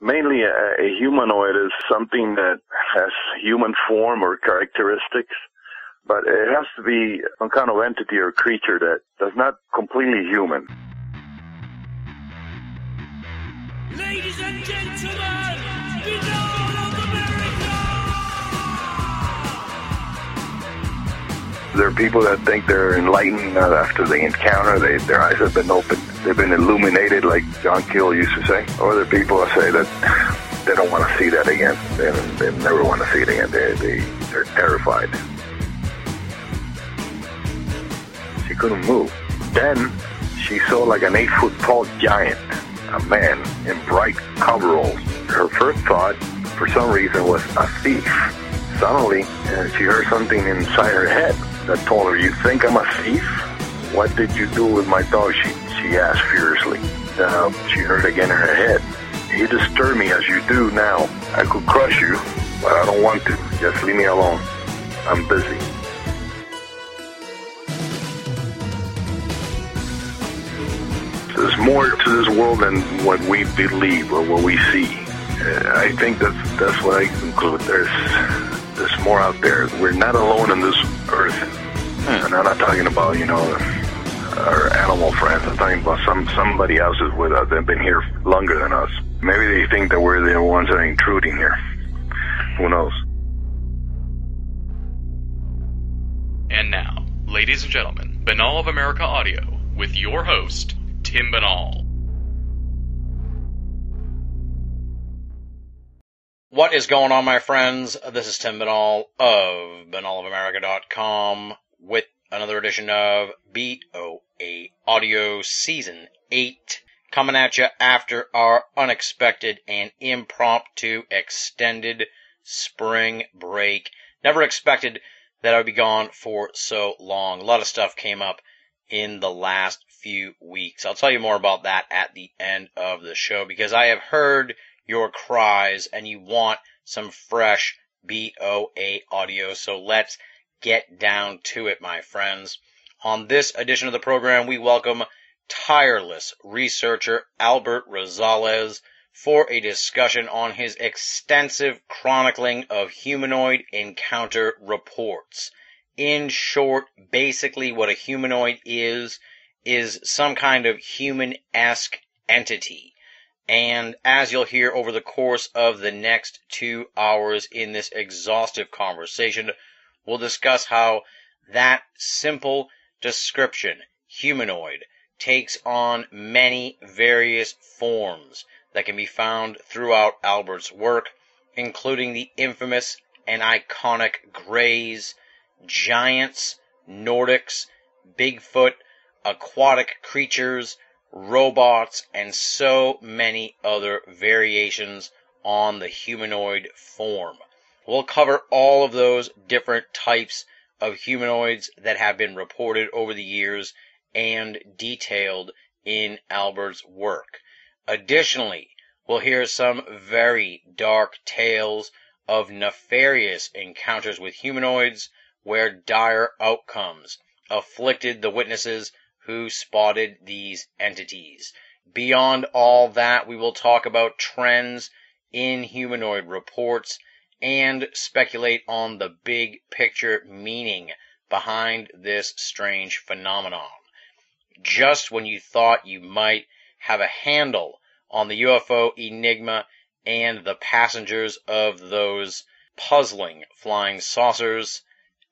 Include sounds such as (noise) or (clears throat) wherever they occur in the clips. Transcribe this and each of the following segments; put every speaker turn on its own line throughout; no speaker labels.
Mainly a, a humanoid is something that has human form or characteristics, but it has to be some kind of entity or creature that is not completely human.
Ladies and gentlemen,
There are people that think they're enlightened after they encounter, they, their eyes have been opened, they've been illuminated, like John Keel used to say. Or there are people that say that they don't want to see that again. They, they never want to see it again. They, they, they're terrified. She couldn't move. Then she saw like an eight foot tall giant, a man in bright coveralls. Her first thought, for some reason, was a thief. Suddenly, uh, she heard something inside her head that told her, You think I'm a thief? What did you do with my dog? She, she asked furiously. Now, she heard again in her head, You disturb me as you do now. I could crush you, but I don't want to. Just leave me alone. I'm busy. There's more to this world than what we believe or what we see. Uh, I think that's that's what I conclude. There's there's more out there. We're not alone on this earth, hmm. and I'm not talking about you know our animal friends. I'm talking about some somebody else is with us. They've been here longer than us. Maybe they think that we're the ones that are intruding here. Who knows?
And now, ladies and gentlemen, Binnall of America Audio with your host, Tim Binnall.
What is going on, my friends? This is Tim Binnall of BinnallofAmerica.com with another edition of BOA Audio Season 8 coming at you after our unexpected and impromptu extended spring break. Never expected that I would be gone for so long. A lot of stuff came up in the last few weeks. I'll tell you more about that at the end of the show because I have heard your cries and you want some fresh BOA audio. So let's get down to it, my friends. On this edition of the program, we welcome tireless researcher Albert Rosales for a discussion on his extensive chronicling of humanoid encounter reports. In short, basically what a humanoid is, is some kind of human-esque entity. And as you'll hear over the course of the next two hours in this exhaustive conversation, we'll discuss how that simple description, humanoid, takes on many various forms that can be found throughout Albert's work, including the infamous and iconic Greys, giants, Nordics, Bigfoot, aquatic creatures, robots, and so many other variations on the humanoid form. We'll cover all of those different types of humanoids that have been reported over the years and detailed in Albert's work. Additionally, we'll hear some very dark tales of nefarious encounters with humanoids where dire outcomes afflicted the witnesses who spotted these entities. Beyond all that, we will talk about trends in humanoid reports and speculate on the big picture meaning behind this strange phenomenon. Just when you thought you might have a handle on the UFO enigma and the passengers of those puzzling flying saucers,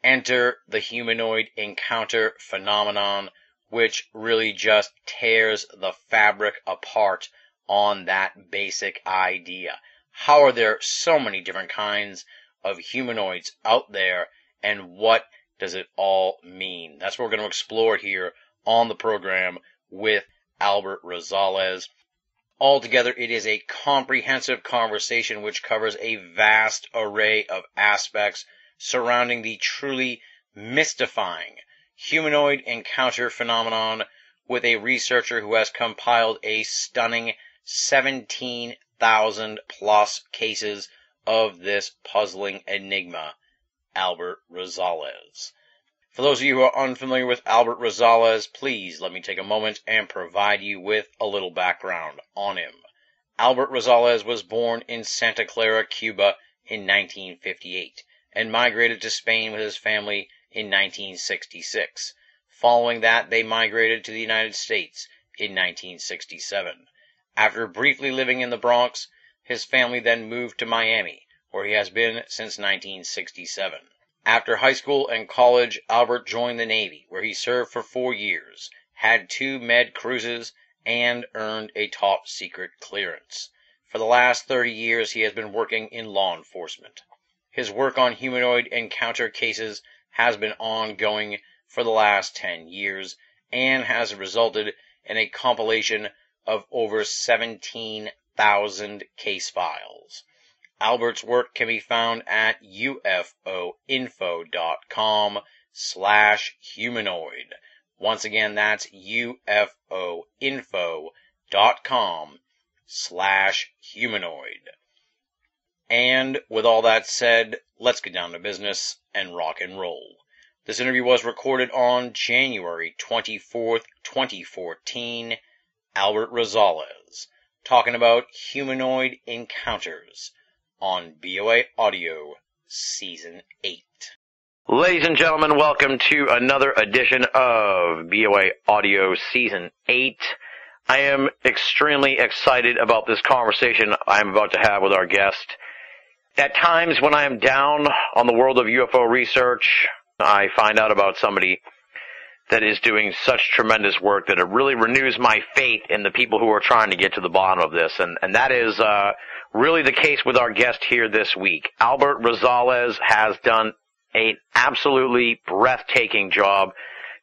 enter the humanoid encounter phenomenon which really just tears the fabric apart on that basic idea. How are there so many different kinds of humanoids out there and what does it all mean? That's what we're going to explore here on the program with Albert Rosales. Altogether, it is a comprehensive conversation which covers a vast array of aspects surrounding the truly mystifying humanoid encounter phenomenon with a researcher who has compiled a stunning 17,000 plus cases of this puzzling enigma, Albert Rosales. For those of you who are unfamiliar with Albert Rosales, please let me take a moment and provide you with a little background on him.
Albert Rosales was born in Santa Clara, Cuba in 1958 and migrated to Spain with his family in 1966. Following that, they migrated to the United States in 1967. After briefly living in the Bronx, his family then moved to Miami, where he has been since 1967. After high school and college, Albert joined the Navy, where he served for four years, had two med cruises, and earned a top secret clearance. For the last 30 years, he has been working in law enforcement. His work on humanoid encounter cases has been ongoing for the last 10 years and has resulted in a compilation of over 17,000 case files. Albert's work can be found at ufoinfo.com slash humanoid. Once again, that's ufoinfo.com slash humanoid. And with all that said, let's get down to business and rock and roll. This interview was recorded on January 24th, 2014. Albert Rosales talking about humanoid encounters on BOA Audio Season 8. Ladies and gentlemen, welcome to another edition of BOA Audio Season 8. I am extremely excited about this conversation I'm about to have with our guest. At times when I am down on the world of UFO research, I find out about somebody that is doing such tremendous work that it really renews my faith in the people who are trying to get to the bottom of this. And, and that is, uh, really the case with our guest here this week. Albert Rosales has done an absolutely breathtaking job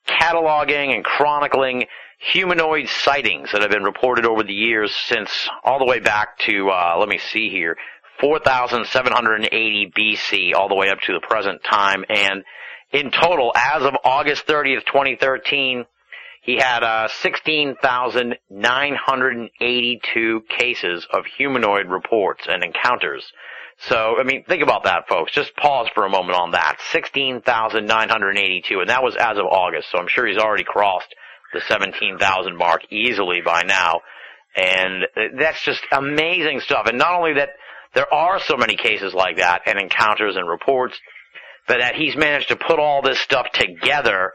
cataloging and chronicling humanoid sightings that have been reported over the years since all the way back to, uh, let me see here, 4,780 BC all the way up to the present time. And in total, as of August 30th, 2013, he had uh, 16,982 cases of humanoid reports and encounters. So, I mean, think about that, folks. Just pause for a moment on that. 16,982, and that was as of August, so I'm sure he's already crossed the 17,000 mark easily by now. And that's just amazing stuff. And not only that, there are so many cases like that and encounters and reports, but that he's managed to put all this stuff together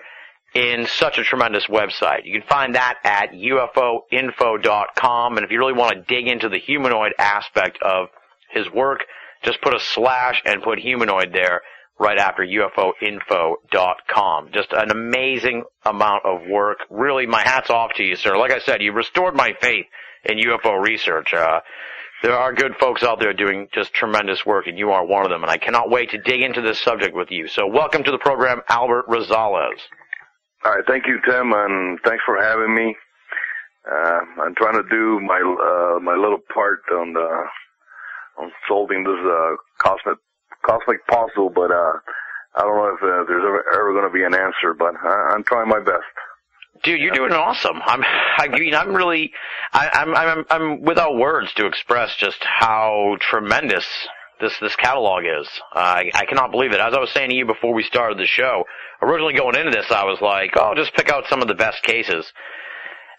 in such a tremendous website. You can find that at ufoinfo.com. And if you really want to dig into the humanoid aspect of his work, just put a slash and put humanoid there right after ufoinfo.com. Just an amazing amount of work. Really, my hat's off to you, sir. Like I said, you restored my faith in UFO research. Uh, there are good folks out there doing just tremendous work, and you are one of them. And I cannot wait to dig into this subject with you. So, welcome to the program, Albert Rosales.
All right, thank you, Tim, and thanks for having me. Uh, I'm trying to do my uh, my little part on the on solving this uh, cosmic cosmic puzzle, but uh, I don't know if uh, there's ever, ever going to be an answer. But I, I'm trying my best.
Dude, you're doing awesome. I'm, I mean, I'm really, I, I'm, I'm, I'm without words to express just how tremendous this, this catalog is. I, I cannot believe it. As I was saying to you before we started the show, originally going into this, I was like, oh, just pick out some of the best cases.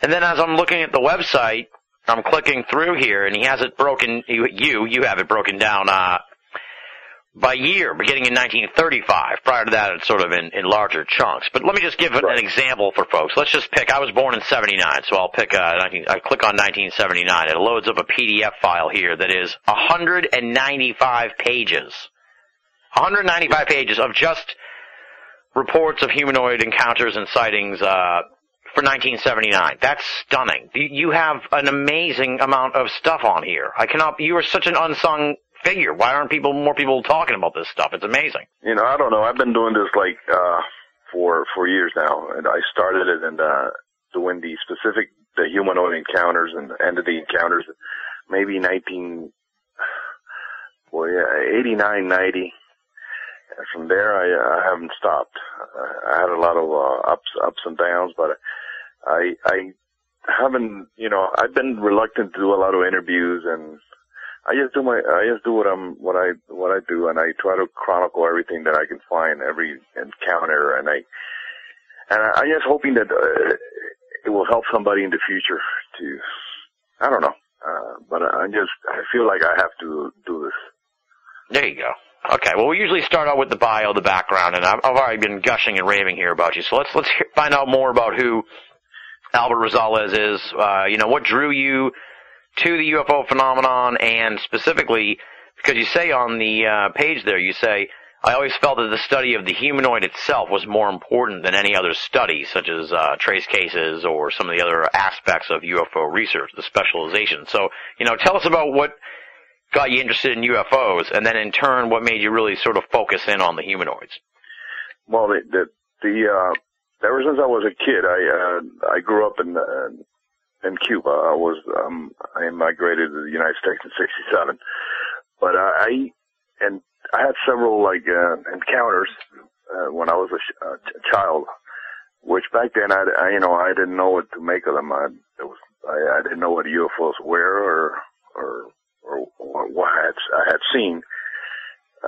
And then as I'm looking at the website, I'm clicking through here, and he has it broken. You, you, you have it broken down. Uh, by year, beginning in 1935. Prior to that, it's sort of in, in larger chunks. But let me just give an,
Right.
an example for folks. Let's just pick. I was born in 79, so I'll pick. Uh, 19, I click on 1979. It loads up a PDF file here that is 195 pages. 195 pages of just reports of humanoid encounters and sightings. Uh, for 1979. That's stunning. You, you have an amazing amount of stuff on here. I cannot. You are such an unsung figure. Why aren't people more people talking about this stuff? It's amazing.
You know, I don't know. I've been doing this like uh, for for years now, and I started it and uh, doing the specific the humanoid encounters and the entity encounters, maybe 19, well, yeah, 89, 90. And from there, I, I haven't stopped. Uh, I had a lot of uh, ups, ups and downs, but I, I haven't, you know, I've been reluctant to do a lot of interviews and I just do my, I just do what I'm, what I, what I do, and I try to chronicle everything that I can find, every encounter, and I, and I, I'm just hoping that uh, it will help somebody in the future to, I don't know, uh, but I I just I feel like I have to do this.
There you go. Okay, well, we usually start out with the bio, the background, and I've, I've already been gushing and raving here about you. So let's let's find out more about who Albert Rosales is. Uh, you know, what drew you to the UFO phenomenon, and specifically because you say on the uh, page there, you say, "I always felt that the study of the humanoid itself was more important than any other study, such as uh, trace cases or some of the other aspects of UFO research, the specialization." So, you know, tell us about what got you interested in UFOs, and then in turn, what made you really sort of focus in on the humanoids?
Well, the the, the uh, ever since I was a kid, I uh, I grew up in uh, in Cuba. I was um, I migrated to the United States in '67, but I and I had several like uh, encounters uh, when I was a, sh- a ch- child, which back then I, I you know I didn't know what to make of them. I it was I, I didn't know what UFOs were or or or what, what I had I had seen.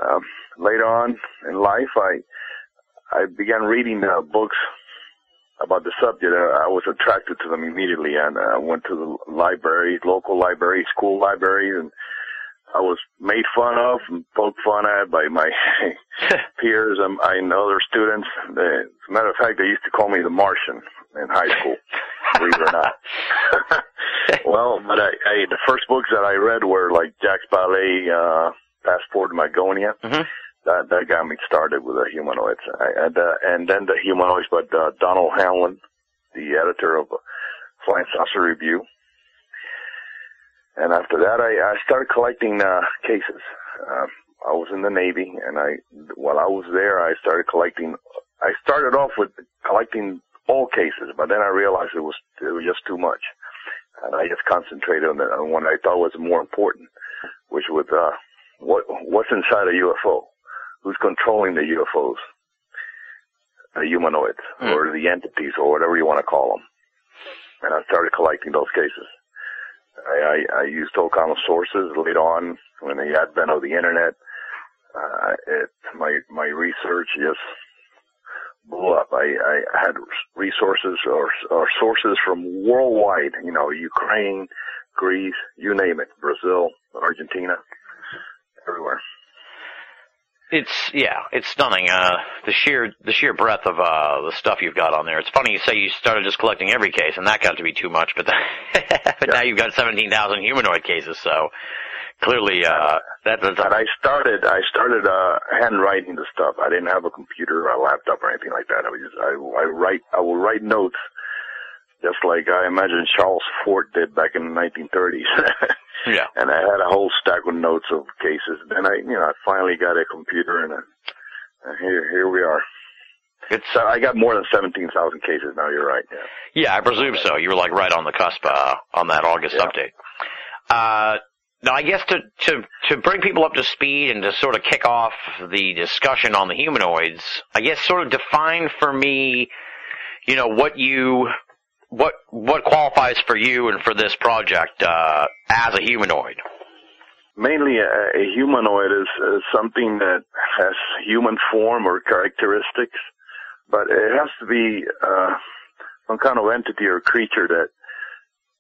Um, later on in life, I I began reading uh, books about the subject. Uh, I was attracted to them immediately, and I uh, went to the library, local library, school library, and I was made fun of and poked fun at by my (laughs) peers and, and other students. They, as a matter of fact, they used to call me the Martian in high school, believe it or not. (laughs) well, but I, I, the first books that I read were like Jacques Vallée, uh, Passport to Magonia.
Mhm.
That that got me started with the humanoids, and uh, and then the humanoids. But uh, Donald Hanlon, the editor of Flying Saucer Review, and after that, I, I started collecting uh, cases. Uh, I was in the Navy, and I while I was there, I started collecting. I started off with collecting all cases, but then I realized it was it was just too much, and I just concentrated on the on one I thought was more important, which was uh, what what's inside a UFO, who's controlling the UFOs, the humanoids
Hmm.
or the entities or whatever you want to call them, and I started collecting those cases. I, I, I used all kind of sources later on when the advent of the internet. Uh, it, my my research just blew up. I, I had resources or, or sources from worldwide. You know, Ukraine, Greece, you name it, Brazil, Argentina, everywhere.
It's yeah, it's stunning. Uh, the sheer the sheer breadth of uh, the stuff you've got on there. It's funny you say you started just collecting every case, and that got to be too much. But then, (laughs) but now you've got seventeen thousand humanoid cases, so clearly uh, that, that's
And I started, I started uh, handwriting the stuff. I didn't have a computer or a laptop or anything like that. I was just, I, I write, I will write notes, just like I imagine Charles Fort did back in the 1930s. (laughs)
yeah.
and I had a whole stack of notes of cases. Then I, you know, I finally got a computer, and, uh, and here, here we are.
It's
So I got more than 17,000 cases now. You're right. Yeah.
Yeah, I presume so. You were like right on the cusp uh, on that August
Yeah.
update. Uh, now, I guess to, to to bring people up to speed and to sort of kick off the discussion on the humanoids, I guess sort of define for me, you know, what you what what qualifies for you and for this project uh, as a humanoid.
Mainly, a, a humanoid is, is something that has human form or characteristics, but it has to be uh, some kind of entity or creature that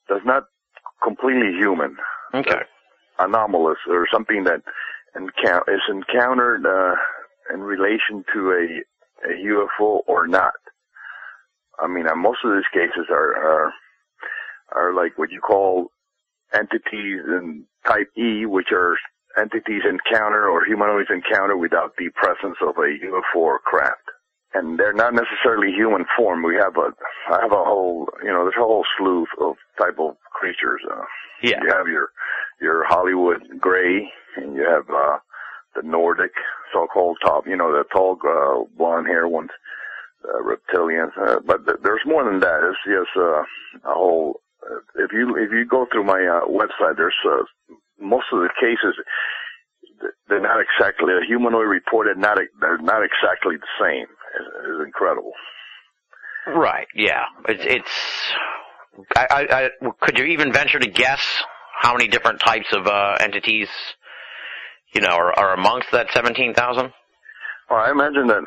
does not completely human.
Okay.
anomalous or something that encou- is encountered uh, in relation to a, a UFO or not. I mean, uh, most of these cases are, are are like what you call entities in type E, which are entities encounter or humanoids encounter without the presence of a UFO or craft. And they're not necessarily human form. We have a, I have a whole, you know, there's a whole slew of type of creatures. Uh,
Yeah.
you have your your Hollywood gray, and you have uh, the Nordic so-called top, you know, the tall uh, blonde hair ones, uh, reptilians. Uh, but th- there's more than that. It's just uh, a whole. Uh, if you if you go through my uh, website, there's uh, most of the cases. They're not exactly a humanoid reported. Not they're not exactly the same. It's, it's incredible.
Right. Yeah. It's it's. I, I, I could you even venture to guess how many different types of uh, entities, you know, are, are amongst that seventeen thousand?
Well, I imagine that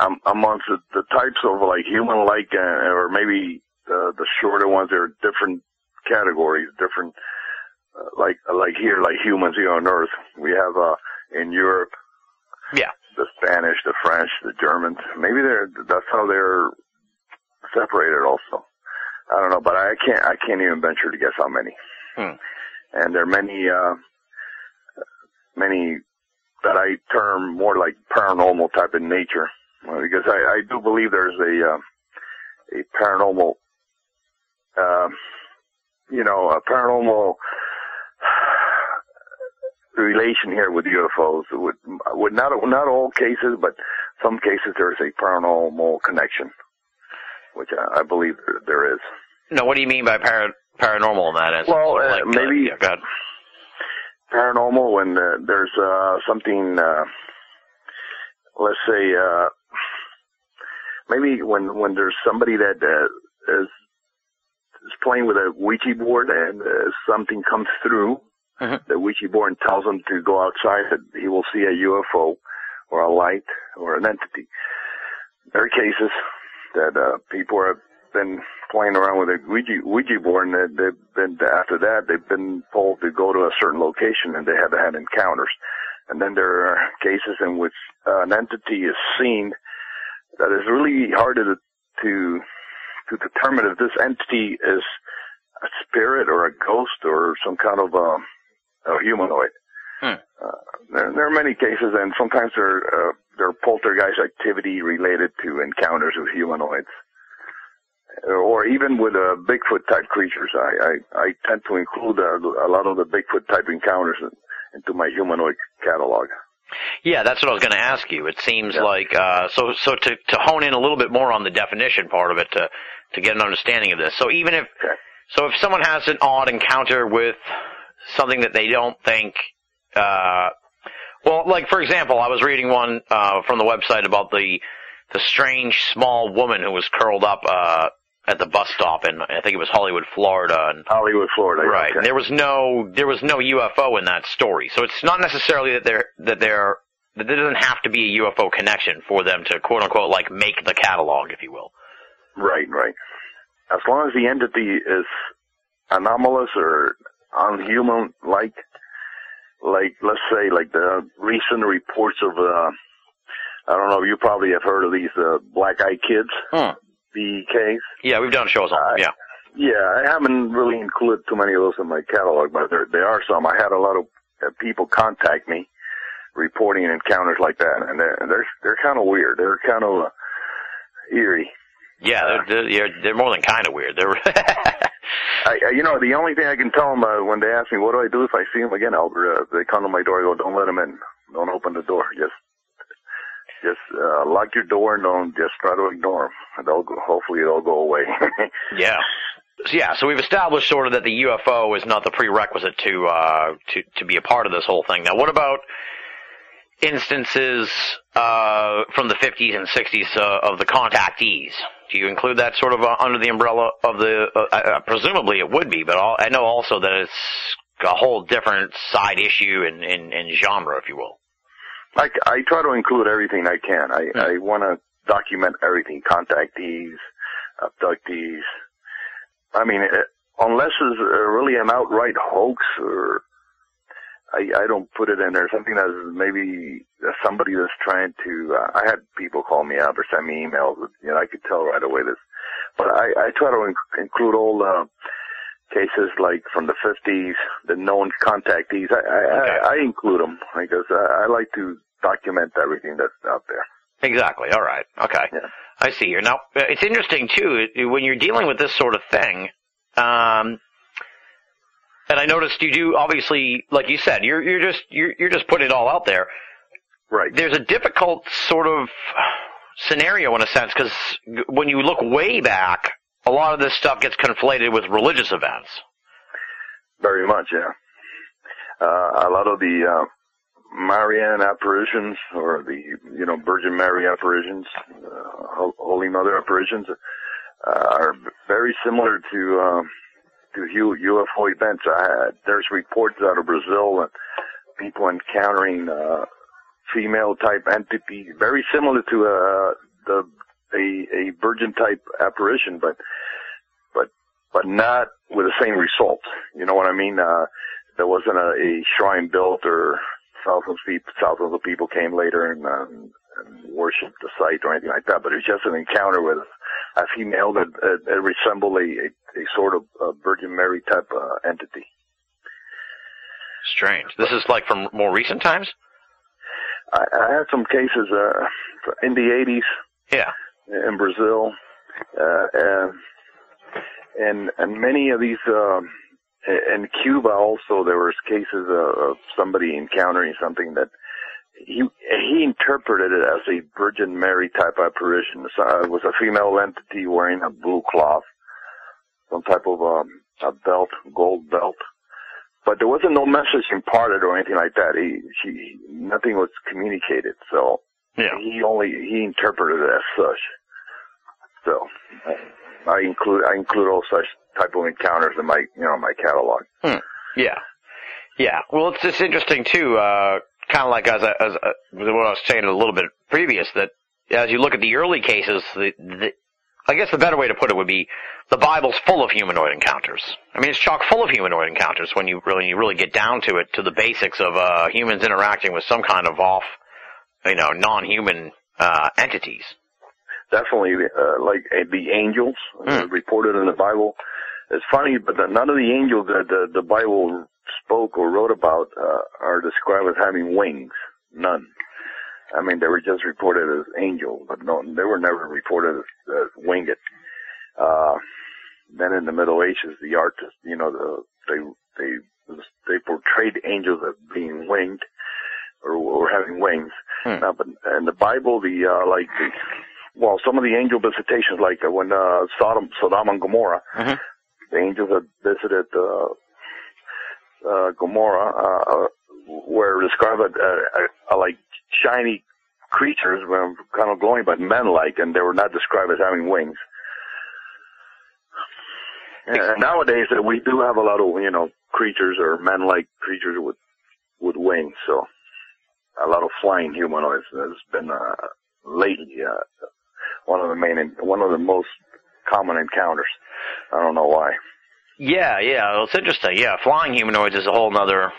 um, amongst the, the types of like human-like, uh, or maybe uh, the shorter ones, there are different categories, different uh, like like here, like humans here on Earth. We have uh, in Europe
Yeah.
the Spanish, the French, the Germans. Maybe they're that's how they're separated. Also, I don't know, but I can't I can't even venture to guess how many.
Hmm.
And there are many uh, many that I term more like paranormal type in nature, uh, because I, I do believe there's a uh, a paranormal, uh, you know, a paranormal relation here with UFOs. With, with not not all cases, but some cases there's a paranormal connection, which I, I believe there, there is.
No, what do you mean by para- paranormal in that instance?
Well, uh,
Like,
maybe-
yeah,
paranormal when uh, there's uh, something, uh, let's say, uh, maybe when when there's somebody that uh, is is playing with a Ouija board and uh, something comes through
Mhm.
the Ouija board and tells him to go outside, that he will see a UFO or a light or an entity. There are cases that uh, people have been playing around with a Ouija, Ouija board, and they- they've been after that they've been told to go to a certain location, and they have had encounters. And then there are cases in which uh, an entity is seen that is really hard to to to determine if this entity is a spirit or a ghost or some kind of um, a humanoid.
Hmm.
Uh, there, there are many cases, and sometimes there uh, there are poltergeist activity related to encounters with humanoids, or even with uh, Bigfoot type creatures. I, I I tend to include a, a lot of the Bigfoot type encounters in, into my humanoid catalog.
Yeah, that's what I was going to ask you. It seems
Yeah.
like uh, so. So to to hone in a little bit more on the definition part of it to to get an understanding of this. So even if
Okay.
so, if someone has an odd encounter with something that they don't think, uh, well, like for example, I was reading one uh, from the website about the the strange small woman who was curled up uh, at the bus stop in I think it was Hollywood, Florida, and
Hollywood, Florida.
Right.
Okay.
There was no there was no UFO in that story. So it's not necessarily that there that there that there doesn't have to be a UFO connection for them to quote unquote like make the catalog, if you will.
Right, right. As long as the entity is anomalous or unhuman like, like let's say like the recent reports of uh I don't know, you probably have heard of these uh, black eyed kids,
Hmm.
BKs.
Yeah, we've done shows on them.
Uh,
Yeah.
Yeah, I haven't really included too many of those in my catalog, but there there are some. I had a lot of uh, people contact me reporting encounters like that, and they're they're, they're kind of weird. They're kind of uh, eerie.
Yeah, they're, they're, they're, they're more than kind of weird. They're (laughs)
I, I- you know, the only thing I can tell them uh, when they ask me, what do I do if I see them again, Albert? Uh, they come to my door. I go, don't let them in. Don't open the door. Just, just uh, lock your door and don't just try to ignore them. And they'll go, hopefully it'll go away. (laughs)
yeah. So, yeah, so we've established sort of that the UFO is not the prerequisite to uh to to be a part of this whole thing. Now, what about instances uh from the 50s and 60s uh, of the contactees? Do you include that sort of uh, under the umbrella of the? Uh, uh, presumably, it would be, but all, I know also that it's a whole different side issue and in, in, genre, if you will.
I, I try to include everything I can. I,
Yeah.
I want to document everything, contactees, abductees. I mean, eh, unless it's uh, really an outright hoax or I, I don't put it in there. Something that's maybe somebody that's trying to, uh, I had people call me up or send me emails. You know, I could tell right away this, but I, I try to inc- include all the cases like from the 50s, the known contactees. I, I,
Okay.
I, I include them because I, I like to document everything that's out there.
Exactly. All right. Okay.
Yeah.
I see here. Now, it's interesting too when you're dealing with this sort of thing. Um, and I noticed you do obviously, like you said, you're you're just you're you're just putting it all out there.
Right.
There's a difficult sort of scenario in a sense because when you look way back, a lot of this stuff gets conflated with religious events.
Very much, yeah. Uh, a lot of the uh, Marian apparitions, or the you know Virgin Mary apparitions, uh, Holy Mother apparitions, uh, are very similar to um, to UFO events. Uh, there's reports out of Brazil and people encountering uh, female type entities, very similar to uh, the a, a virgin type apparition, but but but not with the same result. You know what I mean? Uh, there wasn't a, a shrine built or thousands of people, thousands of people came later and, um, and worshipped the site or anything like that. But it was just an encounter with a female that uh, it resembled a, a, sort of uh Virgin Mary type uh, entity.
Strange. This is like from more recent times.
I, I had some cases uh, in the 80s
Yeah.
in Brazil, uh, and and and many of these um, in Cuba also there was cases of, of somebody encountering something that he he interpreted it as a Virgin Mary type apparition. So it was a female entity wearing a blue cloth, some type of um, a belt, gold belt. But there wasn't no message imparted or anything like that. He, she, nothing was communicated. So
Yeah.
he only he interpreted it as such. So I include I include all such type of encounters in my you know my catalog.
Yeah. Yeah. Well, it's it's interesting too. Uh, kind of like as I, as uh, what I was saying a little bit previous that as you look at the early cases, the, the I guess the better way to put it would be the Bible's full of humanoid encounters. I mean, it's chock full of humanoid encounters when you really you really get down to it, to the basics of uh, humans interacting with some kind of off, you know, non-human uh, entities.
Definitely, uh, like uh, the angels
Hmm.
reported in the Bible. It's funny, but none of the angels that the, the Bible spoke or wrote about uh, are described as having wings. None. I mean, they were just reported as angels, but no, they were never reported as, as winged. Uh, then in the Middle Ages, the artists, you know, the, they they they portrayed angels as being winged or, or having wings.
Hmm.
Uh, but in the Bible, the uh, like the well, some of the angel visitations, like uh, when uh, Sodom, Sodom and Gomorrah,
Mhm.
the angels had visited uh, uh, Gomorrah, uh, uh, were described as uh, uh, like shiny creatures, were kind of glowing, but men-like, and they were not described as having wings. And nowadays, uh, we do have a lot of you know creatures or men-like creatures with with wings. So a lot of flying humanoids has been uh, lately uh, one of the main, one of the most common encounters. I don't know why.
Yeah, yeah, well, it's interesting. Yeah, flying humanoids is a whole nother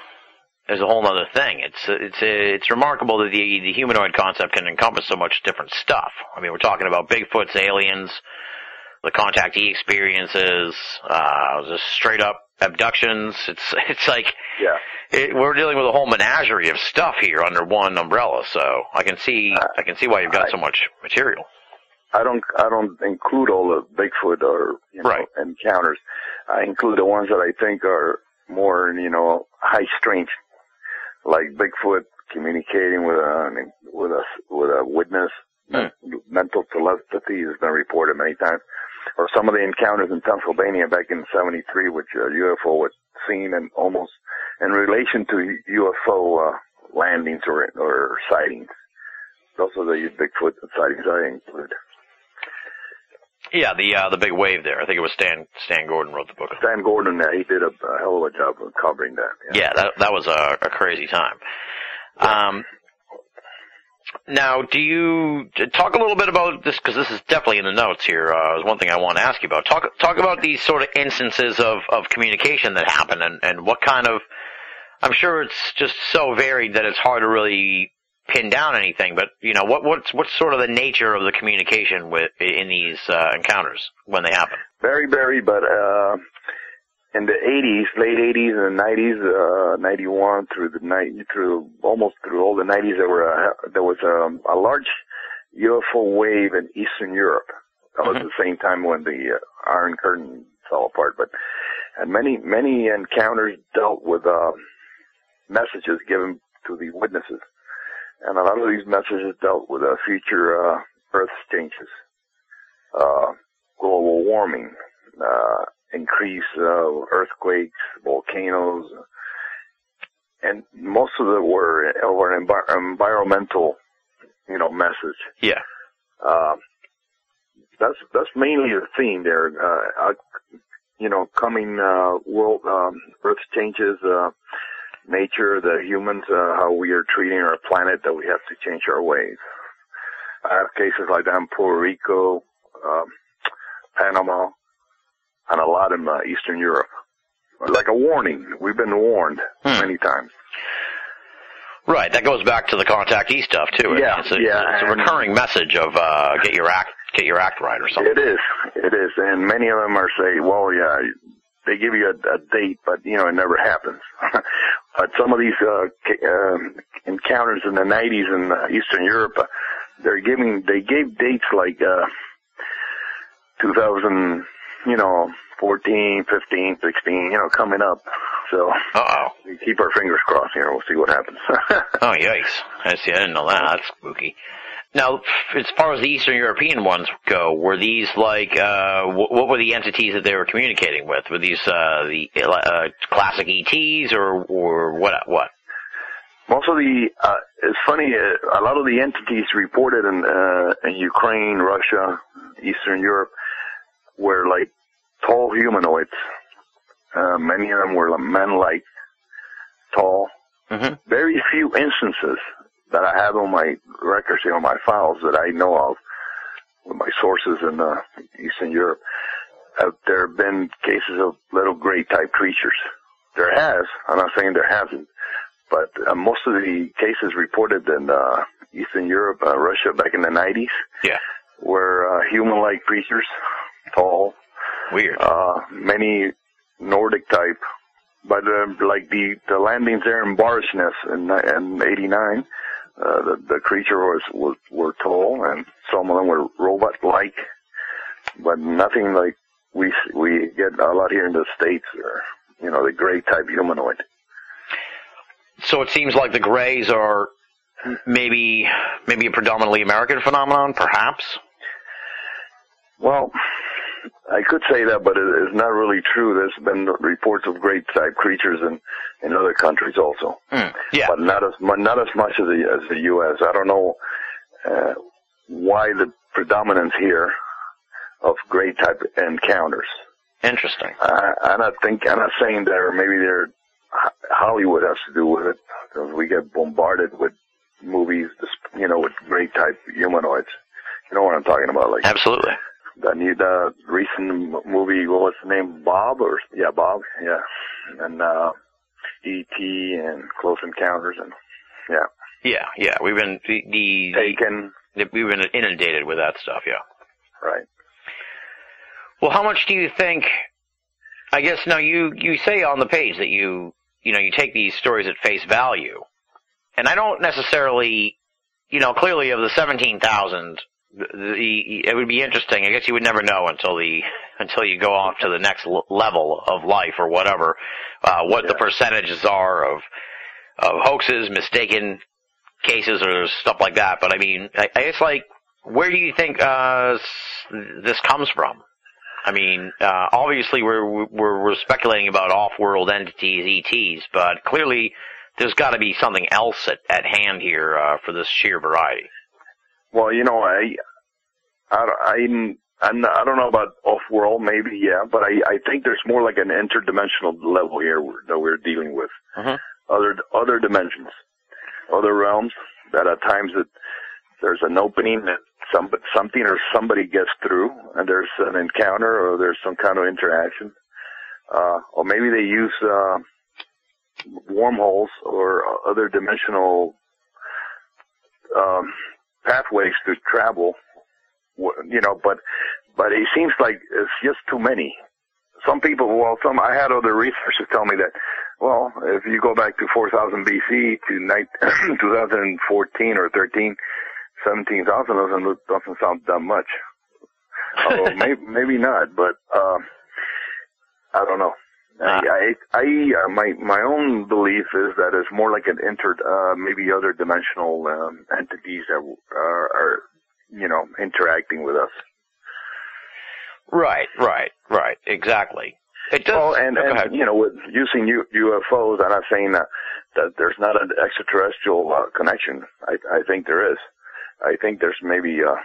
is a whole nother thing. It's it's it's remarkable that the the humanoid concept can encompass so much different stuff. I mean, we're talking about Bigfoot's aliens, the contactee experiences, uh, just straight up abductions. It's (laughs) it's like
Yeah.
it, we're dealing with a whole menagerie of stuff here under one umbrella. So I can see I can see why you've got so much material.
I don't I don't include all the Bigfoot or you know,
Right.
encounters. I include the ones that I think are more you know high strength, like Bigfoot communicating with a with a with a witness.
Hmm.
Mental telepathy has been reported many times. Or some of the encounters in Pennsylvania back in '73, which a UFO was seen and almost in relation to UFO uh, landings or or sightings. Those are the Bigfoot sightings I include.
Yeah, the uh, the big wave there. I think it was Stan Stan Gordon wrote the book.
Stan Gordon, uh, he did a, a hell of a job of covering that.
Yeah, that that was a, a crazy time. Um, now, do you talk a little bit about this because this is definitely in the notes here? Uh, is one thing I want to ask you about. Talk talk about these sort of instances of of communication that happen and and what kind of. I'm sure it's just so varied that it's hard to really pin down anything. But you know, what what's what's sort of the nature of the communication with in these uh, encounters when they happen?
Very, very, but uh, in the 80s, late 80s and 90s, uh, 91 through the night, through almost through all the 90s, there were uh, there was um, a large UFO wave in Eastern Europe. That was
Mhm.
the same time when the uh, Iron Curtain fell apart, but and many many encounters dealt with uh, messages given to the witnesses, and a lot of these messages dealt with uh, future uh, Earth changes, uh, global warming, uh, increase uh, earthquakes, volcanoes, and most of it were over an envi- environmental, you know, message.
Yeah.
Um, that's that's mainly the theme there. Uh, uh, you know, coming uh, world um, Earth changes, uh, nature, the humans, uh, how we are treating our planet, that we have to change our ways. I have cases like that in Puerto Rico, um, Panama, and a lot in uh, Eastern Europe. like a warning. We've been warned
Hmm.
many times.
Right. That goes back to the contactee stuff too.
Yeah,
it's a,
yeah,
it's a recurring message of uh, get your act get your act right or something.
It is. It is. And many of them are say, well, yeah, they give you a, a date, but you know, it never happens. (laughs) but some of these, uh, um encounters in the 90s in uh, Eastern Europe, uh, they're giving, they gave dates like, uh, 2000, you know, 14, 15, 16, you know, coming up. So
Uh oh.
we keep our fingers crossed here. We'll see what happens. (laughs)
Oh yikes! I see. I didn't know that. That's spooky. Now, as far as the Eastern European ones go, were these like uh, wh- what were the entities that they were communicating with? Were these uh, the uh, classic ETs or or what? What?
Most of the, uh, it's funny, uh, a lot of the entities reported in, uh, in Ukraine, Russia, Eastern Europe were like tall humanoids. Uh, many of them were men-like, tall.
hmm
Very few instances that I have on my records, you know, my files that I know of with my sources in, uh, Eastern Europe. Have there have been cases of little gray type creatures? There has. I'm not saying there hasn't but uh, most of the cases reported in uh, Eastern Europe, uh, Russia back in the 90s,
Yeah.
were uh, human-like creatures, tall,
Weird.
uh, many Nordic type. But uh, like the the landings there in Voronezh in in '89, uh, the the creature was was were tall, and some of them were robot-like, but nothing like we we get a lot here in the states, or you know the gray type humanoid.
So it seems like the Greys are maybe maybe a predominantly American phenomenon, perhaps.
Well, I could say that, but it is not really true. There's been reports of great type creatures in in other countries also,
Hmm. Yeah.
but not as mu- not as much as the as the U.S. I don't know uh, why the predominance here of great type encounters.
Interesting.
I, I not think I'm not saying that, maybe they're Hollywood has to do with it because we get bombarded with movies, you know, with great type humanoids. You know what I'm talking about, like
Absolutely.
The new the recent movie what was the name Bob or yeah Bob yeah and uh E.T. and Close Encounters and yeah
Yeah. Yeah. We've been the, the,
Taken
the we've been inundated with that stuff. Yeah.
right
Well, how much do you think? I guess now you you say on the page that you you know you take these stories at face value, and I don't necessarily, you know, clearly of the seventeen thousand, the, it would be interesting. I guess you would never know until the (laughs) until you go off to the next l- level of life or whatever, uh, what the percentages are of of hoaxes, mistaken cases, or stuff like that. But I mean, I, I guess like, where do you think uh, this comes from? I mean, uh, obviously we're, we're, we're speculating about off-world entities, ETs, but clearly there's got to be something else at, at hand here, uh, for this sheer variety.
Well you know I I I'm, I'm not, I don't know about off world maybe yeah but I I think there's more like an interdimensional level here that we're dealing with
Mhm.
other other dimensions other realms that at times it there's an opening that some something or somebody gets through and there's an encounter or there's some kind of interaction uh or maybe they use uh wormholes or other dimensional um pathways to travel you know but but it seems like it's just too many some people well some i had other researchers tell me that well if you go back to 4000 bc to (coughs) 2014 or 13 17,000 doesn't look- doesn't sound that much. Although maybe, maybe not, but uh, I don't know. I, I, I uh, my my own belief is that it's more like an inter, uh, maybe other dimensional um, entities that are, are, you know, interacting with us.
Right, right, right, exactly. It does.
Well, and,
oh,
and you know, with using U, UFOs, I'm not saying that that there's not an extraterrestrial uh, connection. I, I think there is. I think there's maybe a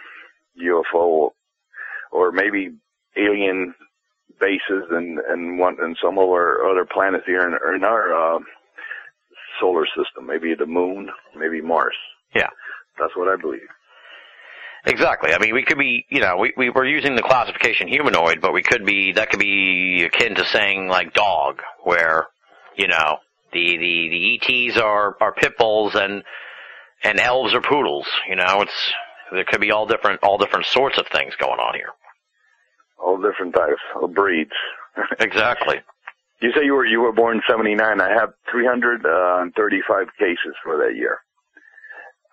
UFO or maybe alien bases and and one and some of our other planets here in, in our uh, solar system. Maybe the moon, maybe Mars.
Yeah.
That's what I believe.
Exactly. I mean, we could be, you know, we, we were using the classification humanoid, but we could be, that could be akin to saying like dog, where, you know, the, the, the ETs are, are pit bulls and, and elves are poodles, you know, it's, there could be all different, all different sorts of things going on here.
All different types of breeds. (laughs)
Exactly.
You say you were you were born in '79. I have 335 cases for that year.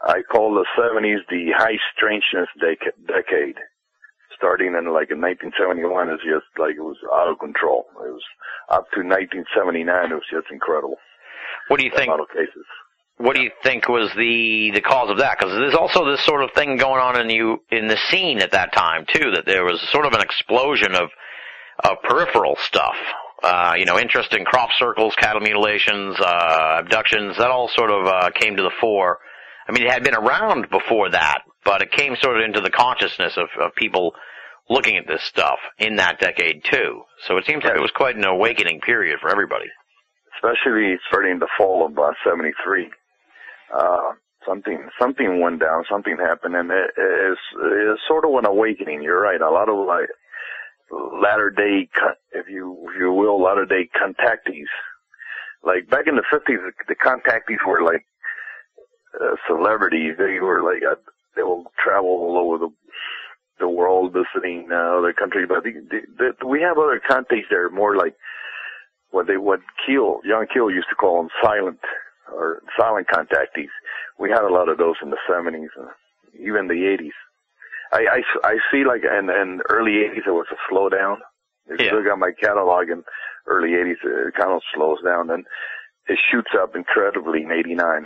I call the '70s the high strangeness dec- decade. Starting in like in 1971 is just like it was out of control. It was up to 1979. It was just incredible.
What do you think?
cases.
What do you think was the the cause of that? Because there's also this sort of thing going on in you in the scene at that time too. That there was sort of an explosion of of peripheral stuff. Uh, you know, interest in crop circles, cattle mutilations, uh, abductions. That all sort of uh, came to the fore. I mean, it had been around before that, but it came sort of into the consciousness of, of people looking at this stuff in that decade too. So it seems like it was quite an awakening period for everybody.
especially starting the fall of uh, '73. Uh, something something went down, something happened, and it is is sort of an awakening. You're right. A lot of like latter day, if you if you will, latter day contactees. Like back in the '50s, the contactees were like uh, celebrities. They were like uh, they will travel all over the the world visiting uh, other countries. But the, the, the, we have other contactees that are more like what they what Keel John Keel used to call them silent or silent contactees. We had a lot of those in the seventies, and even the eighties. I, I, I see like in, in early eighties there was a slowdown. If
Yeah.
you look at my catalog in early eighties, it kind of slows down, and it shoots up incredibly in eighty nine.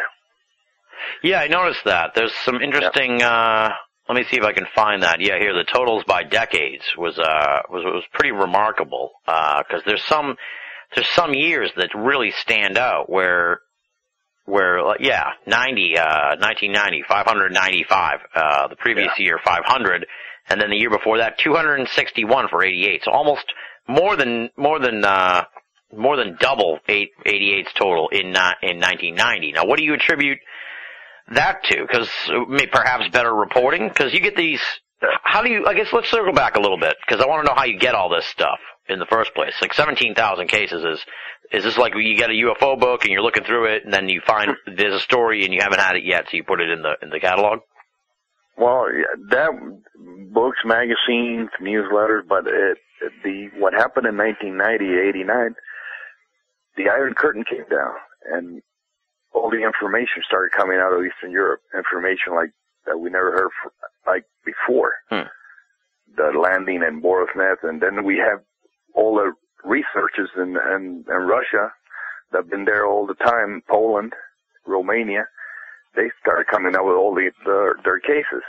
Yeah, I noticed that. There's some interesting. Uh, let me see if I can find that. Yeah, here the totals by decades was uh was was pretty remarkable because there's some there's some years that really stand out where where yeah 90 uh 1990 595 uh the previous year 500 and then the year before that 261 for 88 so almost more than more than uh more than double 8 88's total in uh, in 1990 now what do you attribute that to? Because perhaps better reporting. Because you get these. How do you? I guess let's circle back a little bit because I want to know how you get all this stuff in the first place. Like seventeen thousand cases is. Is this like you get a UFO book and you're looking through it and then you find there's a story and you haven't had it yet, so you put it in the in the catalog?
Well, that books, magazines, newsletters, but it, the what happened in 1990, 89, the Iron Curtain came down, and all the information started coming out of Eastern Europe. Information like that we never heard f like before.
Hmm.
The landing in Voronezh, and then we have all the researchers in, in, in Russia that have been there all the time, Poland, Romania. They started coming out with all the, their, their cases.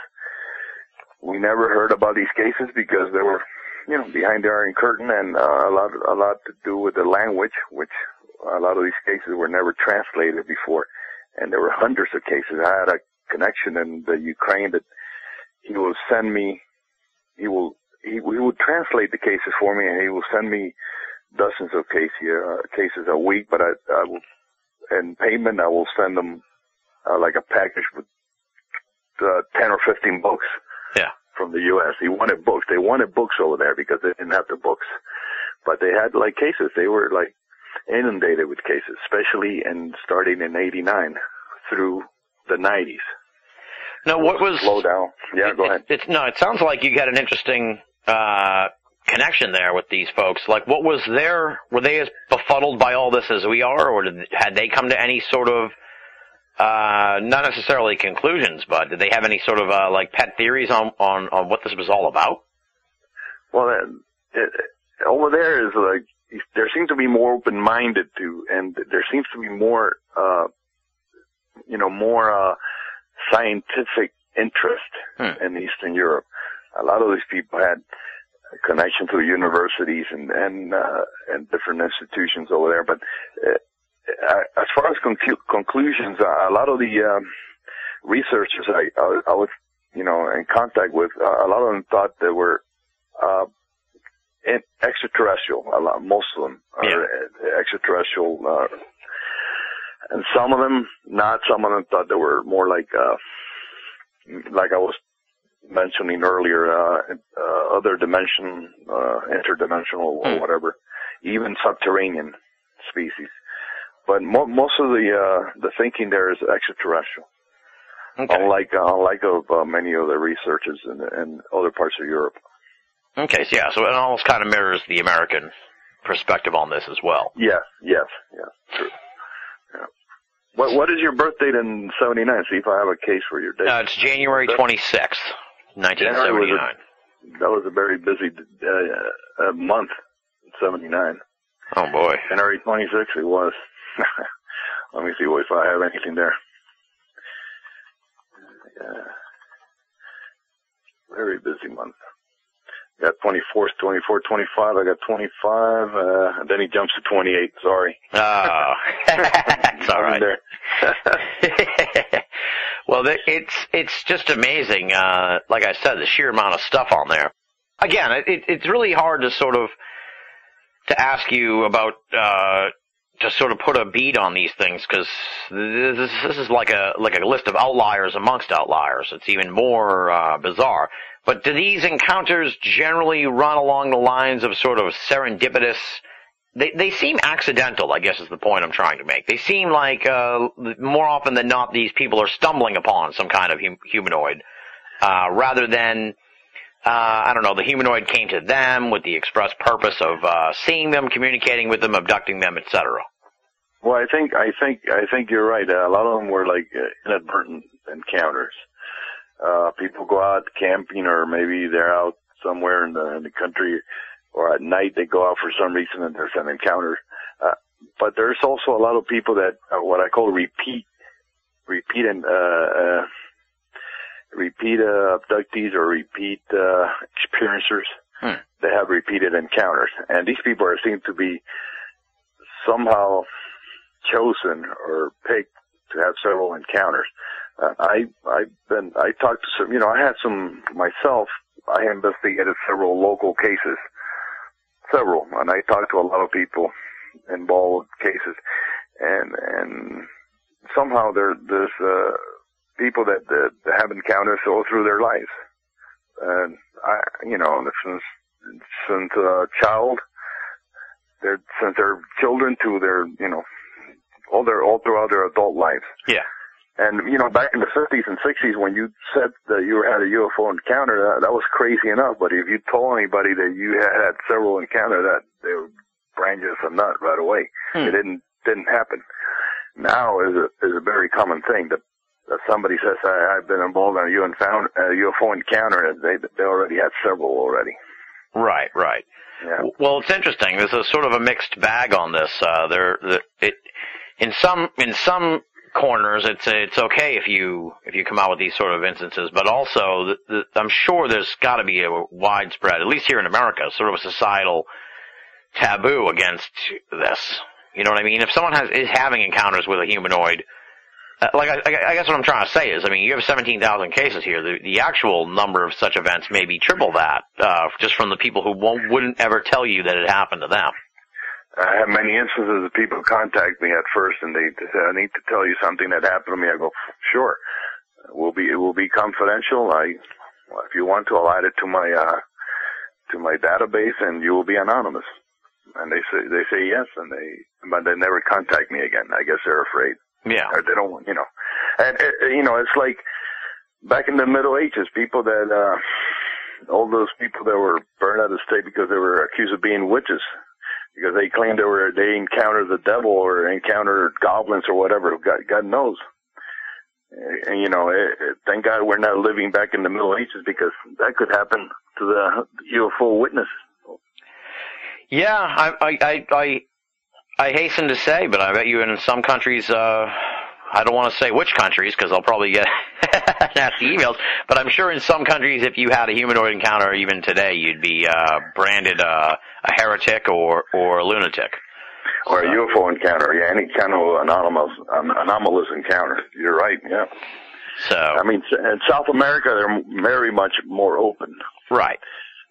We never heard about these cases because they were, you know, behind the Iron Curtain and uh, a lot, a lot to do with the language, which a lot of these cases were never translated before, and there were hundreds of cases. I had a connection in the Ukraine that he will send me, he will, he, he would translate the cases for me, and he will send me dozens of case, uh, cases a week. But I, I will, in payment, I will send them uh, like a package with uh, ten or fifteen books.
Yeah.
From the U.S. He wanted books. They wanted books over there because they didn't have the books, but they had like cases. They were like inundated with cases, especially in starting in '89 through the '90s.
Now, what was
Slow down. Yeah,
it-
go
it-
ahead.
It's no. It sounds like you got an interesting uh, connection there with these folks. Like, what was their? Were they as befuddled by all this as we are, or did, had they come to any sort of uh, not necessarily conclusions, but did they have any sort of uh, like pet theories on, on on what this was all about?
Well, uh, it, over there is like there seems to be more open-minded to, and there seems to be more, uh, you know, more uh, scientific interest
Hmm.
in Eastern Europe. A lot of these people had connection to universities and and uh, and different institutions over there. But uh, as far as conclu- conclusions, uh, a lot of the um, researchers I, I I was you know in contact with, uh, a lot of them thought they were uh, in- extraterrestrial. A lot, most of them are
Yeah.
extraterrestrial, uh, and some of them not. Some of them thought they were more like uh, like I was mentioning earlier, uh, uh, other dimension, uh, interdimensional or
Hmm.
whatever, even subterranean species. But mo- most of the uh, the thinking there is extraterrestrial,
Okay.
unlike unlike of uh, many other researchers in, in other parts of Europe.
Okay, so yeah, so it almost kind of mirrors the American perspective on this as well.
Yes, yes, yes, true. Yeah. What what is your birth date in '79? See if I have a case for your date.
Uh, it's January 26th, 1979.
that was a very busy uh, uh, month, '79.
Oh boy.
January 26, it was. (laughs) Let me see if I have anything there. Yeah. Very busy month. Got 24th, 24, 25. I got 25. Uh, and then he jumps to 28. Sorry.
Oh, (laughs) it's all
there. (laughs)
well, it's it's just amazing. Uh, like I said, the sheer amount of stuff on there. Again, it, it, it's really hard to sort of to ask you about uh, to sort of put a beat on these things because this, this is like a like a list of outliers amongst outliers. It's even more uh, bizarre. But do these encounters generally run along the lines of sort of serendipitous? They they seem accidental. I guess is the point I'm trying to make. They seem like uh, more often than not these people are stumbling upon some kind of hum- humanoid uh, rather than uh, I don't know, the humanoid came to them with the express purpose of uh, seeing them, communicating with them, abducting them, etc.
Well, I think I think I think you're right. Uh, a lot of them were like uh, inadvertent encounters. Uh, people go out camping, or maybe they're out somewhere in the in the country, or at night they go out for some reason and there's an encounter. Uh, but there's also a lot of people that uh, what I call repeat, repeat and uh, uh, repeat uh, abductees or repeat uh, experiencers.
Hmm.
They have repeated encounters, and these people are seen to be somehow chosen or picked to have several encounters. Uh, I I've been I talked to some you know I had some myself. I investigated several local cases, several, and I talked to a lot of people involved with cases, and and somehow there there's uh, people that, that have encounters all through their lives, and I you know since since a child, they're since they're children to their you know all their all throughout their adult lives.
Yeah.
And you know, back in the 50s and 60s, when you said that you had a UFO encounter, that, that was crazy enough. But if you told anybody that you had had several encounters, that they would brand you as a nut right away.
Hmm.
It didn't didn't happen. Now is a is a very common thing that that somebody says I, I've been involved in a UFO found a UFO encounter, and they they already had several already.
Right, right.
Yeah.
Well, it's interesting. There's a sort of a mixed bag on this. Uh, there, the, it, in some in some corners, it's it's okay if you if you come out with these sort of instances, but also the, the, I'm sure there's got to be a widespread, at least here in America, sort of a societal taboo against this. You know what I mean? If someone has is having encounters with a humanoid, uh, like I, I guess what I'm trying to say is, I mean, you have 17,000 cases here. The, the actual number of such events may be triple that, uh, just from the people who won't wouldn't ever tell you that it happened to them.
I have many instances of people contact me at first and they say, I need to tell you something that happened to me. I go, sure. It will be, it will be confidential. I, if you want to, I'll add it to my, uh, to my database and you will be anonymous. And they say, they say yes and they, but they never contact me again. I guess they're afraid
Yeah.
or they don't want, you know. And, uh, you know, it's like back in the Middle Ages, people that, uh, all those people that were burned at the stake because they were accused of being witches because they claimed they were they encountered the devil or encountered goblins or whatever. God, God knows. And you know, it, it, thank God we're not living back in the Middle Ages because that could happen to the UFO witness.
Yeah, I, I, I, I, I hasten to say, but I bet you in some countries, uh, I don't want to say which countries because I'll probably get (laughs) nasty emails, but I'm sure in some countries if you had a humanoid encounter even today, you'd be, uh, branded, uh, a heretic or, or a lunatic.
Or a UFO encounter, yeah, any kind of anomalous, um, anomalous encounter. You're right, yeah.
So,
I mean, in South America, they're very much more open
right.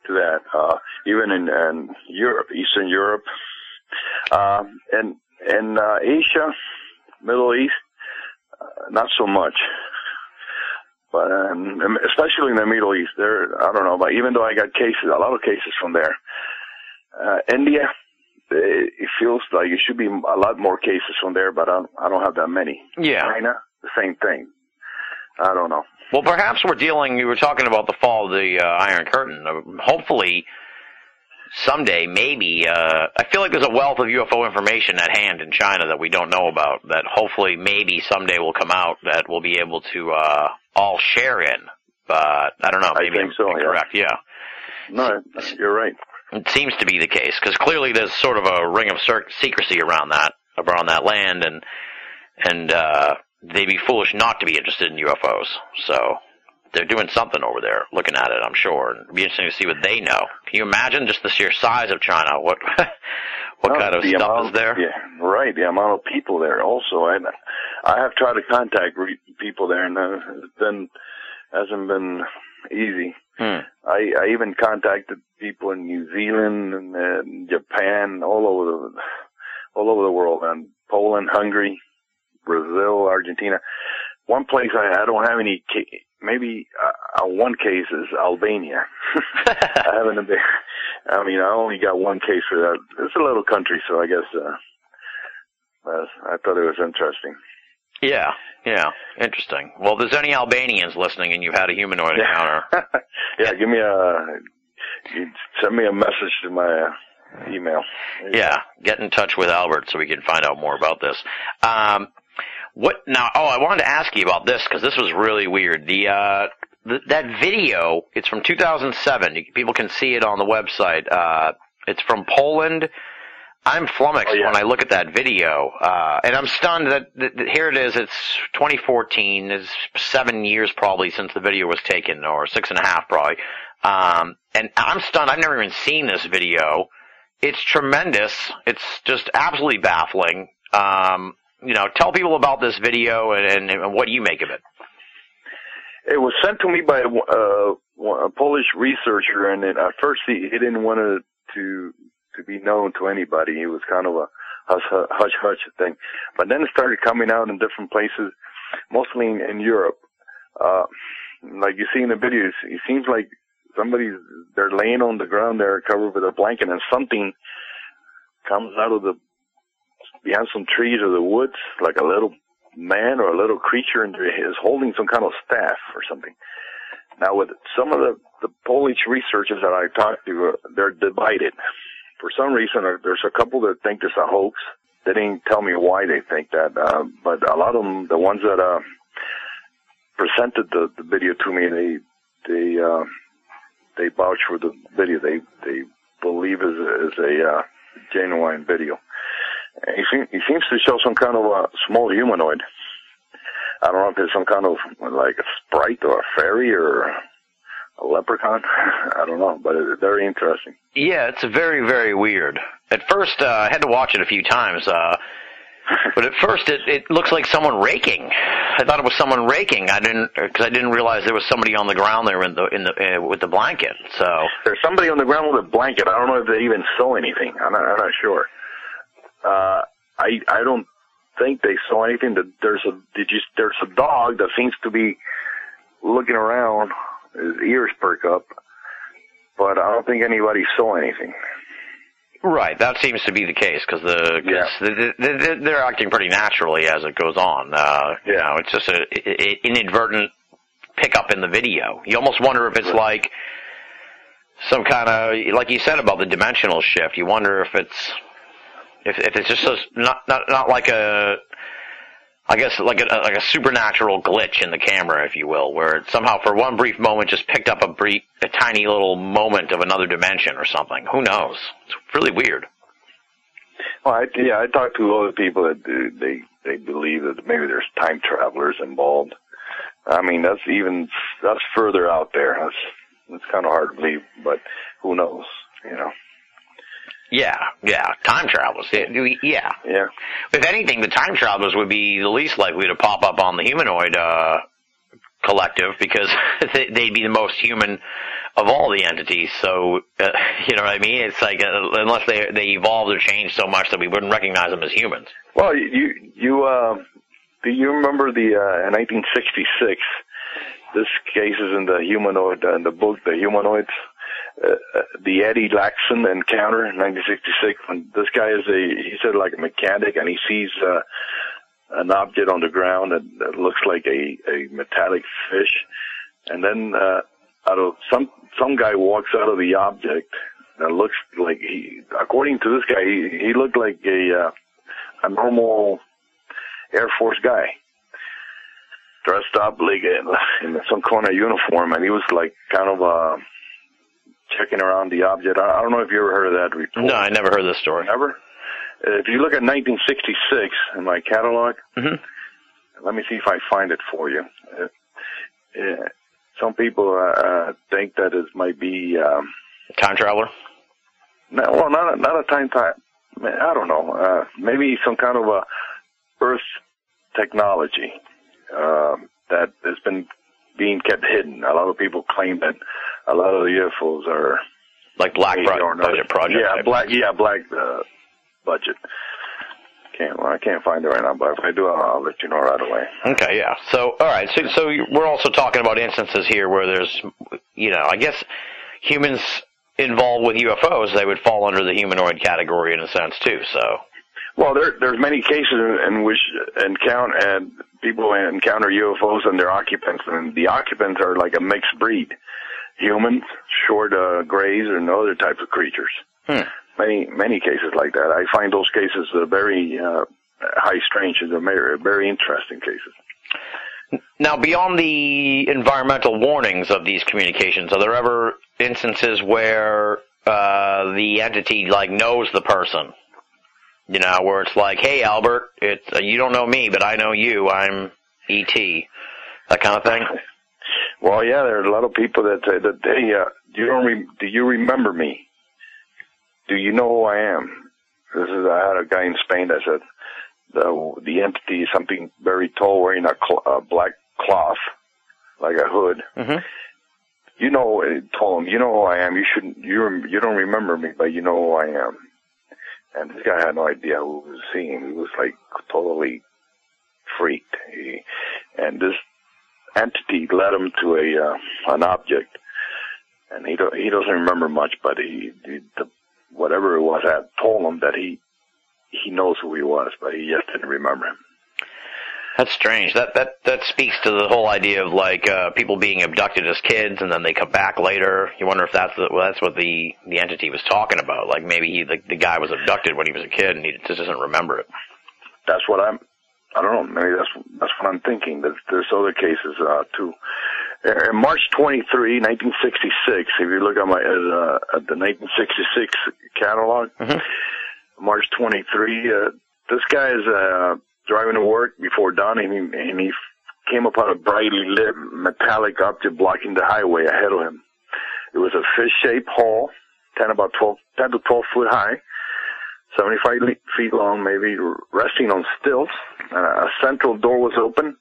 to that. Uh, even in, in Europe, Eastern Europe, uh, and in uh, Asia, Middle East, uh, not so much. but um, especially in the Middle East, there I don't know, but even though I got cases, a lot of cases from there, uh, India, it, it feels like it should be a lot more cases from there, but I don't, I don't have that many.
Yeah.
China, the same thing. I don't know.
Well, perhaps we're dealing. You were talking about the fall of the uh, Iron Curtain. Uh, hopefully, someday, maybe. Uh, I feel like there's a wealth of UFO information at hand in China that we don't know about. That hopefully, maybe someday will come out that we'll be able to uh, all share in. But I don't know.
I
Maybe
think so, yeah.
incorrect. Yeah.
No, you're right.
It seems to be the case because clearly there's sort of a ring of secrecy around that around that land, and and uh, they'd be foolish not to be interested in UFOs. So they're doing something over there, looking at it. I'm sure. It'd be interesting to see what they know. Can you imagine just the sheer size of China? What (laughs) what
No,
kind of stuff
amount,
is there?
Yeah, right. The amount of people there. Also, I I have tried to contact re- people there, and uh, it's been hasn't been easy.
Hmm.
I I even contacted people in New Zealand and uh, Japan, all over the all over the world, and Poland, Hungary, Brazil, Argentina. One place I, I don't have any. Ca- maybe uh, uh, one case is Albania. (laughs) I haven't been. I mean, I only got one case for that. It's a little country, so I guess. uh uh, I thought it was interesting.
Yeah, yeah, interesting. Well, if there's any Albanians listening and you've had a humanoid encounter, (laughs)
yeah, give me a. Send me a message to my uh, email.
yeah, get in touch with Albert so we can find out more about this. Um, what now? Oh, I wanted to ask you about this because this was really weird. The uh, th- that video, it's from 2007. You- People can see it on the website. Uh, it's from Poland. I'm flummoxed
Oh, yeah.
when I look at that video, uh, and I'm stunned that, that, that here it is. It's 2014. It's seven years probably since the video was taken, or six and a half probably. Um, and I'm stunned. I've never even seen this video. It's tremendous. It's just absolutely baffling. Um, you know, tell people about this video and, and, what you make of it.
It was sent to me by uh, a Polish researcher, and at first he, he didn't want it to to be known to anybody. It was kind of a hush hush hush thing, but then it started coming out in different places, mostly in, in Europe. Uh, like you see in the videos, it seems like somebody's they're laying on the ground there covered with a blanket, and something comes out of the behind some trees or the woods, like a little man or a little creature and is holding some kind of staff or something. Now, with some of the, the Polish researchers that I talked to, uh, they're divided. For some reason, there's a couple that think it's a hoax. They didn't tell me why they think that, uh, but a lot of them, the ones that uh, presented the, the video to me, they they uh, they vouch for the video. They they believe is is a uh, genuine video. He, he seems to show some kind of a small humanoid. I don't know if it's some kind of like a sprite or a fairy or a leprechaun. (laughs) I don't know, but it's very interesting.
Yeah, it's very, very weird. At first, uh, I had to watch it a few times, uh, but at first it, it looks like someone raking. I thought it was someone raking. I didn't because I didn't realize there was somebody on the ground there in the in the uh, with the blanket. So
There's somebody on the ground with a blanket. I don't know if they even saw anything. I'm not, I'm not sure. Uh, I I don't think they saw anything. That there's a did you there's a dog that seems to be looking around. His ears perk up, but I don't think anybody saw anything.
right, that seems to be the case because the cause
Yeah.
they, they, they're acting pretty naturally as it goes on. Uh, You
Yeah.
know, it's just an inadvertent pickup in the video. You almost wonder if it's like some kind of like you said about the dimensional shift. You wonder if it's if if it's just a, not not not like a I guess like a like a supernatural glitch in the camera, if you will, where it somehow for one brief moment just picked up a brief a tiny little moment of another dimension or something. Who knows? It's really weird.
Well, I, yeah, I talked to other people that do, they they believe that maybe there's time travelers involved. I mean, that's even that's further out there. That's it's kind of hard to believe, but who knows? You know?
Yeah, yeah, time travelers. Yeah, yeah. If anything, the time travelers would be the least likely to pop up on the humanoid uh, collective because (laughs) they- they'd be the most human of all the entities. So, uh, (laughs) you know what I mean? It's like uh, unless they they evolved or changed so much that we wouldn't recognize them as humans.
Well, you you uh, do you remember the uh, in 1966 this case is in the humanoid uh, in the book, The Humanoids. Uh, uh, the Eddie Laxson encounter in 1966. When this guy is a he said like a mechanic, and he sees uh, an object on the ground that, that looks like a a metallic fish, and then uh, out of some some guy walks out of the object that looks like he according to this guy he, he looked like a uh, a normal Air Force guy dressed up like in, in some kind of uniform and he was like kind of uh checking around the object. I, don't know if you ever heard of that report.
No, I never heard this story.
Never? If you look at 1966 in my catalog,
Mhm.
let me see if I find it for you. Uh, uh, some people uh, uh, think that it might be, um,
Time traveler.
no, well, not a, not a time time. I don't know. Uh, maybe some kind of a Earth technology um, that has been being kept hidden. A lot of people claim that a lot of the UFOs are
Like black
Maybe
pro-
or not.
budget project.
Yeah, black. Yeah, black uh, budget. Can't. Well, I can't find it right now, but if I do, I'll, I'll let you know right away.
Okay, yeah. So, all right. So, so we're also talking about instances here where there's, you know, I guess humans involved with UFOs, they would fall under the humanoid category in a sense too. So,
Well, there there's many cases in, in which encounter and people encounter UFOs and their occupants, and the occupants are like a mixed breed, humans, short uh, grays, and other types of creatures.
Hmm.
Many many cases like that. I find those cases uh, very uh, high strange and very, very interesting cases.
now beyond the environmental warnings of these communications, are there ever instances where uh, the entity like knows the person? You know, where it's like, "Hey, Albert, it's uh, you don't know me, but I know you. I'm E.T." That kind of thing. (laughs)
Well, yeah, there are a lot of people that say that, hey, uh, do you don't re- do you remember me? Do you know who I am? This is I had a guy in Spain that said the the entity is something very tall, wearing a, cl- a black cloth, like a hood.
hmm
You know, I told him, you know who I am. You shouldn't. You rem- you don't remember me, but you know who I am. And this guy had no idea who was seeing. He was like totally freaked. He, and this entity led him to a uh, an object, and he don't, he doesn't remember much, but he, he the, whatever it was had told him that he he knows who he was, but he just didn't remember him.
That's strange. That that that speaks to the whole idea of like uh, people being abducted as kids and then they come back later. You wonder if that's the, well, that's what the the entity was talking about. Like maybe he the, the guy was abducted when he was a kid and he just doesn't remember it.
That's what I'm. I don't know. Maybe that's that's what I'm thinking. There's, there's other cases uh, too. Uh, March 23, 1966. If you look at my uh, at the 1966 catalog,
Mhm.
March 23. Uh, this guy is uh, driving to work before dawn, and he, and he came upon a brightly lit metallic object blocking the highway ahead of him. It was a fish-shaped hall, 10 about 12, 10 to 12 foot high, 75 le- feet long, maybe resting on stilts. Uh, a central door was open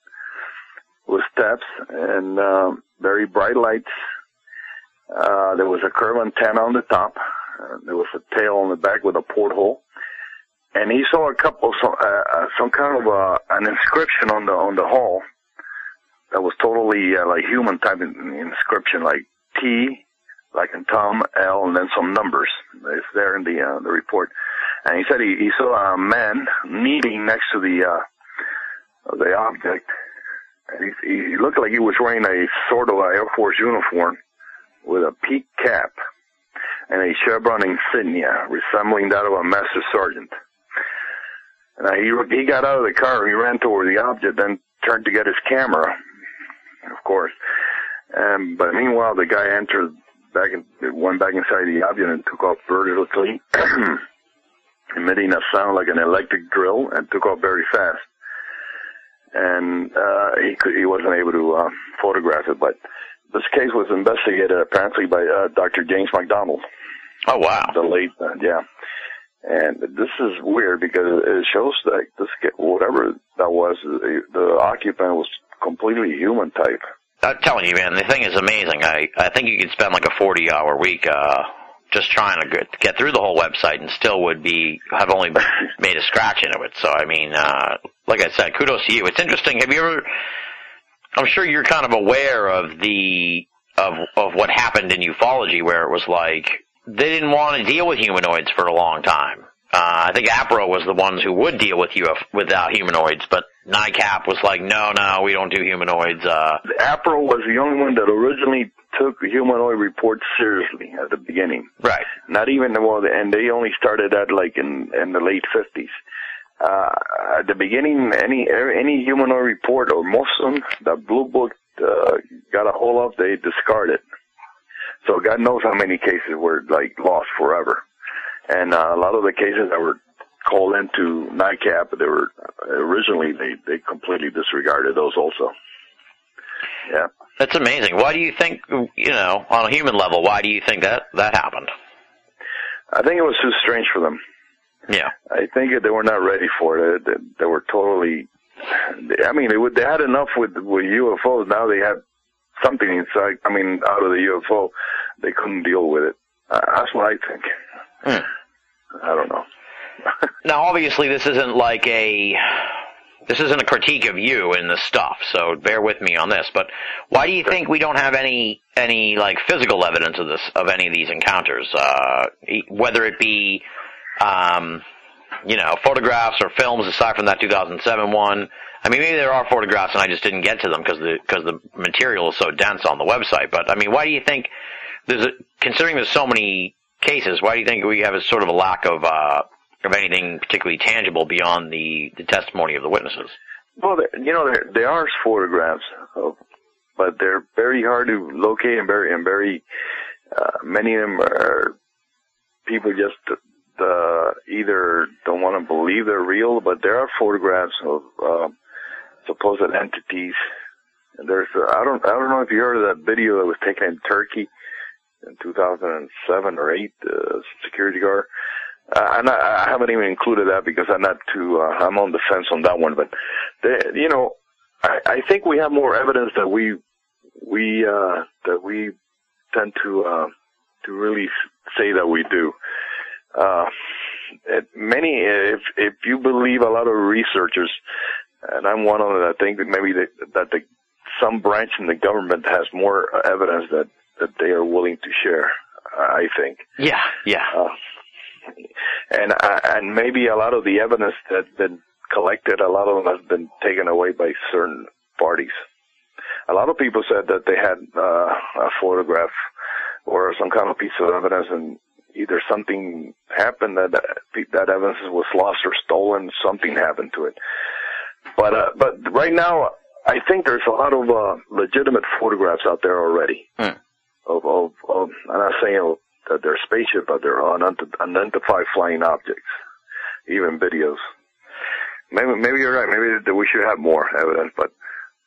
with steps and um, very bright lights. Uh, there was a curved antenna on the top. Uh, there was a tail on the back with a porthole. And he saw a couple, some, uh, uh, some kind of uh, an inscription on the on the hall that was totally uh, like human type inscription, like T, like in Tom, L, and then some numbers. It's there in the uh, the report. And he said he, he saw a man kneeling next to the uh, the object. And he, he looked like he was wearing a sort of a Air Force uniform with a peak cap and a chevron insignia resembling that of a master sergeant. And he he got out of the car, he ran toward the object, then turned to get his camera, of course. Um, but meanwhile, the guy entered back in, went back inside the object and took off vertically, (clears throat) emitting a sound like an electric drill, and took off very fast. And uh, he could, he wasn't able to uh, photograph it, but this case was investigated apparently by uh, Dr. James McDonald
Oh wow.
the late, uh, yeah. And this is weird because it shows that this whatever that was, the, the occupant was completely human type.
I'm telling you, man, the thing is amazing. I I think you could spend like a 40 hour week uh just trying to get, get through the whole website and still would be have only (laughs) made a scratch into it. So I mean, uh like I said, kudos to you. It's interesting. Have you ever I'm sure you're kind of aware of the of of what happened in ufology, where it was like they didn't want to deal with humanoids for a long time. Uh, I think APRO was the ones who would deal with UF without humanoids, but NICAP was like, no, no, we don't do humanoids. Uh,
APRO was the only one that originally took humanoid reports seriously at the beginning.
right.
Not even the one, and they only started that like in in the late fifties. Uh, at the beginning, any any humanoid report or most of them that Blue Book uh, got a hold of, they discarded. So God knows how many cases were like lost forever, and uh, a lot of the cases that were called into NICAP, they were originally they they completely disregarded those also. Yeah.
That's amazing. Why do you think, you know, on a human level, why do you think that that happened?
I think it was too strange for them.
Yeah.
I think they were not ready for it. They, they were totally. I mean, they would. They had enough with with UFOs. Now they have something inside. I mean, out of the UFO, they couldn't deal with it. Uh, that's what I think.
Hmm.
I don't know. (laughs)
Now, obviously, this isn't like a this isn't a critique of you and the stuff. So bear with me on this. But why do you think we don't have any any like physical evidence of this of any of these encounters? Uh, whether it be um, you know photographs or films aside from that 2007 one. I mean, maybe there are photographs and I just didn't get to them because the because the material is so dense on the website. But I mean, why do you think there's a, considering there's so many cases? Why do you think we have a sort of a lack of uh, of anything particularly tangible beyond the, the testimony of the witnesses.
Well, you know, there there are photographs, of, but they're very hard to locate and very and very uh, many of them are people just uh, either don't want to believe they're real, but there are photographs of uh, supposed entities. There's I don't I don't know if you heard of that video that was taken in Turkey in 2007 or eight. Uh, security guard. Uh, not, I haven't even included that because I'm not too, uh, I'm on the fence on that one, but they, you know, I, I think we have more evidence that we, we, uh, that we tend to, uh, to really say that we do. Uh, many, if, if you believe a lot of researchers, and I'm one of them, I think that maybe that, that the, some branch in the government has more evidence that, that they are willing to share, I think.
Yeah, yeah.
Uh, and uh, and maybe a lot of the evidence that's been collected, a lot of them has been taken away by certain parties. A lot of people said that they had uh, a photograph or some kind of piece of evidence, and either something happened that that evidence was lost or stolen, something happened to it. But uh, but right now, I think there's a lot of uh, legitimate photographs out there already.
Hmm.
Of, of, of, I'm not saying that they're spaceship, but they're unidentified flying objects, even videos. Maybe, maybe you're right. Maybe that we should have more evidence, but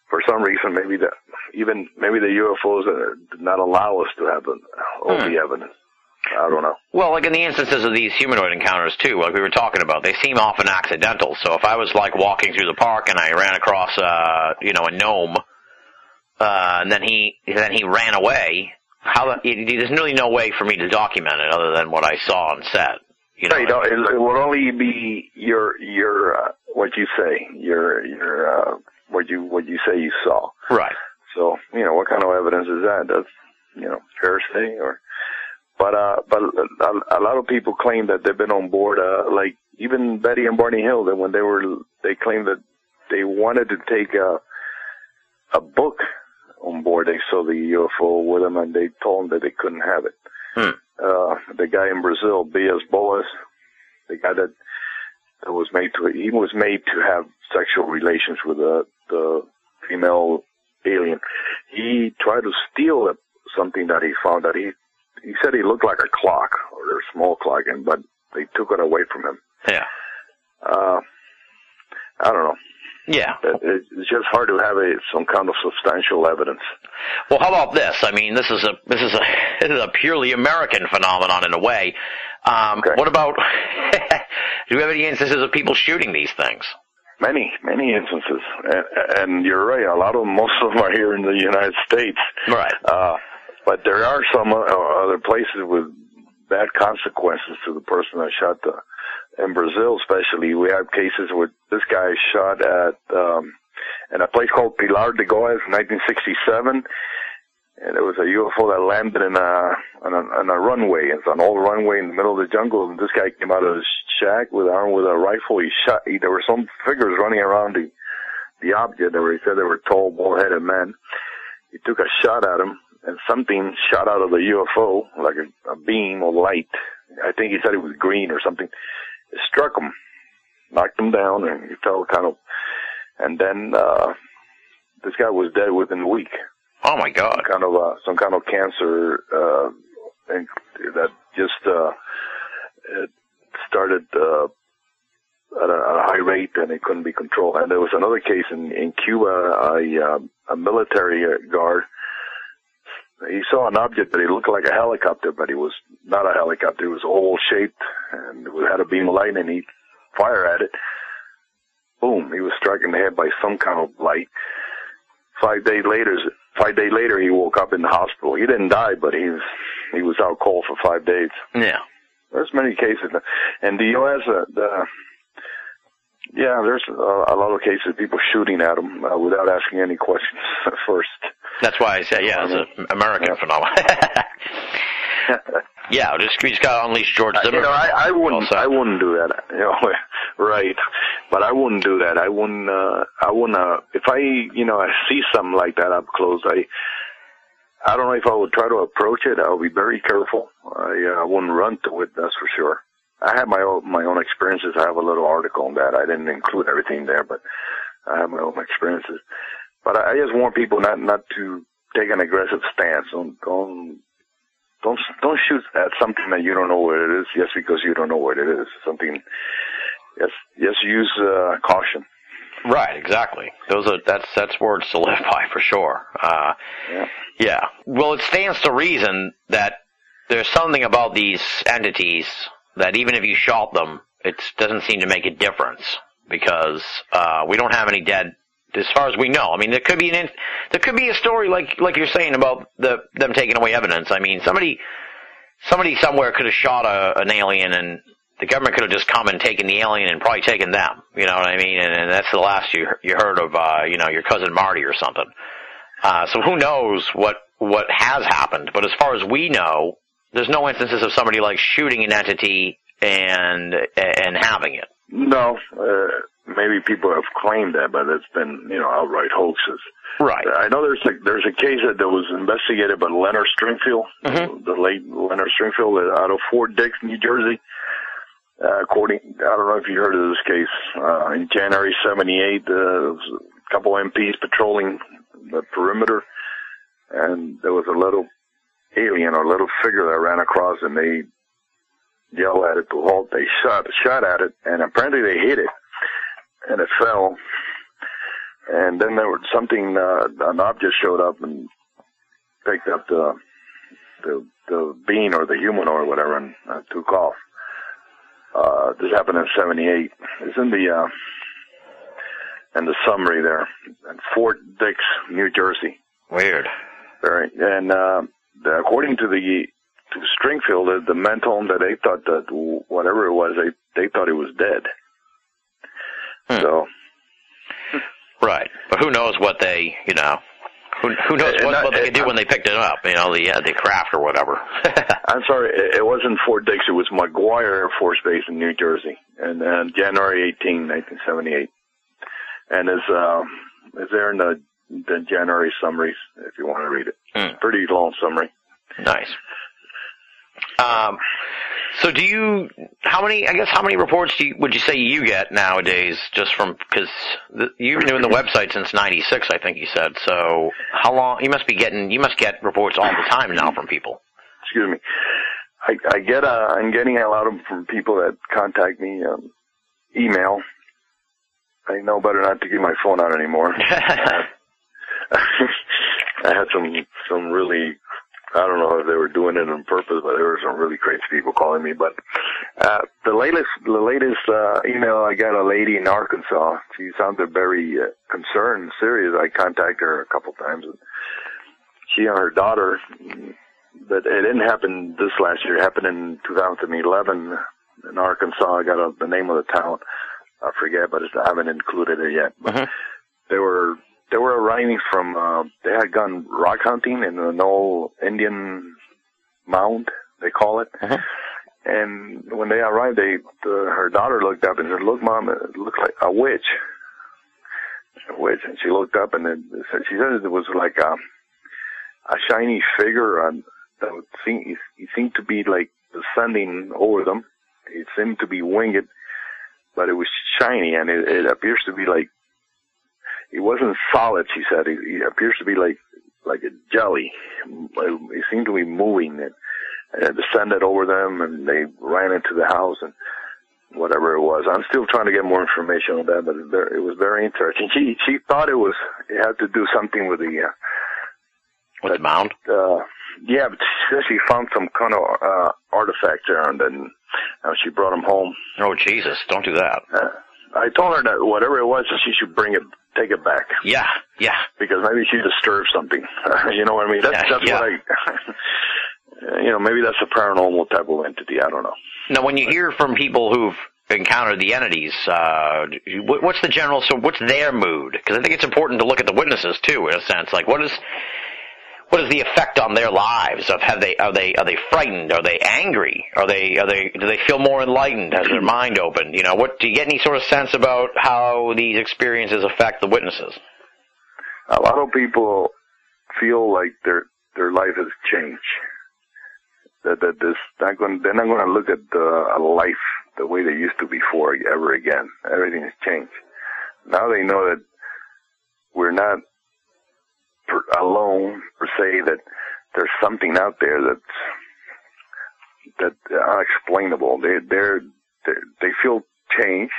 for some reason, maybe the even maybe the UFOs did not allow us to have the, all
Hmm.
the evidence. I don't know.
Well, like in the instances of these humanoid encounters too, like we were talking about, they seem often accidental. So if I was like walking through the park and I ran across, uh, you know, a gnome, uh, and then he then he ran away, how there's really no way for me to document it other than what I saw and said. You know,
no, it, it will only be your your uh, what you say, your your uh, what you what you say you saw.
right.
So you know what kind of evidence is that? That's you know hearsay or. But uh, but a, a lot of people claim that they've been on board. Uh, like even Betty and Barney Hill, that when they were, they claimed that they wanted to take a a book board. They saw the UFO with them, and they told them that they couldn't have it.
Hmm.
Uh, the guy in Brazil, Villas Boas, the guy that that was made to he was made to have sexual relations with the the female alien. He tried to steal something that he found that he he said he looked like a clock or a small clock, and but they took it away from him.
Yeah.
Uh, I don't know.
Yeah.
It, it- it's just hard to have a some kind of substantial evidence.
Well, how about this? I mean, this is a this is a (laughs) this is a purely American phenomenon in a way. Um,
Okay.
What about? (laughs) do you have any instances of people shooting these things?
Many, many instances, and, and you're right. A lot of them, most of them are here in the United States.
Right.
Uh, but there are some uh, other places with bad consequences to the person that shot the. In Brazil, especially, we have cases where this guy shot at um, in a place called Pilar de Goiás, 1967. And there was a UFO that landed in a on a, on a runway. It's an old runway in the middle of the jungle. And this guy came out of his shack with armed with a rifle. He shot. He, there were some figures running around the the object. There were, he said they were tall, bald-headed men. He took a shot at him, and something shot out of the UFO like a, a beam of light. I think he said it was green or something. It struck him, knocked him down, and he fell kind of. And then uh this guy was dead within a week
Oh my God.
some kind of uh, some kind of cancer uh, and that just uh, it started uh, at, a, at a high rate and it couldn't be controlled. And there was another case in in Cuba, a uh, a military uh, guard. He saw an object that he looked like a helicopter, but it was not a helicopter. It was oval shaped and it had a beam of light, and he fired at it. Boom! He was struck in the head by some kind of light. Five days later, five days later, he woke up in the hospital. He didn't die, but he's he was out cold for five days.
Yeah.
There's many cases, and the U.S. Uh, the yeah, there's a, a lot of cases of people shooting at them uh, without asking any questions (laughs) first.
That's why I say, yeah, it's an American
Yeah.
phenomenon. (laughs) yeah, just we just got to unleash George
Uh, you know, I, I wouldn't,
Also.
I wouldn't do that. (laughs) You know, right? But I wouldn't do that. I wouldn't. Uh, I wouldn't. Uh, if I, you know, I see something like that up close, I, I don't know if I would try to approach it. I would be very careful. I, uh, I wouldn't run to it. That's for sure. I have my own my own experiences. I have a little article on that. I didn't include everything there, but I have my own experiences. But I, I just warn people not not to take an aggressive stance. Don't don't don't don't shoot at something that you don't know what it is just because you don't know what it is. Something. Yes, just use uh, caution.
Right, exactly. Those are that's that's words to live by for sure. Uh,
Yeah.
yeah. Well, it stands to reason that there's something about these entities that even if you shot them, it doesn't seem to make a difference because uh, we don't have any dead. As far as we know, I mean, there could be an there could be a story like like you're saying about the them taking away evidence. I mean, somebody somebody somewhere could have shot a, an alien and the government could have just come and taken the alien and probably taken them. You know what I mean? And, and that's the last you you heard of, uh, you know, your cousin Marty or something. Uh, so who knows what what has happened? But as far as we know, there's no instances of somebody like shooting an entity and and having it.
No, uh, maybe people have claimed that, but it's been you know outright hoaxes.
Right.
I know there's a there's a case that, that was investigated by Leonard Stringfield,
Mhm.
the late Leonard Stringfield out of Fort Dix, New Jersey. Uh, according, I don't know if you heard of this case. Uh, in January '78, uh, a couple MPs patrolling the perimeter, and there was a little alien or little figure that ran across, and they yelled at it to halt. They shot shot at it, and apparently they hit it, and it fell. And then there was something, uh, an object showed up and picked up the the the bean or the human or whatever and uh, took off. Uh, this happened in '78. It's in the uh, in the summary there, in Fort Dix, New Jersey.
Weird.
Right. And uh, according to the to Stringfield, the, the men told him that they thought that whatever it was, they they thought he was dead.
Hmm.
So
Right. But who knows what they, you know, who who knows what,
not-
what they could do when they picked it up? You know, the uh, the craft or whatever. (laughs)
I'm sorry, it, it wasn't Fort Dix. It was McGuire Air Force Base in New Jersey, and uh, January 18, 1978. And is uh, is there in the the January summaries if you want to read it.
Hmm.
Pretty long summary.
Nice. Um, so do you? How many? I guess how many reports do you, would you say you get nowadays? Just from because you've been doing the website since '96, I think you said. So how long? You must be getting. You must get reports all the time now from people.
excuse me. I, I get uh, I'm getting a lot of them from people that contact me, um, email. I know better not to give my phone out anymore. (laughs) I had some some really I don't know if they were doing it on purpose, but there were some really crazy people calling me. But uh, the latest the latest uh, email I got a lady in Arkansas. She sounded very uh, concerned, serious. I contacted her a couple times, and she and her daughter but it didn't happen this last year. It happened in 2011 in Arkansas. I got a, the name of the town. I forget, but it's, I haven't included it yet. But
Mhm.
they were arriving from. Uh, they had gone rock hunting in an old Indian mound, they call it.
Mhm.
And when they arrived, they the, her daughter looked up and said, "Look, mom, it looks like a witch." A witch, and she looked up and it, said- she said it was like a a shiny figure on that would seem he seemed to be like descending over them. It seemed to be winged, but it was shiny and it, it appears to be like it wasn't solid. She said it, it appears to be like like a jelly. It, it seemed to be moving and, it descended over them, and they ran into the house and whatever it was. I'm still trying to get more information on that, but it, was very interesting. She she thought it was it had to do something with the. Uh,
With the mound?
uh, yeah, but she said she found some kind of uh, artifact there, and then uh, she brought him home.
Oh, Jesus. Don't do that.
Uh, I told her that whatever it was, she should bring it, take it back,
Yeah, yeah.
because maybe she disturbed something. (laughs) you know what I mean? That's that's
yeah.
what I. (laughs) you know, maybe that's a paranormal type of entity. I don't know.
Now, when you hear from people who've encountered the entities, uh, what- what's the general, so what's their mood? Because I think it's important to look at the witnesses too, in a sense. Like, what is, what is the effect on their lives? Of have they are they are they frightened? Are they angry? Are they are they do they feel more enlightened? Has their mind opened? You know, what do you get any sort of sense about how these experiences affect the witnesses?
A lot of people feel like their their life has changed. That that this not going they're not going to look at the, life the way they used to before ever again. Everything has changed. Now they know that we're not per, alone per se. That there's something out there that's that unexplainable. They they're, they're they feel change.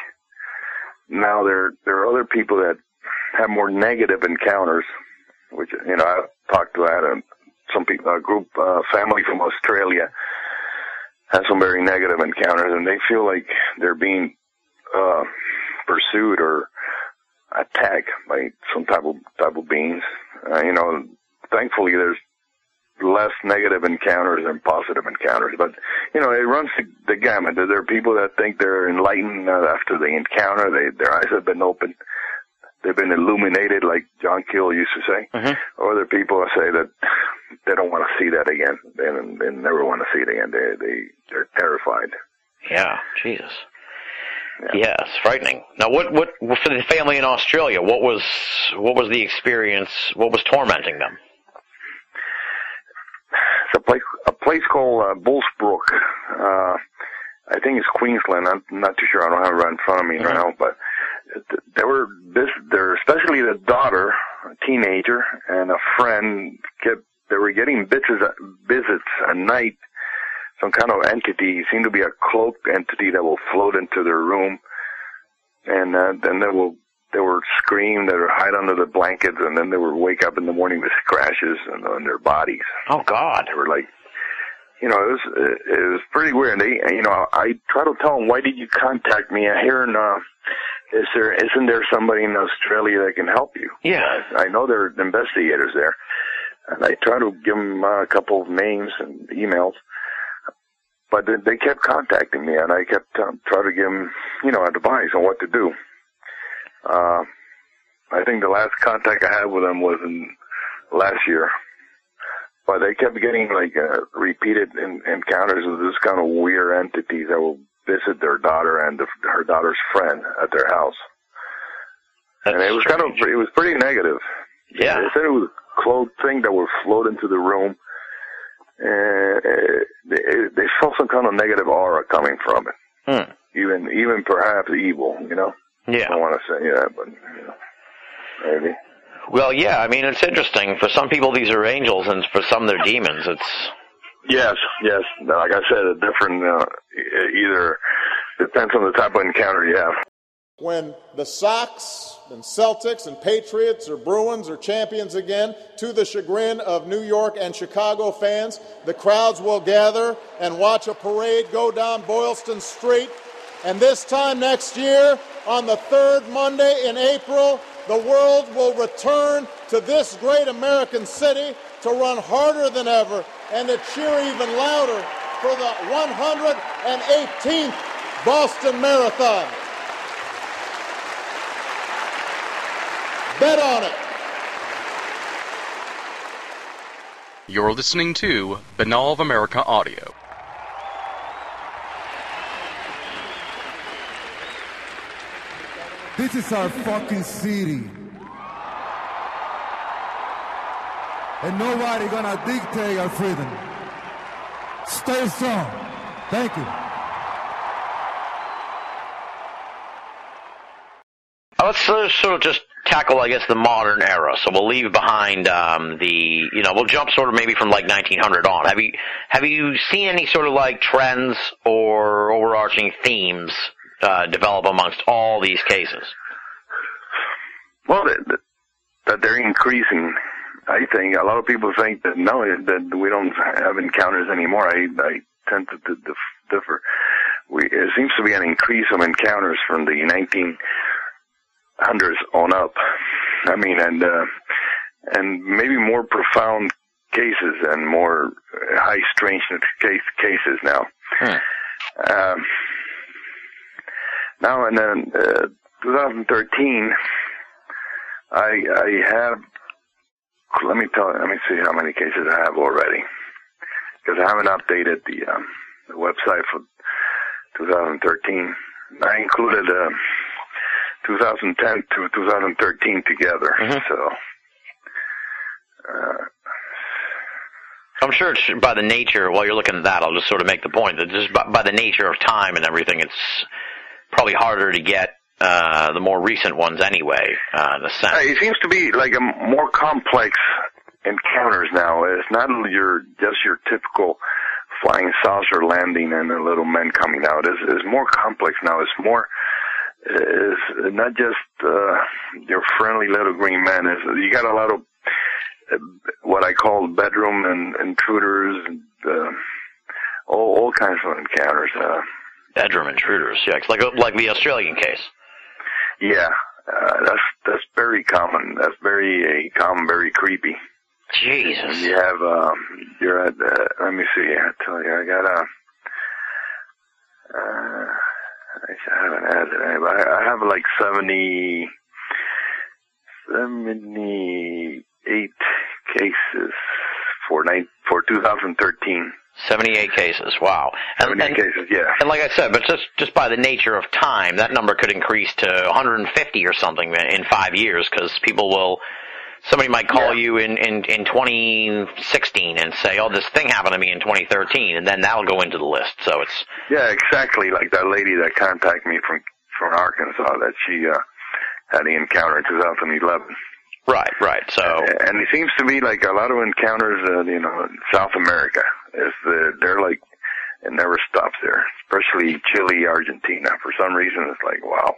Now there there are other people that have more negative encounters, which you know I've talked to that and some people a group uh, family from Australia has some very negative encounters, and they feel like they're being uh, pursued or attacked by some type of type of beings. Uh, you know, thankfully there's less negative encounters than positive encounters, but you know it runs the, the gamut. There are people that think they're enlightened uh, after the encounter; they their eyes have been opened. They've been illuminated, like John Keel used to say.
Mhm.
Or other people say that they don't want to see that again. They, they never want to see it again. They they they're terrified.
Yeah, Jesus.
Yeah.
Yeah, frightening. Now, what, what for the family in Australia? What was what was the experience? What was tormenting them?
It's a place a place called uh, Bullsbrook. Uh, I think it's Queensland. I'm not too sure. I don't have it right in front of me
Mhm.
right now, but th- there were this there, especially the daughter, a teenager, and a friend kept. They were getting visits visits at night. Some kind of entity seemed to be a cloaked entity that will float into their room, and uh, then they will they would scream, they would hide under the blankets, and then they would wake up in the morning with scratches on, on their bodies
Oh God!
they were like, you know, it was it was pretty weird. They, you know, I try to tell them, why did you contact me? I hear, uh, is there isn't there somebody in Australia that can help you?
Yeah.
I, I know there are investigators there, and I try to give them uh, a couple of names and emails, but they, they kept contacting me, and I kept uh, trying to give them, you know, advice on what to do. Uh, I think the last contact I had with them was in last year but they kept getting like uh, repeated in, encounters with this kind of weird entities that will visit their daughter and the, her daughter's friend at their house.
That's
and it was kind of it was pretty negative.
yeah.
They said it was a clothed thing that would float into the room. And uh, they, they felt some kind of negative aura coming from it.
Hmm.
Even even perhaps evil, you know. I
Yeah.
don't want to say that, but you know, maybe.
Well, yeah. I mean, it's interesting. For some people, these are angels, and for some, they're demons. It's
Yes, yes. Like I said, a different uh, either depends on the type of encounter you have.
When the Sox and Celtics and Patriots or Bruins are champions again, to the chagrin of New York and Chicago fans, the crowds will gather and watch a parade go down Boylston Street. And this time next year, on the third Monday in April, the world will return to this great American city to run harder than ever and to cheer even louder for the 118th Boston Marathon. Bet on it.
You're listening to Binnall of America Audio.
This is our fucking city. And nobody gonna dictate our freedom. Stay strong. Thank you.
Let's uh, sort of just tackle, I guess, the modern era. So we'll leave behind um, the, you know, we'll jump sort of maybe from like 1900 on. Have you have you seen any sort of like trends or overarching themes uh, develop amongst all these cases?
Well, that, that they're increasing. I think a lot of people think that no, that we don't have encounters anymore. I, I tend to, to, to differ. We, it seems to be an increase of encounters from the 1900s on up. I mean, and uh, and maybe more profound cases and more high strangeness case, cases now. Um, now and then, uh, 2013, I I have. Let me tell. Let me see how many cases I have already, because I haven't updated the, um, the website for 2013. I included uh, 2010 to 2013 together. So. Uh,
I'm sure it's by the nature, while you're looking at that, I'll just sort of make the point that just by, by the nature of time and everything, it's probably harder to get uh, the more recent ones anyway, uh, in a sense.
Uh, it seems to be like a more complex encounters now. It's not your just your typical flying saucer landing and a little men coming out. It's, it's more complex now. It's more is not just uh, your friendly little green man. Is you got a lot of uh, what I call bedroom and intruders and uh, all all kinds of encounters. Uh,
Bedroom intruders, yeah, it's like like the Australian case.
yeah, uh, that's that's very common. That's very uh, common, very creepy.
Jesus.
You have um, you're at. Uh, let me see. I tell you, I got a. Uh, I haven't added any, but I, I have like 70, 78 cases for nine, for 2013.
78 cases. Wow. And,
78
and,
cases, yeah.
and like I said, but just just by the nature of time, that number could increase to 150 or something in five years because people will. Somebody might call
Yeah.
you in, in, in 2016 and say, "Oh, this thing happened to me in 2013," and then that'll go into the list. So it's
Yeah, exactly. Like that lady that contacted me from from Arkansas that she uh, had the encounter in 2011.
right, right. So
and it seems to be like a lot of encounters, uh, you know, in South America. Is the they're like it never stops there, especially Chile, Argentina. For some reason, it's like wow,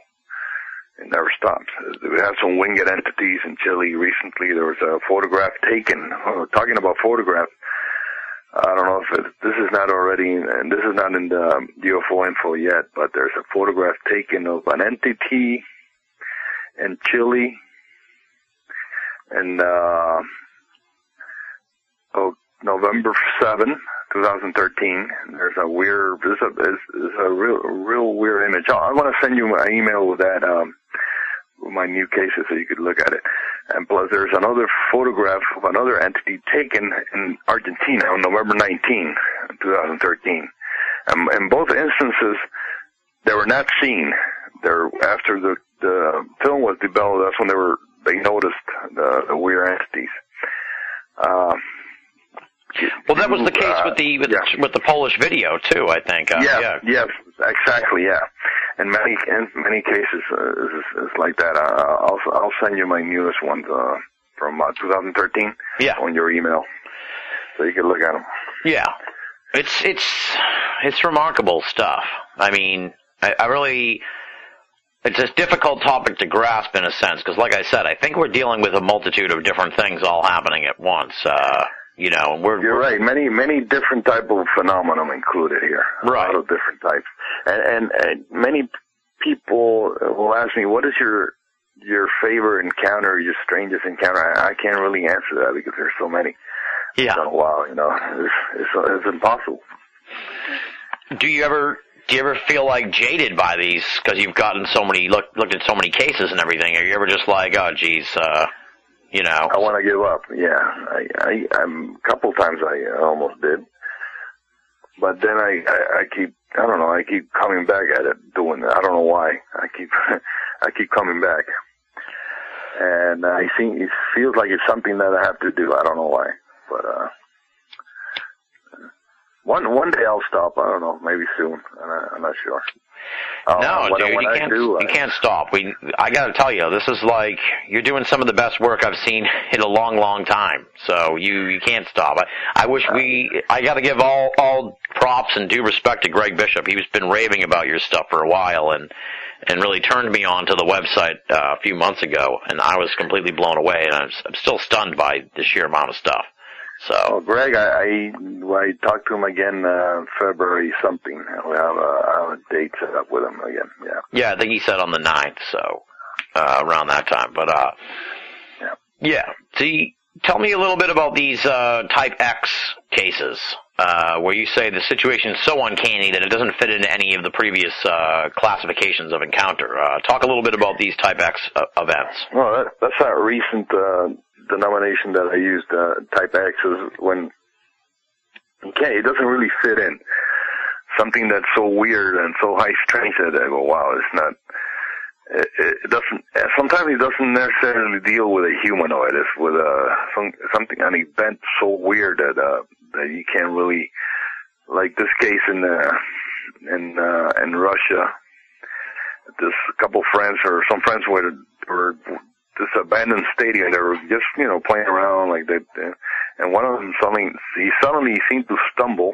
it never stops. We have some winged entities in Chile recently. There was a photograph taken. Oh, talking about photographs. I don't know if it, this is not already, and this is not in the UFO info yet, but there's a photograph taken of an entity in Chile and uh, oh, November 7, 2013. There's a weird, there's a, there's, a real, real weird image. I want to send you my email with that, um, my new cases so you could look at it. And plus there's another photograph of another entity taken in Argentina on November 19, 2013. And in both instances, they were not seen. They're, after the, the film was developed, that's when they were, they noticed the, the weird entities. Uh,
well, that was the case
uh,
with the with,
yeah.
the with the Polish video too. I think. Uh,
yeah,
yeah.
yes, exactly, yeah. In many in many cases, uh, it's, it's like that. Uh, I'll I'll send you my newest ones uh, from uh, 2013
Yeah.
on your email, so you can look at them.
Yeah, it's it's it's remarkable stuff. I mean, I, I really it's a difficult topic to grasp in a sense because, like I said, I think we're dealing with a multitude of different things all happening at once. Uh, you know, and we're
You're
we're-
right. Many many different type of phenomenon included here.
Right.
A lot of different types, and and, and many people will ask me, "What is your your favorite encounter, your strangest encounter?" I, I can't really answer that because there's so many.
Yeah.
So, wow, you know, it's, it's it's impossible.
Do you ever do you ever feel like jaded by these because you've gotten so many look looked at so many cases and everything? Are you ever just like, oh, geez, uh, You know.
I want to give up. Yeah, I, I, I'm a couple times I almost did, but then I, I, I keep, I don't know, I keep coming back at it, doing it. I don't know why. I keep, (laughs) I keep coming back, and I think it feels like it's something that I have to do. I don't know why, but uh, one one day I'll stop. I don't know, maybe soon. I'm not, I'm not sure. Uh,
No, dude, you can't.
do,
you can't stop. We, I got to tell you, this is like you're doing some of the best work I've seen in a long, long time. So you, you can't stop. I, I wish we. I got to give all, all props and due respect to Greg Bishop. He's been raving about your stuff for a while, and and really turned me on to the website uh, a few months ago, and I was completely blown away, and I'm, I'm still stunned by the sheer amount of stuff. So.
Greg, I, I, I talked to him again, uh, February something. We have a, a date set up with him again. Yeah.
Yeah, I think he said on the ninth, so uh, around that time. But uh,
Yeah.
yeah. See, tell me a little bit about these uh, Type X cases, uh, where you say the situation is so uncanny that it doesn't fit into any of the previous uh, classifications of encounter. Uh, talk a little bit about these Type X uh, events.
Well, that, that's that recent, uh, denomination that I used, uh, type X is when, okay, it doesn't really fit in. Something that's so weird and so high strength that I go, wow, it's not, it, it doesn't, sometimes it doesn't necessarily deal with a humanoid. It's with, uh, some, something, an event so weird that, uh, that you can't really, like this case in, uh, in, uh, in Russia. This couple friends or some friends were, were this abandoned stadium. They were just, you know, playing around like that. And one of them suddenly, he suddenly seemed to stumble,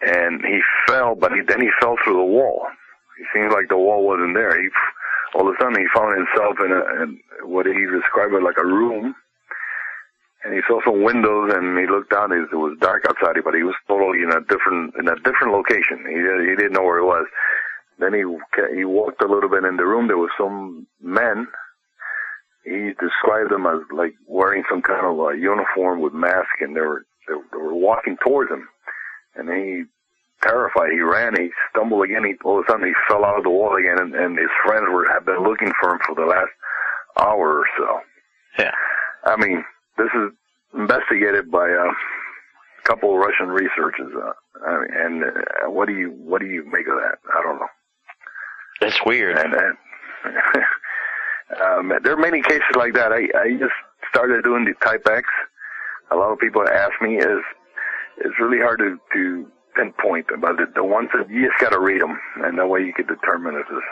and he fell. But he, then he fell through the wall. He seemed like the wall wasn't there. He, all of a sudden, he found himself in a in what he described as like a room. And he saw some windows, and he looked out. It was dark outside, but he was totally in a different in a different location. He he didn't know where he was. Then he he walked a little bit in the room. There was some men he described them as like wearing some kind of a uniform with mask, and they were they, they were walking towards him. And he, terrified, he ran. He stumbled again. He all of a sudden he fell out of the wall again, and, and his friends were have been looking for him for the last hour or so.
Yeah.
I mean, this is investigated by a couple of Russian researchers. Uh, I mean, and uh, what do you what do you make of that? I don't know.
It's weird.
And, and (laughs) um, there are many cases like that. I, I just started doing the Type X. A lot of people ask me is it's really hard to, to pinpoint about it. The ones that you just got to read them, and that way you can determine if it's,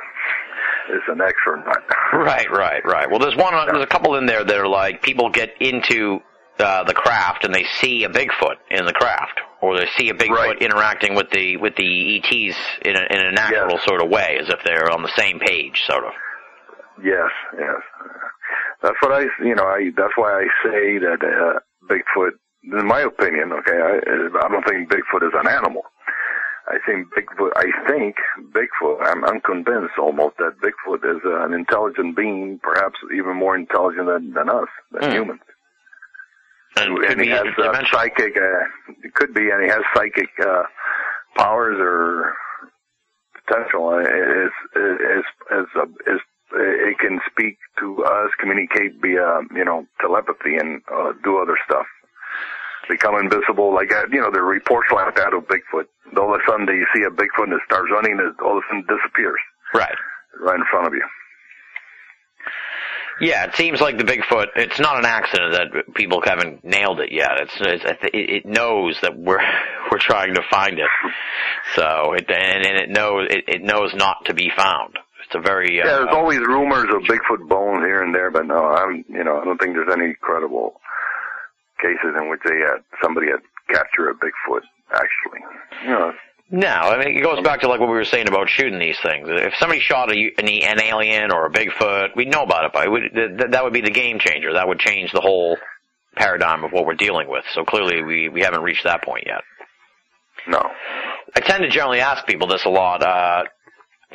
it's an X or not. (laughs)
Right, right, right. Well, there's one. There's a couple in there that are like people get into uh, the craft and they see a Bigfoot in the craft, or they see a Bigfoot
Right.
interacting with the with the ETs in, a, in a natural
Yes.
sort of way, as if they're on the same page, sort of.
Yes, yes. That's what I, you know, I, that's why I say that, uh, Bigfoot, in my opinion, okay, I, I don't think Bigfoot is an animal. I think Bigfoot, I think Bigfoot, I'm, I'm convinced almost that Bigfoot is uh, an intelligent being, perhaps even more intelligent than, than us, than
Hmm.
humans.
And
and he has uh, psychic, uh, it could be, and he has psychic, uh, powers or potential. Uh, Is, is, is, is, it can speak to us, communicate via, you know, telepathy and, uh, do other stuff. Become invisible, like, you know, there are reports like that of Bigfoot. All of a sudden you see a Bigfoot and it starts running and all of a sudden disappears
Right.
right in front of you.
Yeah, it seems like the Bigfoot. It's not an accident that people haven't nailed it yet. It's, it's it, it knows that we're (laughs) we're trying to find it. So it and, and it knows it, it knows not to be found. It's a very uh,
Yeah, there's always rumors of Bigfoot bones here and there, but no, I'm, you know, I don't think there's any credible cases in which they had somebody had captured a Bigfoot. Actually, you know,
No, I mean it goes back to like what we were saying about shooting these things. If somebody shot a, an, an alien or a Bigfoot, we'd know about it, but it would, th- that would be the game changer. That would change the whole paradigm of what we're dealing with. So clearly, we we haven't reached that point yet.
no.
I tend to generally ask people this a lot, uh,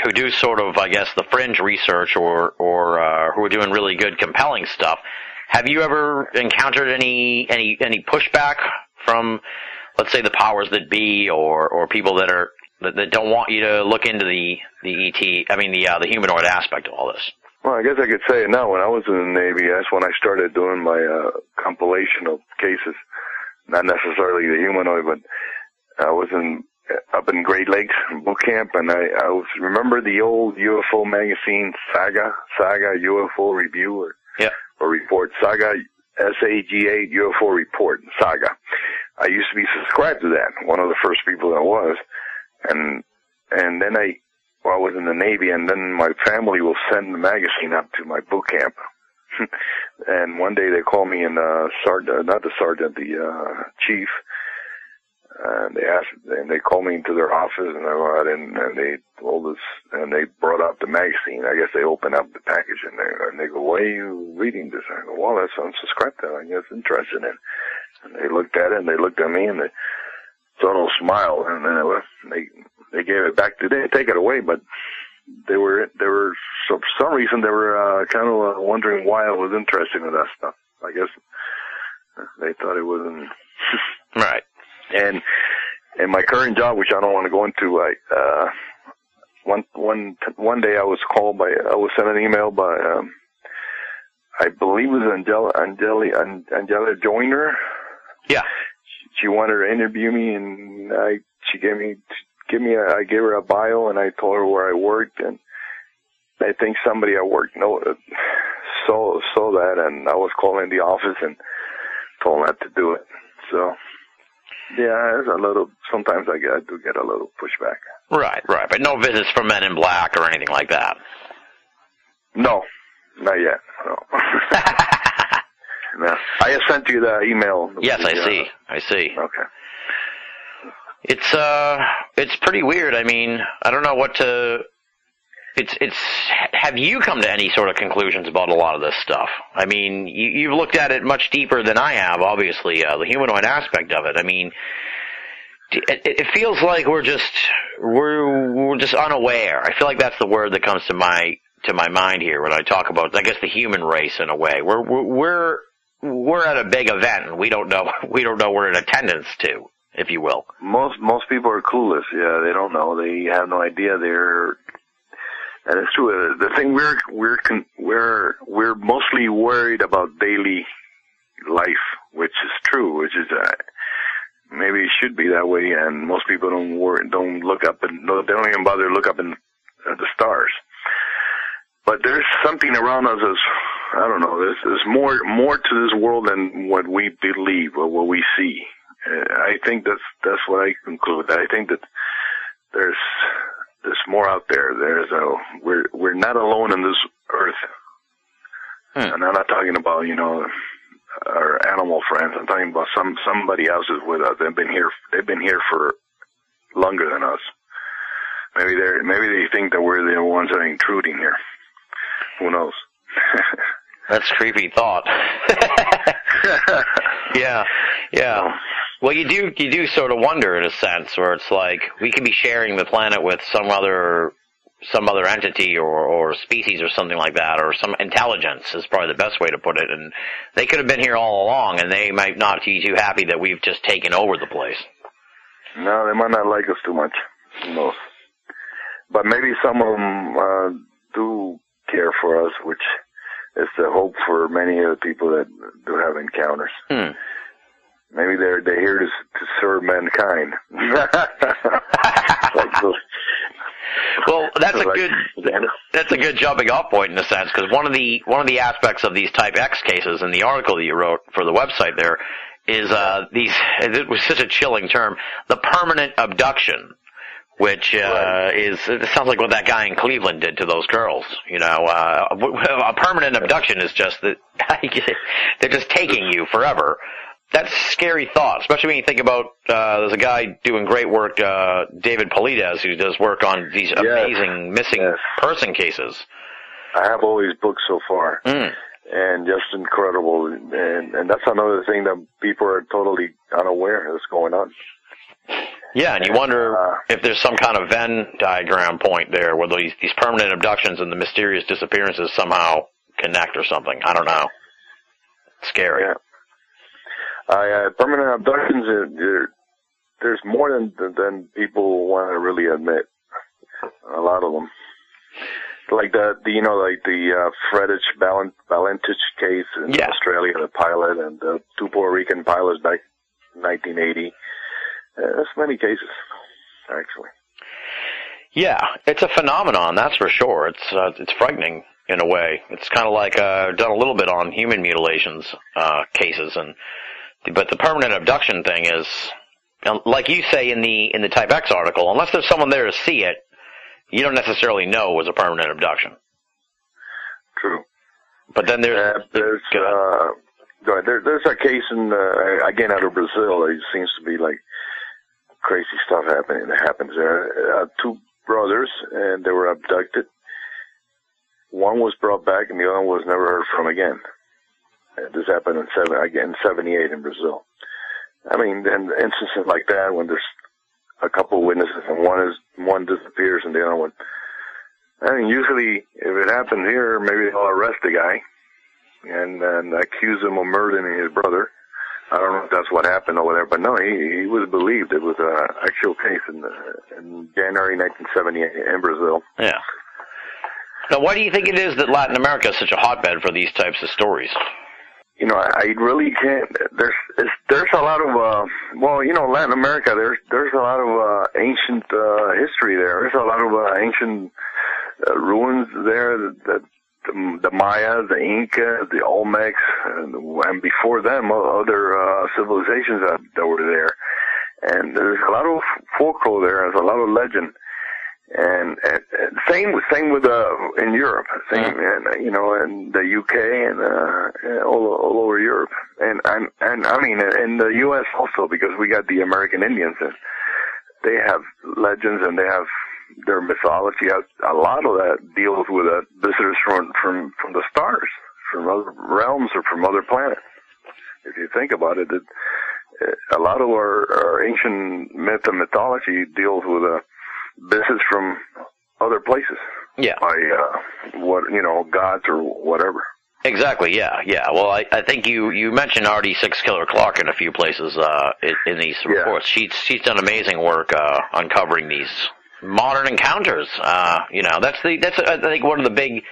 who do sort of, I guess, the fringe research or or uh, who are doing really good, compelling stuff. Have you ever encountered any any any pushback from, let's say, the powers that be, or or people that are that, that don't want you to look into the the ET? I mean, the uh, the humanoid aspect of all this.
Well, I guess I could say it now. When I was in the Navy, that's when I started doing my uh, compilation of cases. Not necessarily the humanoid, but I was in up in Great Lakes boot camp, and I, I was remember the old UFO magazine Saga, Saga UFO Review or
Yeah.
or report Saga S A G A UFO Report Saga. I used to be subscribed to that. One of the first people that was, and and then I well, I was in the Navy, and then my family will send the magazine up to my boot camp. (laughs) and one day they called me and uh sergeant, not the sergeant, the uh chief. And they asked, and they called me into their office, and I went out and, they told us, and they brought out the magazine. I guess they opened up the package, and they and they go, "Why are you reading this?" I go, "Well, that's unsubscribed to. I guess interested in." And they looked at it, and they looked at me, and they sort of smiled, and then uh, they they gave it back to they didn't take it away, but they were they were for some reason they were uh, kind of uh, wondering why I was interested in that stuff. I guess they thought it wasn't. (laughs)
Right.
And in my current job, which I don't want to go into, I uh, one one one day I was called by I was sent an email by um, I believe it was Angela Angela An- Angela Joyner.
Yeah.
She wanted to interview me, and I she gave me give me a, I gave her a bio, and I told her where I worked, and I think somebody at work know saw saw that, and I was calling the office and told them not to do it. So yeah, there's a little. Sometimes I get I do get a little pushback.
Right, right. But no visits from Men in Black or anything like that.
No, not yet. No. (laughs) no. I have sent you the email.
yes, I
Yeah.
see. I see.
Okay.
It's uh, it's pretty weird. I mean, I don't know what to. It's it's. Have you come to any sort of conclusions about a lot of this stuff? I mean, you, you've looked at it much deeper than I have. Obviously, uh, the humanoid aspect of it. I mean, it, it feels like we're just we're we're just unaware. I feel like that's the word that comes to my to my mind here when I talk about, I guess, the human race in a way. We're we're we're, we're at a big event and we don't know (laughs) we don't know we're in attendance to, if you will.
Most most people are clueless. Yeah, they don't know. They have no idea. They're and it's true. Uh, The thing we're we're we're we're mostly worried about daily life, which is true. Which is uh, maybe it should be that way. And most people don't worry, don't look up and they don't even bother to look up in at the stars. But there's something around us as I don't know. There's, there's more more to this world than what we believe or what we see. Uh, I think that's that's what I conclude. I think that there's there's more out there. There's a we're we're not alone in this earth,
Hmm.
and I'm not talking about you know our animal friends. I'm talking about some somebody else is with us. They've been here. They've been here for longer than us. Maybe they're maybe they think that we're the ones that are intruding here. Who knows? (laughs)
That's a creepy thought. (laughs) yeah, yeah. Well, you do you do sort of wonder in a sense, where it's like we could be sharing the planet with some other some other entity or or species or something like that, or some intelligence is probably the best way to put it. And they could have been here all along, and they might not be too happy that we've just taken over the place.
No, they might not like us too much. Who knows? But maybe some of them uh, do care for us, which is the hope for many of the people that do have encounters.
Hmm.
Maybe they're they're here to to serve mankind. (laughs) like those,
Well, that's a
like-
good that's a good jumping off point in a sense because one of the one of the aspects of these type X cases in the article that you wrote for the website there is uh these it was such a chilling term the permanent abduction which uh
Right.
is it sounds like what that guy in Cleveland did to those girls you know uh a permanent abduction is just that (laughs) they're just taking you forever that's a scary thought, especially when you think about uh, there's a guy doing great work, uh, David Paulides, who does work on these amazing missing
Yes.
person cases.
I have all these books so far,
Mm.
and just incredible. And and that's another thing that people are totally unaware that's going on.
Yeah, and you wonder
Uh,
if there's some kind of Venn diagram point there where these these permanent abductions and the mysterious disappearances somehow connect or something. I don't know. Scary.
Yeah. I, uh, permanent abductions, there, there's more than than people want to really admit. A lot of them. like the, the you know like the uh, Fredich Valent, Valentich case in
Yeah.
Australia, the pilot, and the two Puerto Rican pilots back in 1980. Uh, there's many cases, actually.
Yeah, it's a phenomenon, that's for sure. It's uh, it's frightening in a way. It's kind of like uh, done a little bit on human mutilations uh, cases, and but the permanent abduction thing is, like you say in the in the Type X article, unless there's someone there to see it, you don't necessarily know it was a permanent abduction.
True.
But then there's
Uh, there's uh. There, there's a case in uh, again out of Brazil. It seems to be like crazy stuff happening. That happens there. Uh, two brothers, and they were abducted. One was brought back, and the other one was never heard from again. This happened in seven again '78 in Brazil. I mean, and instances like that when there's a couple witnesses and one is one disappears and the other one. I mean, usually if it happens here, maybe they'll arrest the guy and then accuse him of murdering his brother. I don't know if that's what happened or whatever, but no, he he was believed. It was an actual case in uh, in January 1978 in Brazil.
yeah. Now, why do you think it is that Latin America is such a hotbed for these types of stories?
You know, I, really can't. There's it's, there's a lot of uh, well, you know, Latin America. There's there's a lot of uh, ancient uh, history there. There's a lot of uh, ancient uh, ruins there. That, that the, the Mayas, the Inca, the Olmecs, and, and before them, other uh, civilizations that, that were there. And there's a lot of folklore there. There's a lot of legend. And, and, and same with same with uh in Europe, same and uh, you know in the UK and uh all all over Europe, and and and I mean in the U.S. also because we got the American Indians and they have legends and they have their mythology. A a lot of that deals with uh, visitors from from from the stars, from other realms or from other planets. If you think about it, it a lot of our, our ancient myth and mythology deals with uh, visits from other places
Yeah.
by uh, what you know gods or whatever.
Exactly. Yeah. Yeah. Well, I, I think you you mentioned Ardy Sixkiller Clarke in a few places uh, in, in these
Yeah.
reports. She's she's done amazing work uh, uncovering these modern encounters. Uh, you know, that's the that's I think one of the big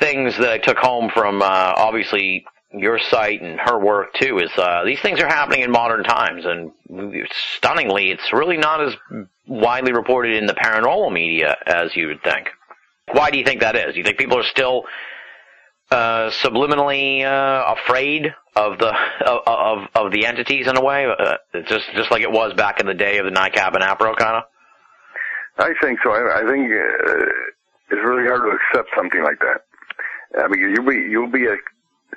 things that I took home from uh, obviously your site and her work too is uh, these things are happening in modern times, and stunningly, it's really not as widely reported in the paranormal media as you would think. Why do you think that is? Do you think people are still uh, subliminally uh, afraid of the of, (laughs) of of the entities in a way, uh, just just like it was back in the day of the NICAP and APRO kind of.
I think so. I, I think uh, it's really hard to accept something like that. I mean, you'll be you'll be a,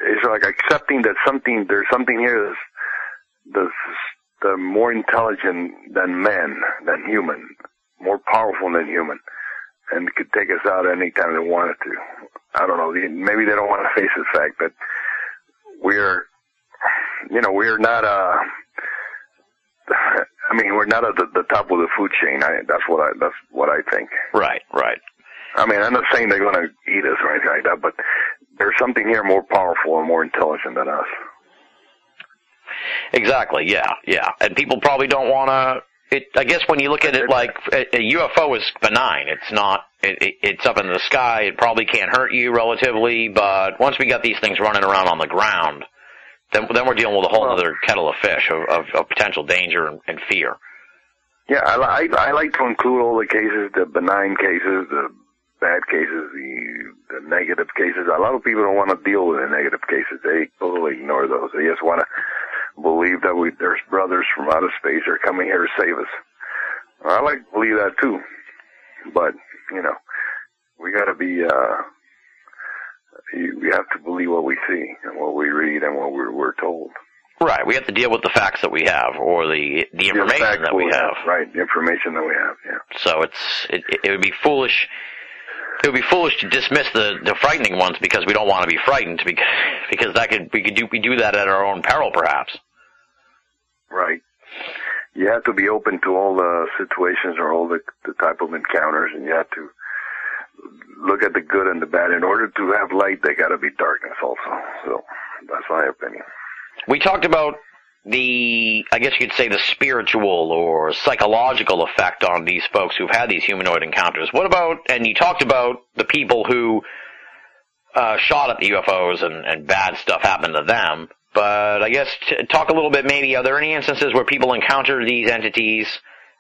it's like accepting that something there's something here that's that's the more intelligent than man, than human, more powerful than human, and could take us out anytime they wanted to. I don't know. Maybe they don't want to face the fact that we're, you know, we're not uh I mean, we're not at the, the top of the food chain. I, that's what I that's what I think.
Right, right.
I mean, I'm not saying they're going to eat us or anything like that, but there's something here more powerful and more intelligent than us.
Exactly. Yeah, yeah. And people probably don't want to. It. I guess when you look at it like a, a UFO is benign. It's not. It, it, it's up in the sky. It probably can't hurt you relatively. But once we got these things running around on the ground, then then we're dealing with a whole
Well-
other kettle of fish of, of, of potential danger and, and fear.
Yeah, I, I I like to include all the cases, the benign cases, the bad cases, the the negative cases. A lot of people don't want to deal with the negative cases. They totally ignore those. They just want to believe that we there's brothers from outer space are coming here to save us. I like to believe that too, but you know, we got to be. uh We have to believe what we see and what we read and what we're, we're told.
Right. We have to deal with the facts that we have or the the information
The
that we have.
right? The information that we have. Yeah.
So it's it, it would be foolish. It would be foolish to dismiss the, the frightening ones because we don't want to be frightened because because that could we could do we do that at our own peril perhaps.
Right. You have to be open to all the situations or all the, the type of encounters, and you have to look at the good and the bad. In order to have light, there got to be darkness also. So that's my opinion.
We talked about the, I guess you could say the spiritual or psychological effect on these folks who've had these humanoid encounters. What about, and you talked about the people who uh, shot at the UFOs and, and bad stuff happened to them, but I guess t- talk a little bit maybe, are there any instances where people encounter these entities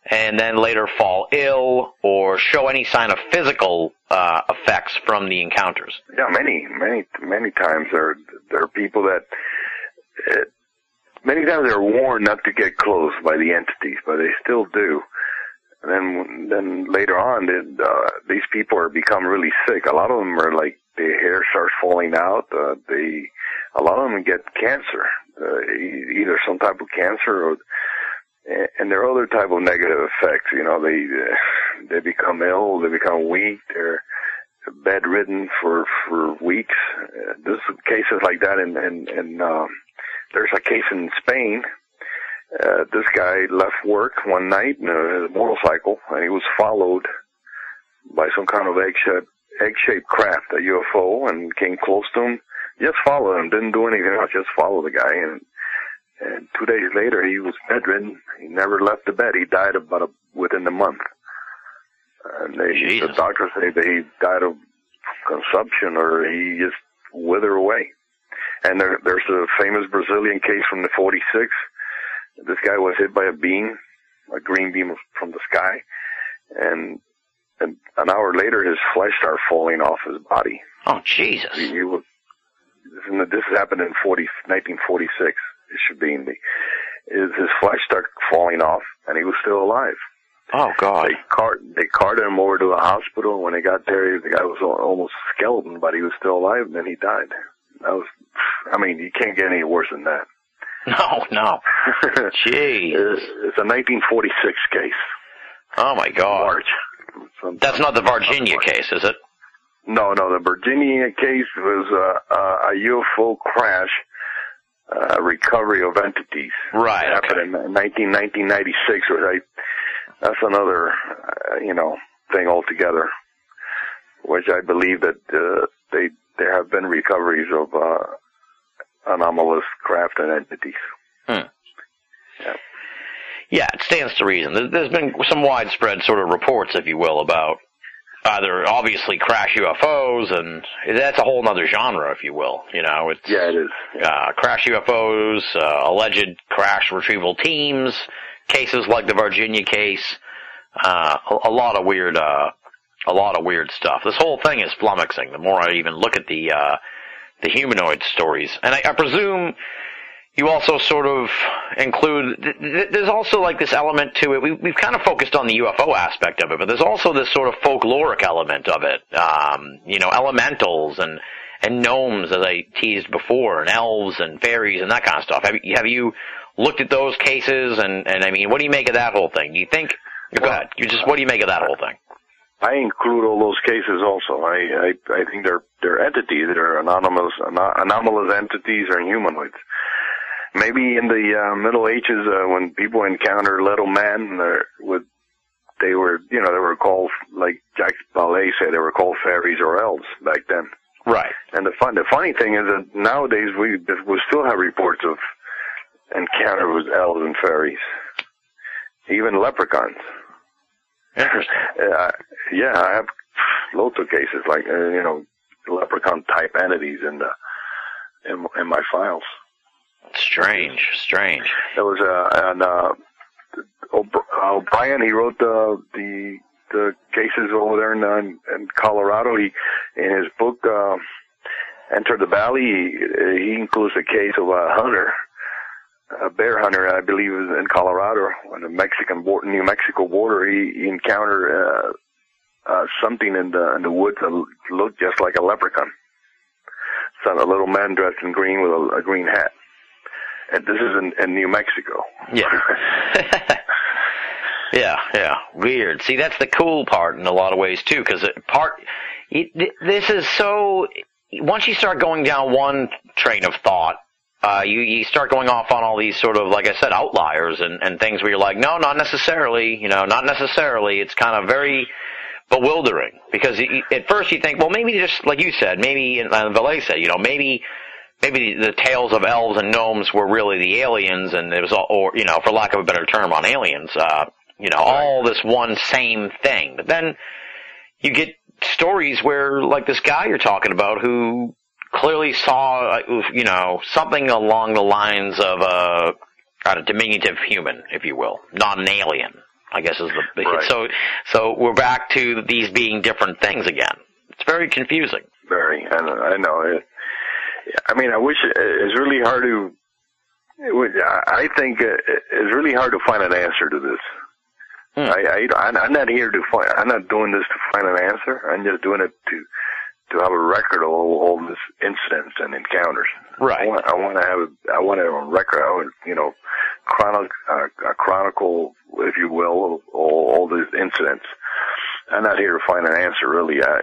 and then later fall ill or show any sign of physical uh, effects from the encounters?
Yeah, many, many, many times there there are people that uh, many times they're warned not to get close by the entities, but they still do. And then then later on, it, uh, these people are become really sick. A lot of them are like their hair starts falling out. Uh, they a lot of them get cancer, uh, either some type of cancer or and there are other type of negative effects. You know, they uh, they become ill, they become weak, they're bedridden for for weeks. Uh, there's cases like that, and and and um, there's a case in Spain. Uh, this guy left work one night in a, motorcycle, and he was followed by some kind of egg-shaped egg-shaped craft, a UFO, and came close to him. Just followed him, didn't do anything else, just followed the guy, and and two days later, he was bedridden. He never left the bed. He died about a, within a month. And they, the doctors say that he died of consumption or he just withered away. And there, there's a famous Brazilian case from the 46. This guy was hit by a beam, a green beam from the sky, and, and an hour later, his flesh started falling off his body.
Oh, Jesus.
He, he was, this, happened in 40, 1946. It should be in the, his, his flesh started falling off, and he was still alive.
Oh, God.
They cart they carted him over to the hospital. When they got there, the guy was almost skeleton, but he was still alive. And then he died. That was, I mean, you can't get any worse than that. (laughs)
No, no. Jeez. (laughs)
It's, a 1946 case,
Oh, my God.
March.
That's not the Virginia case, is it?
No, no, the Virginia case was uh, uh, a UFO crash, uh, recovery of entities.
Right,
It happened in 19, 1996, which I, that's another, uh, you know, thing altogether, which I believe that uh, they there have been recoveries of uh, anomalous craft and entities.
Yeah, it stands to reason. There- There's been some widespread sort of reports, if you will, about either obviously crash UFOs, and that's a whole other genre, if you will. You know, it's
Yeah, it is.
uh, crash UFOs, uh, alleged crash retrieval teams, cases like the Virginia case, uh, a, a lot of weird, uh, a lot of weird stuff. This whole thing is flummoxing. The more I even look at the uh, the humanoid stories, and I, I presume you also sort of include. Th- th- there's also like this element to it. We, we've kind of focused on the UFO aspect of it, but there's also this sort of folkloric element of it. Um, you know, elementals and and gnomes, as I teased before, and elves and fairies and that kind of stuff. Have you, have you looked at those cases? And and I mean, what do you make of that whole thing? Do you think? Go ahead. You just what do you make of that whole thing?
I include all those cases also. I I, I think they're they're entities. They're anomalous ano- anomalous entities or humanoids. Maybe in the uh, Middle Ages, uh, when people encounter little men, uh, with they were you know they were called like Jacques Vallée said they were called fairies or elves back then.
Right.
And the fun the funny thing is that nowadays we we still have reports of encounters with elves and fairies, even leprechauns. Uh, yeah, I have loads of cases like uh, you know leprechaun type entities in the in, in my files.
Strange. Strange.
There was a and uh, O'Brien. He wrote the the the cases over there in uh, in Colorado. He in his book uh, Enter the Valley. He, he includes a case of a hunter, a bear hunter, I believe, was in Colorado on the Mexican border, New Mexico border. He, he encountered uh, uh, something in the in the woods that looked just like a leprechaun. So a little man dressed in green with a, a green hat. And this is in, in New Mexico.
Yeah. (laughs) yeah, yeah. Weird. See, that's the cool part in a lot of ways too, because part it, this is so. Once you start going down one train of thought, uh, you you start going off on all these sort of like I said outliers and and things where you're like, no, not necessarily. You know, not necessarily. It's kind of very bewildering because you, at first you think, well, maybe just like you said, maybe and uh, Vallée said, you know, maybe maybe the tales of elves and gnomes were really the aliens, and it was all, or you know, for lack of a better term, on aliens. Uh, you know, all this one same thing. But then you get stories where, like this guy you're talking about, who clearly saw, you know, something along the lines of a, a diminutive human, if you will, not an alien. I guess is the
Right.
so so we're back to these being different things again. It's very confusing.
Very, and I know it. I mean, I wish it, it's really hard to. Would, I think it's really hard to find an answer to this.
Hmm.
I, I, I'm not here to find. I'm not doing this to find an answer. I'm just doing it to to have a record of all, all this incidents and encounters. I
Right.
want, I want to have. a, I want it on record. I want, you know, chronic, uh, a chronicle, if you will, of all, all these incidents. I'm not here to find an answer. Really, I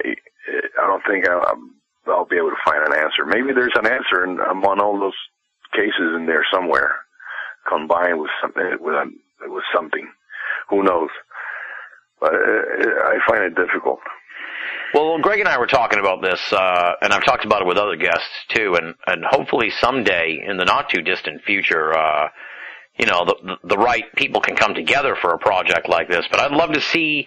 I don't think I, I'm- I'll be able to find an answer. Maybe there's an answer in, among all those cases in there somewhere, combined with something with a, with something. Who knows? But uh, I find it difficult.
Well, Greg and I were talking about this, uh, and I've talked about it with other guests too, and, and hopefully someday in the not too distant future, uh, you know, the, the, right people can come together for a project like this. But I'd love to see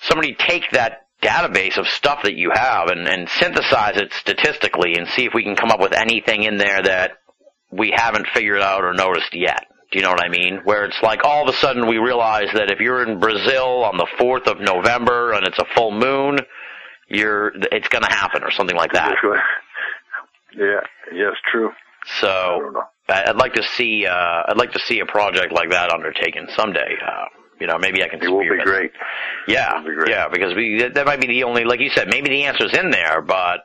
somebody take that database of stuff that you have and, and synthesize it statistically and see if we can come up with anything in there that we haven't figured out or noticed yet. Do you know what I mean? Where it's like all of a sudden we realize that if you're in Brazil on the 4th of November and it's a full moon, you're, it's gonna happen or something like that.
Yeah, yes, true.
So. I'd like to see, uh, I'd like to see a project like that undertaken someday. Uh, you know, maybe I can
It will be great.
Yeah,
be great.
yeah, because we that, that might be the only, like you said, maybe the answer's in there, but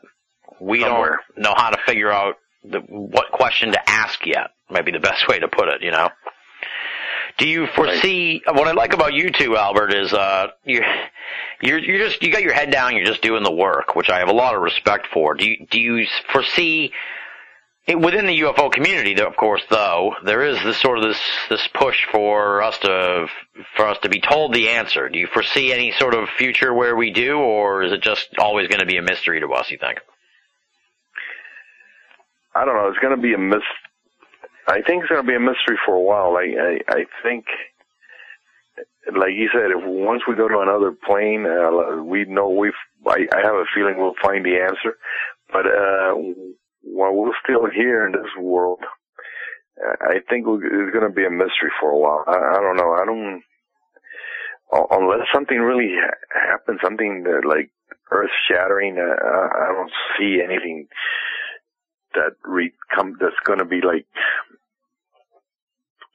we
Somewhere.
don't know how to figure out the, what question to ask yet. Might be the best way to put it, you know. Do you foresee what I like about you two, Albert, is uh you you're you're just you got your head down, you're just doing the work, which I have a lot of respect for. Do you do you foresee it- within the UFO community, of course, though there is this sort of this this push for us to for us to be told the answer. Do you foresee any sort of future where we do, or is it just always going to be a mystery to us? You think?
I don't know. It's going to be a mis. I think it's going to be a mystery for a while. I I, I think, like you said, if once we go to another plane, uh, we know we've. I, I have a feeling we'll find the answer, but uh, while we're still here in this world, I think it's going to be a mystery for a while. I, I don't know. I don't. Unless something really happens, something that like earth shattering, uh, I don't see anything that re- come that's going to be like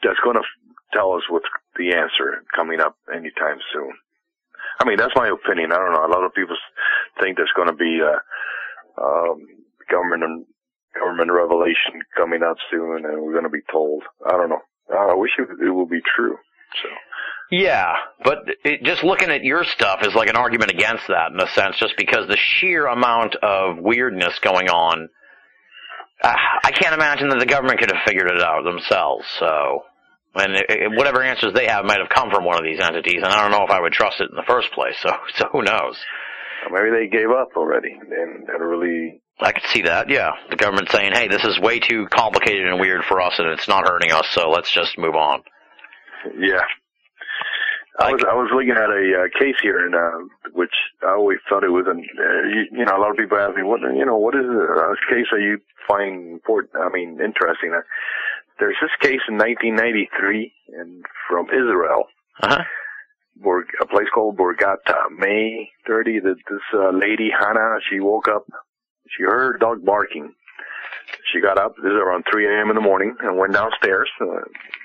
that's going to tell us what's the answer coming up anytime soon. I mean, that's my opinion. I don't know. A lot of people think there's going to be a um, government government revelation coming out soon, and we're going to be told. I don't know. I wish it, it would be true. So
Yeah, but it, just looking at your stuff is like an argument against that in a sense, just because the sheer amount of weirdness going on. Uh, I can't imagine that the government could have figured it out themselves. So, and it, it, whatever answers they have might have come from one of these entities, and I don't know if I would trust it in the first place. So, (laughs) so who knows?
maybe they gave up already, and and really
I could see that. Yeah, the government saying, "Hey, this is way too complicated and weird for us, and it's not hurting us, so let's just move on."
Yeah. I was I was looking at a uh, case here, and uh, which I always thought it was an uh, you, you know a lot of people ask me what you know what is a case that you find important I mean interesting. Uh, there's this case in 1993 and from Israel,
Uh-huh.
A place called Borgata. May 30, that this uh, lady Hannah she woke up, she heard her dog barking. She got up. This is around 3 a.m. in the morning and went downstairs uh,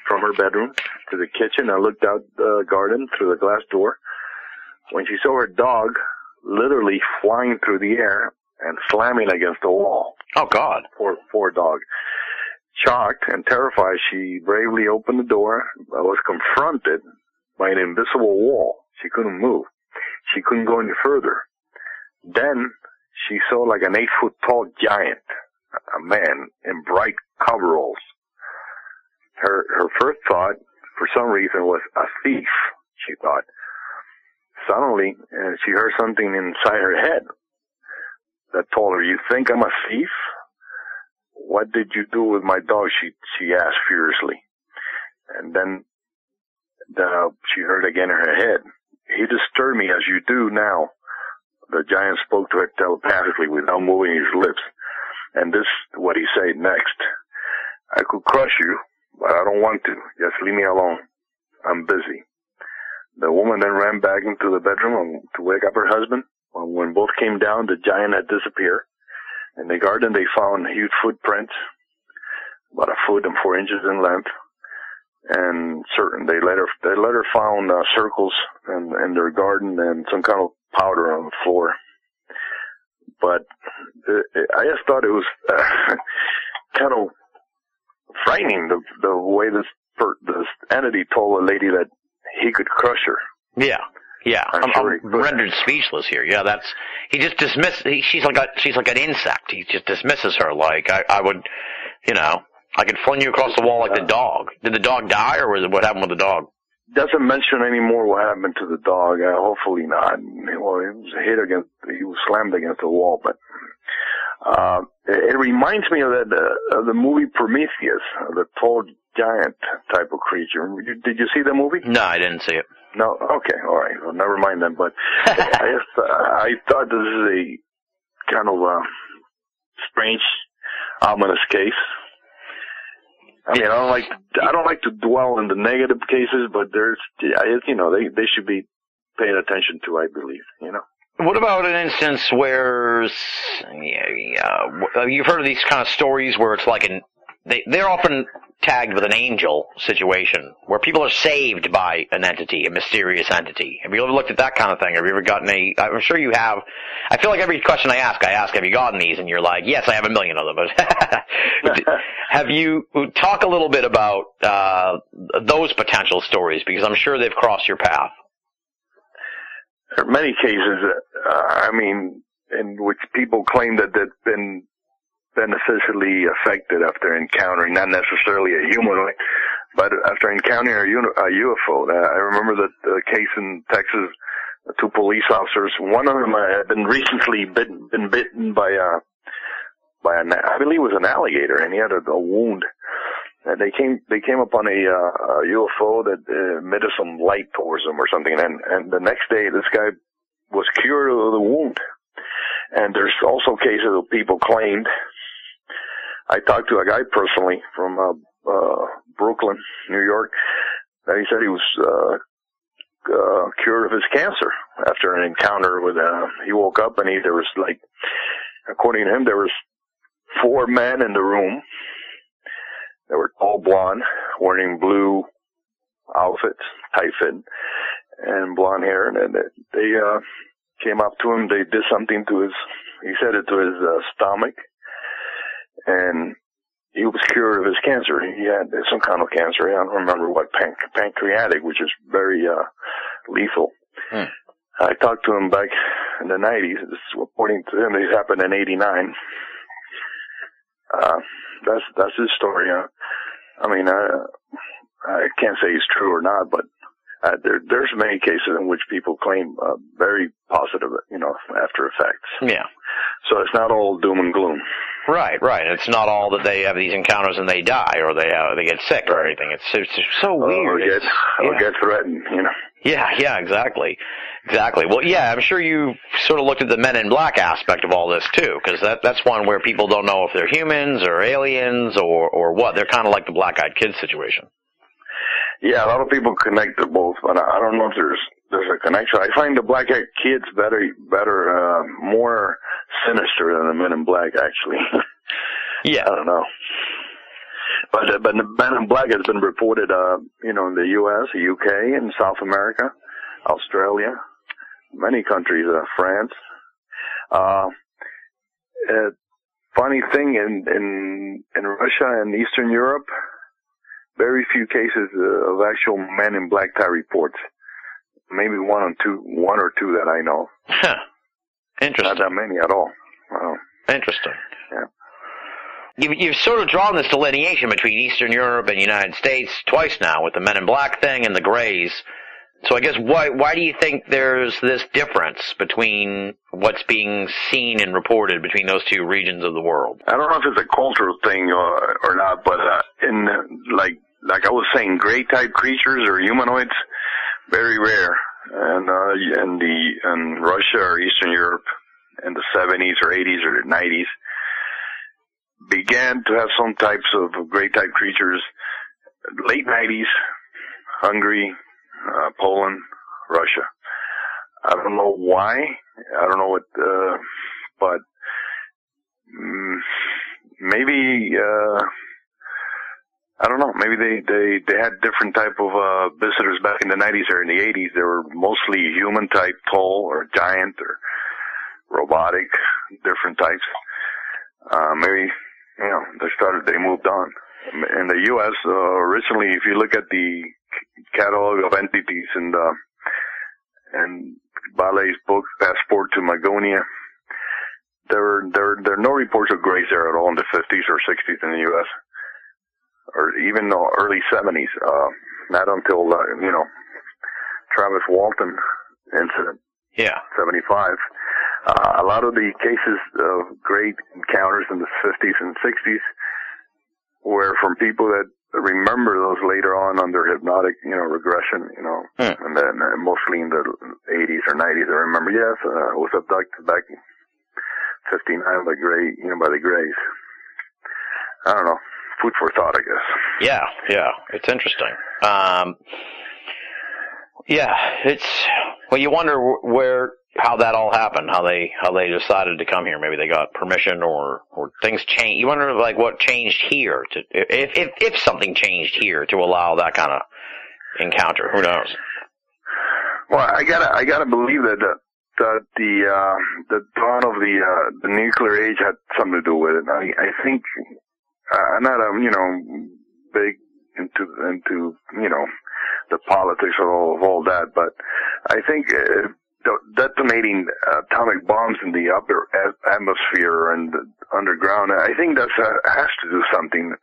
from her bedroom to the kitchen and looked out the garden through the glass door. When she saw her dog literally flying through the air and slamming against the wall.
Oh God.
Poor, poor dog. Shocked and terrified, she bravely opened the door, but was confronted by an invisible wall. She couldn't move. She couldn't go any further. Then she saw like an eight foot tall giant, a man in bright coveralls. Her, her first thought, for some reason, was a thief, she thought. Suddenly, uh, she heard something inside her head that told her, you think I'm a thief? What did you do with my dog? She she asked furiously, and then the, she heard again in her head. He disturbed me as you do now. The giant spoke to her telepathically without moving his lips. And this is what he said next. I could crush you, but I don't want to. Just leave me alone. I'm busy. The woman then ran back into the bedroom to wake up her husband. When both came down, the giant had disappeared. In the garden, they found huge footprints, about a foot and four inches in length, and certain they later they later found uh, circles in, in their garden and some kind of powder on the floor. But it, I just thought it was uh, (laughs) kind of frightening the the way this per, this entity told a lady that he could crush her.
Yeah. Yeah,
I'm
I'm,
sure
I'm rendered speechless here. Yeah, that's he just dismisses. He, she's like a she's like an insect. He just dismisses her like I, I would, you know, I could fling you across the wall like the dog. Did the dog die, or was it what happened with the dog?
Doesn't mention anymore what happened to the dog. Uh, hopefully not. Well, he was hit against, he was slammed against the wall, but uh, it, it reminds me of that uh, of the movie Prometheus, the tall giant type of creature. Did you see the movie?
No, I didn't see it.
No. Okay. All right. Well, never mind then. But (laughs) I just, uh, I thought this is a kind of uh, strange, ominous case. I mean, I don't like I don't like to dwell in the negative cases, but there's, you know, they they should be paying attention to. I believe, you know.
What about an instance where yeah, yeah, you've heard of these kind of stories where it's like an they they're often tagged with an angel situation where people are saved by an entity, a mysterious entity. Have you ever looked at that kind of thing? Have you ever gotten a? I'm sure you have. I feel like every question I ask, I ask, have you gotten these? And you're like, yes, I have a million of them. (laughs) Have you talk a little bit about uh, those potential stories because I'm sure they've crossed your path.
There are many cases, uh, I mean, in which people claim that they've been beneficially affected after encountering not necessarily a humanoid, but after encountering a, UFO. Uh, I remember that the case in Texas, two police officers, one of them uh, had been recently bitten, been bitten by a, by an, I believe it was an alligator, and he had a, a wound. And they came, they came upon a, uh, a UFO that uh, emitted some light towards them or something, and and the next day this guy was cured of the wound. And there's also cases of people claimed. I talked to a guy personally from uh, uh, Brooklyn, New York, and he said he was uh, uh, cured of his cancer after an encounter with. Uh, he woke up and he there was like, according to him, there was four men in the room. They were all blonde, wearing blue outfits, tight fit, and blonde hair, and they, uh, came up to him. They did something to his. He said it to his uh, stomach, and he was cured of his cancer. He had some kind of cancer. I don't remember what panc- pancreatic, which is very uh, lethal.
Hmm.
I talked to him back in the 90s. This is according to him. This happened in '89. Uh, that's that's his story. Uh, I mean, uh, I can't say it's true or not, but uh, there there's many cases in which people claim uh, very positive, you know, after effects.
Yeah.
So it's not all doom and gloom.
Right, right. It's not all that they have these encounters and they die or they uh, they get sick or anything. It's it's so
Or
weird.
get
It's-
or
yeah.
get threatened, you know.
Yeah, yeah, exactly, exactly. Well, yeah, I'm sure you sort of looked at the Men in Black aspect of all this too, because that that's one where people don't know if they're humans or aliens or or what. They're kind of like the Black Eyed Kids situation.
Yeah, a lot of people connect to both, but I I don't know if there's there's a connection. I find the black eyed kids better better uh more sinister than the men in black actually. (laughs)
Yeah,
I don't know. But uh, but men in black has been reported uh you know in the US, the UK, in South America, Australia, many countries, uh, France. Uh, uh funny thing in in in Russia and Eastern Europe, very few cases uh, of actual men in black tie reports. Maybe one or two, one or two that I know.
Huh.
Not that many at all. Wow.
Interesting.
Yeah.
You've, you've sort of drawn this delineation between Eastern Europe and the United States twice now with the Men in Black thing and the Greys. So I guess why why do you think there's this difference between what's being seen and reported between those two regions of the world?
I don't know if it's a cultural thing or, or not, but uh, in uh, like like I was saying, gray type creatures or humanoids, very rare. And uh, in the in Russia or Eastern Europe in the 70s or 80s or 90s, began to have some types of gray type creatures. Late 90s, Hungary, uh, Poland, Russia. I don't know why. I don't know what, uh, but mm, maybe uh, I don't know. Maybe they they they had different type of uh, visitors back in the 90s or in the 80s. They were mostly human type, tall or giant or robotic, different types. Uh, maybe know they started they moved on. In the U.S. Uh, originally, if you look at the catalog of entities and uh, and Vallée's book Passport to Magonia. There were there there are no reports of grays there at all in the 50s or 60s in the U.S. or even the early 70s. Uh, not until uh, you know Travis Walton incident.
Yeah.
75. Uh, a lot of the cases of great encounters in the 50s and 60s were from people that remember those later on under hypnotic, you know, regression, you know,
Hmm.
and then uh, mostly in the 80s or 90s. I remember, yes, uh, I was abducted back in 59 by Gray, you know, by the Greys. I don't know. Food for thought, I guess.
Yeah, yeah, it's interesting. Um, yeah, it's well, you wonder where how that all happened, how they how they decided to come here. Maybe they got permission, or or things changed. You wonder like what changed here to if if if something changed here to allow that kind of encounter. Who knows?
Well, I gotta, I gotta believe that the, that the, uh, the dawn of the, uh, the nuclear age had something to do with it. I, I think, uh, I'm not, um, you know, big into, into, you know, the politics of all, of all that, but I think, uh, detonating atomic bombs in the upper atmosphere and underground, I think that uh, has to do something.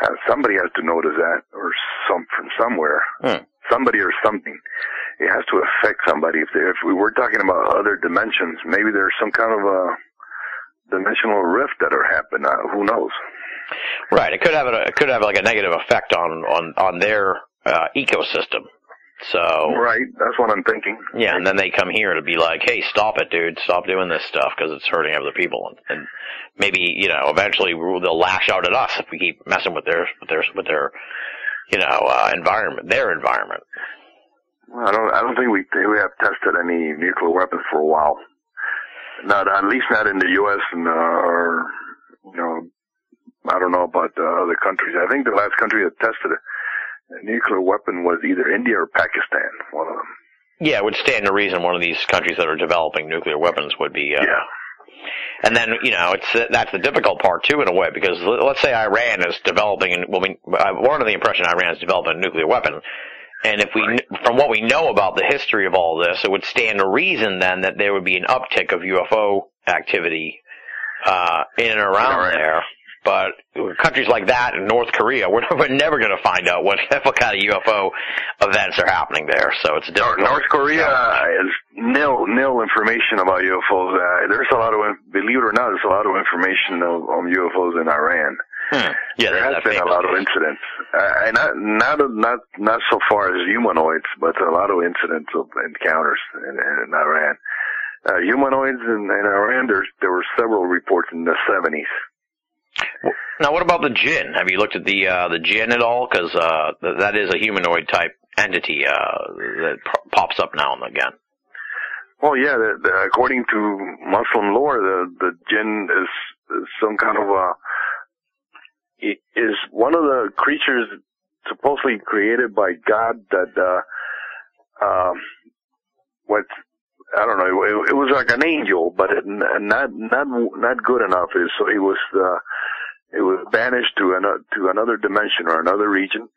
Has, somebody has to notice that, or some, from somewhere.
Hmm.
Somebody or something it has to affect somebody. If they, if we were talking about other dimensions, maybe there's some kind of a dimensional rift that are happening. Uh, who knows?
Right. It could have a it could have like a negative effect on on on their uh, ecosystem. So
Right. That's what I'm thinking.
Yeah, and then they come here to be like, "Hey, stop it, dude! Stop doing this stuff because it's hurting other people." And, and maybe you know, eventually they'll lash out at us if we keep messing with their with their with their you know uh, environment, their environment.
I don't. I don't think we we have tested any nuclear weapons for a while. Not at least not in the U.S. and uh, or you know, I don't know about uh, other countries. I think the last country that tested a, a nuclear weapon was either India or Pakistan. One of them.
Yeah, it would stand to reason one of these countries that are developing nuclear weapons would be. Uh,
Yeah.
And then you know it's that's the difficult part too in a way because let's say Iran is developing and well, we, we're under the impression Iran is developing a nuclear weapon, and if we kn- from what we know about the history of all this, it would stand to reason then that there would be an uptick of UFO activity uh, in and around there. But countries like that and North Korea, (laughs) we're, we're never going to find out what (laughs) what kind of UFO events are happening there. So it's
North,
difficult.
North Korea is nil nil information about UFOs. Uh, there's a lot of believe it or not, there's a lot of information of, on UFOs in Iran.
Hmm. Yeah,
there has been a lot of incidents, uh, and not not not not so far as humanoids, but a lot of incidents of encounters in, in Iran. Uh, humanoids in, in Iran, there's, there were several reports in the 70s.
Now, what about the jinn? Have you looked at the uh, the jinn at all? Because uh, th- that is a humanoid type entity uh, that p- pops up now and again.
Well, yeah, the, the, according to Muslim lore, the the jinn is, some kind of a i- is one of the creatures supposedly created by God that uh um what I don't know it, was like an angel, but not not not good enough. So it was uh it was banished to an, to another dimension or another region,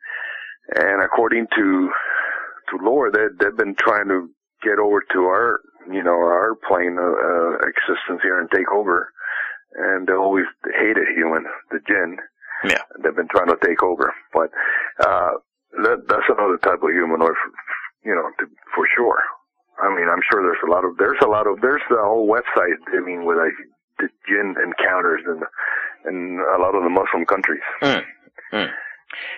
and according to to lore, they they've been trying to get over to our you know our plane of uh, existence here and take over, and they always hated human the jinn.
Yeah.
They've been trying to take over, but uh, that, that's another type of humanoid f- you know, to, for sure. I mean, I'm sure there's a lot of there's a lot of there's the whole website. I mean, with like the jinn encounters in in a lot of the Muslim countries.
Mm. Mm.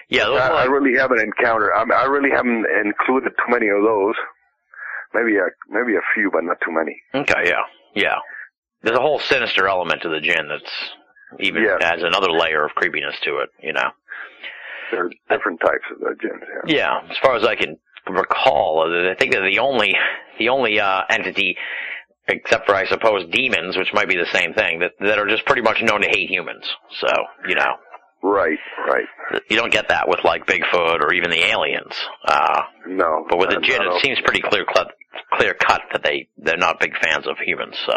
Yeah, those
I, I really haven't encountered. I, I really haven't included too many of those. Maybe a maybe a few, but not too many.
okay, yeah, yeah. There's a whole sinister element to the jinn that's even
Yeah.
adds another layer of creepiness to it. You know.
There are different types of the jinns. Yeah.
Yeah, as far as I can recall, I think they're the only the only uh, entity, except for I suppose demons, which might be the same thing, that that are just pretty much known to hate humans. So you know,
Right. Right.
you don't get that with like Bigfoot or even the aliens. Uh,
No.
but with the jinn, it seems pretty clear cut clear cut that they they're not big fans of humans. So.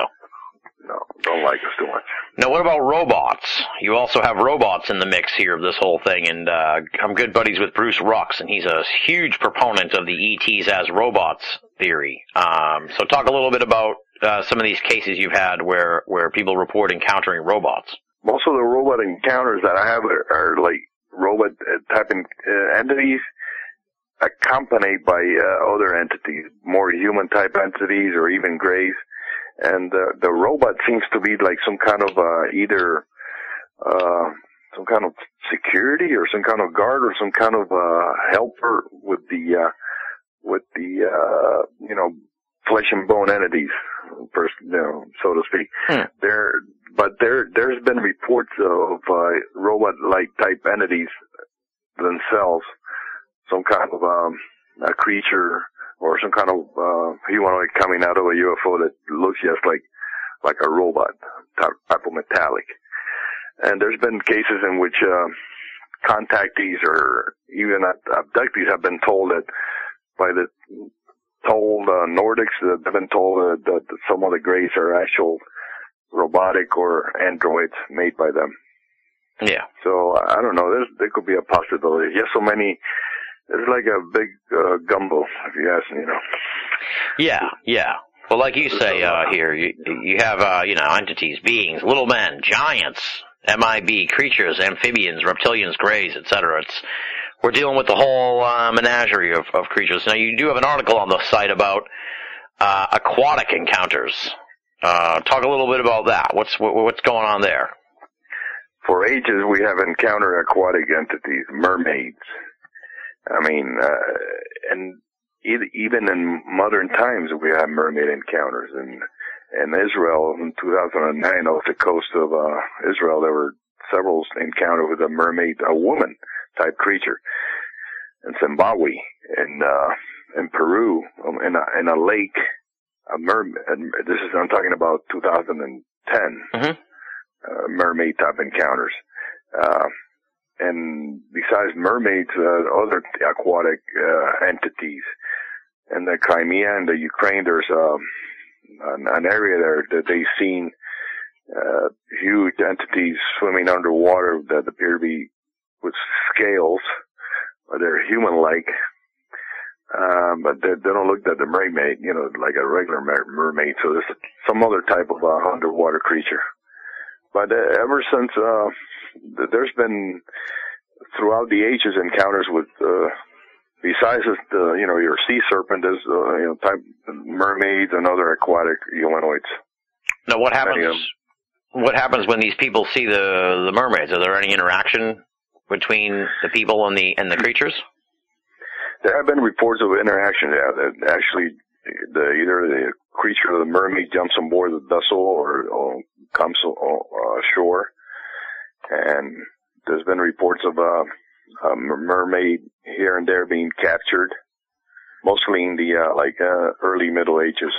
No, don't like us too much.
Now, what about robots? You also have robots in the mix here of this whole thing, and uh, I'm good buddies with Bruce Rux, and he's a huge proponent of the ETs as robots theory. Um, so, talk a little bit about uh, some of these cases you've had where where people report encountering robots.
Most of the robot encounters that I have are, are like robot uh, type in, uh, entities accompanied by uh, other entities, more human type entities or even grays. And uh, the robot seems to be like some kind of uh, either uh, some kind of security or some kind of guard or some kind of uh, helper with the uh, with the uh, you know flesh and bone entities, first, you know, so to speak.
Hmm.
There, but there there's been reports of uh, robot-like type entities themselves, some kind of um, a creature or some kind of uh, humanoid coming out of a UFO that looks just like like a robot, type, type of metallic. And there's been cases in which uh, contactees or even abductees have been told that by the told uh, Nordics that they've been told uh, that some of the Greys are actual robotic or androids made by them.
Yeah.
So I don't know. There's, there could be a possibility. Just so many. It's like a big uh, gumbo, if you ask me. You know.
Yeah, yeah. Well, like you say uh, here, you, you have uh, you know entities, beings, little men, giants, MIB, creatures, amphibians, reptilians, greys, etc. It's we're dealing with the whole uh, menagerie of, of creatures. Now, you do have an article on the site about uh, aquatic encounters. Uh, talk a little bit about that. What's what, what's going on there?
For ages, we have encountered aquatic entities, mermaids. I mean, uh, and even in modern times, we have mermaid encounters. And in Israel, in 2009, off the coast of uh, Israel, there were several encounters with a mermaid, a woman type creature. In Zimbabwe, in uh, in Peru, um, in a in a lake, a mermaid. This is I'm talking about 2010
Mhm.
uh, mermaid type encounters. Uh, and besides mermaids, uh, other aquatic uh, entities. In the Crimea and the Ukraine, there's um, an, an area there that they've seen uh, huge entities swimming underwater that appear to be with scales, or they're human-like. Um, but they, they don't look like the mermaid, you know, like a regular mermaid. So there's some other type of uh, underwater creature. But uh, ever since uh, there's been throughout the ages encounters with uh, besides just, uh, you know your sea serpent, there's uh, you know type mermaids and other aquatic humanoids.
Now, what happens? What happens when these people see the the mermaids? Are there any interaction between the people and the and the creatures?
There have been reports of interaction yeah, that actually the either the creature or the mermaid jumps on board the vessel or, or comes uh, ashore, and there's been reports of uh, a mermaid here and there being captured, mostly in the uh, like uh, early Middle Ages.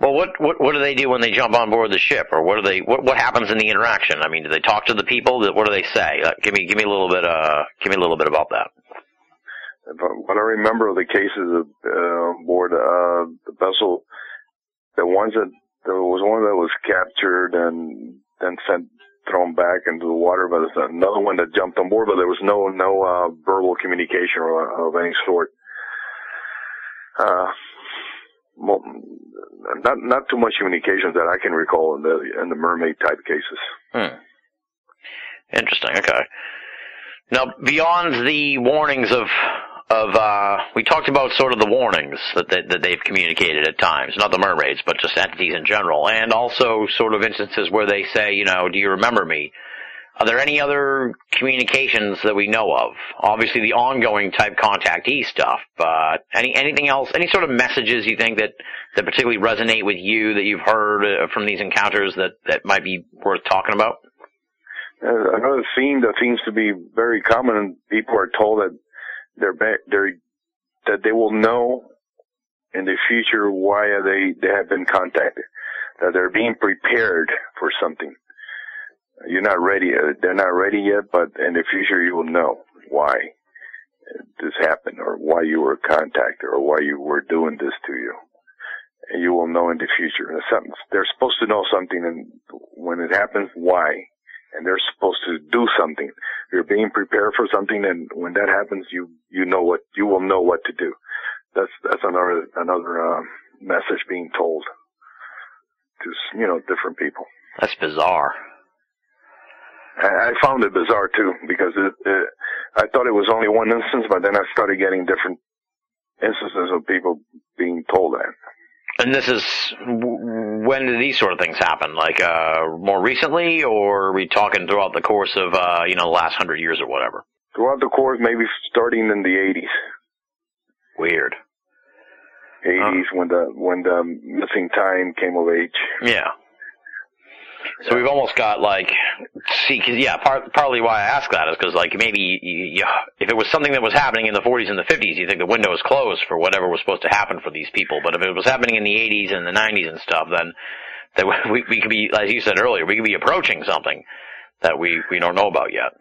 Well, what, what what do they do when they jump on board the ship, or what do they what what happens in the interaction? I mean, do they talk to the people? What do they say? Uh, give me give me a little bit uh give me a little bit about that.
But I remember the cases of, uh, aboard uh, the vessel, the ones that there was one that was captured and then sent thrown back into the water, but there's another one that jumped on board, but there was no no uh, verbal communication of any sort. Uh, not not too much communication that I can recall in the in the mermaid type cases.
Hmm. Interesting. Okay. Now, beyond the warnings of of uh, we talked about sort of the warnings that, that that they've communicated at times, not the mermaids, but just entities in general, and also sort of instances where they say, you know, do you remember me? Are there any other communications that we know of? Obviously, the ongoing type contactee stuff, but any anything else? Any sort of messages you think that that particularly resonate with you that you've heard uh, from these encounters that that might be worth talking about?
Uh, another theme that seems to be very common, people are told that they're they're that they will know in the future why they they have been contacted, that they're being prepared for something. You're not ready. They're not ready yet, but in the future you will know why this happened, or why you were contacted, or why you were doing this to you. And you will know in the future. They're supposed to know something, and when it happens, why? and they're supposed to do something. You're being prepared for something, and when that happens, you you know what you will know what to do. That's that's another another uh, message being told to you know different people.
That's bizarre.
I, found it bizarre too because it, it, I thought it was only one instance, but then I started getting different instances of people being told that.
And this is when did these sort of things happen? Like uh, more recently, or are we talking throughout the course of uh, you know the last hundred years or whatever?
Throughout the course, maybe starting in the 80s.
Weird.
80s when the when the missing time came of age.
Yeah. So we've almost got like, see, cause yeah, part, partly why I ask that is because like maybe if it was something that was happening in the 40s and the 50s, you think the window is closed for whatever was supposed to happen for these people. But if it was happening in the 80s and the 90s and stuff, then that (laughs) we, we could be, as you said earlier, we could be approaching something that we we don't know about yet.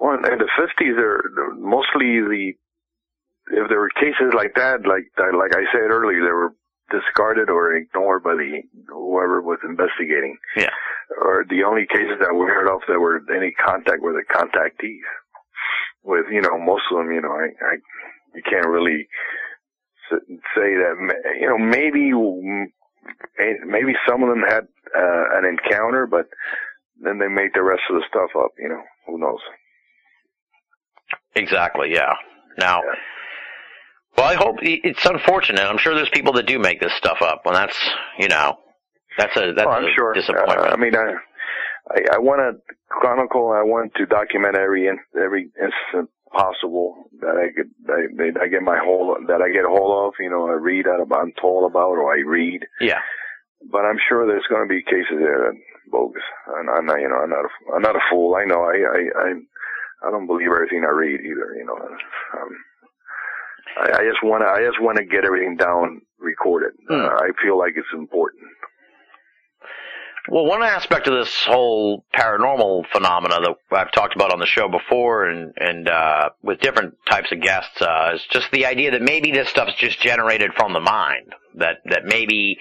Well, in the 50s, there there- mostly the if there were cases like that, like like I said earlier, there were discarded or ignored by the whoever was investigating.
Yeah.
Or the only cases that we heard of that were any contact were the contactees. With you know most of them, you know, I, I you can't really say that you know maybe maybe some of them had uh, an encounter, but then they made the rest of the stuff up. You know, who knows?
Exactly. Yeah. Now, well, I hope it's unfortunate. I'm sure there's people that do make this stuff up, and that's you know, that's a that's
Oh, I'm
a
sure.
disappointment.
Uh, I mean, I, I, I want to chronicle. I want to document every in, every incident possible that I could that I, I get my hold that I get a hold of. You know, I read out about, I'm told about, or I read.
yeah.
But I'm sure there's going to be cases there that bogus. And I'm not, you know, I'm not, a, I'm not a fool. I know. I, I, I, I don't believe everything I read either. You know. Um, I, I just want to, I just want to get everything down, recorded.
Hmm.
Uh, I feel like it's important.
Well, one aspect of this whole paranormal phenomena that I've talked about on the show before, and and uh, with different types of guests, uh, is just the idea that maybe this stuff's just generated from the mind. That that maybe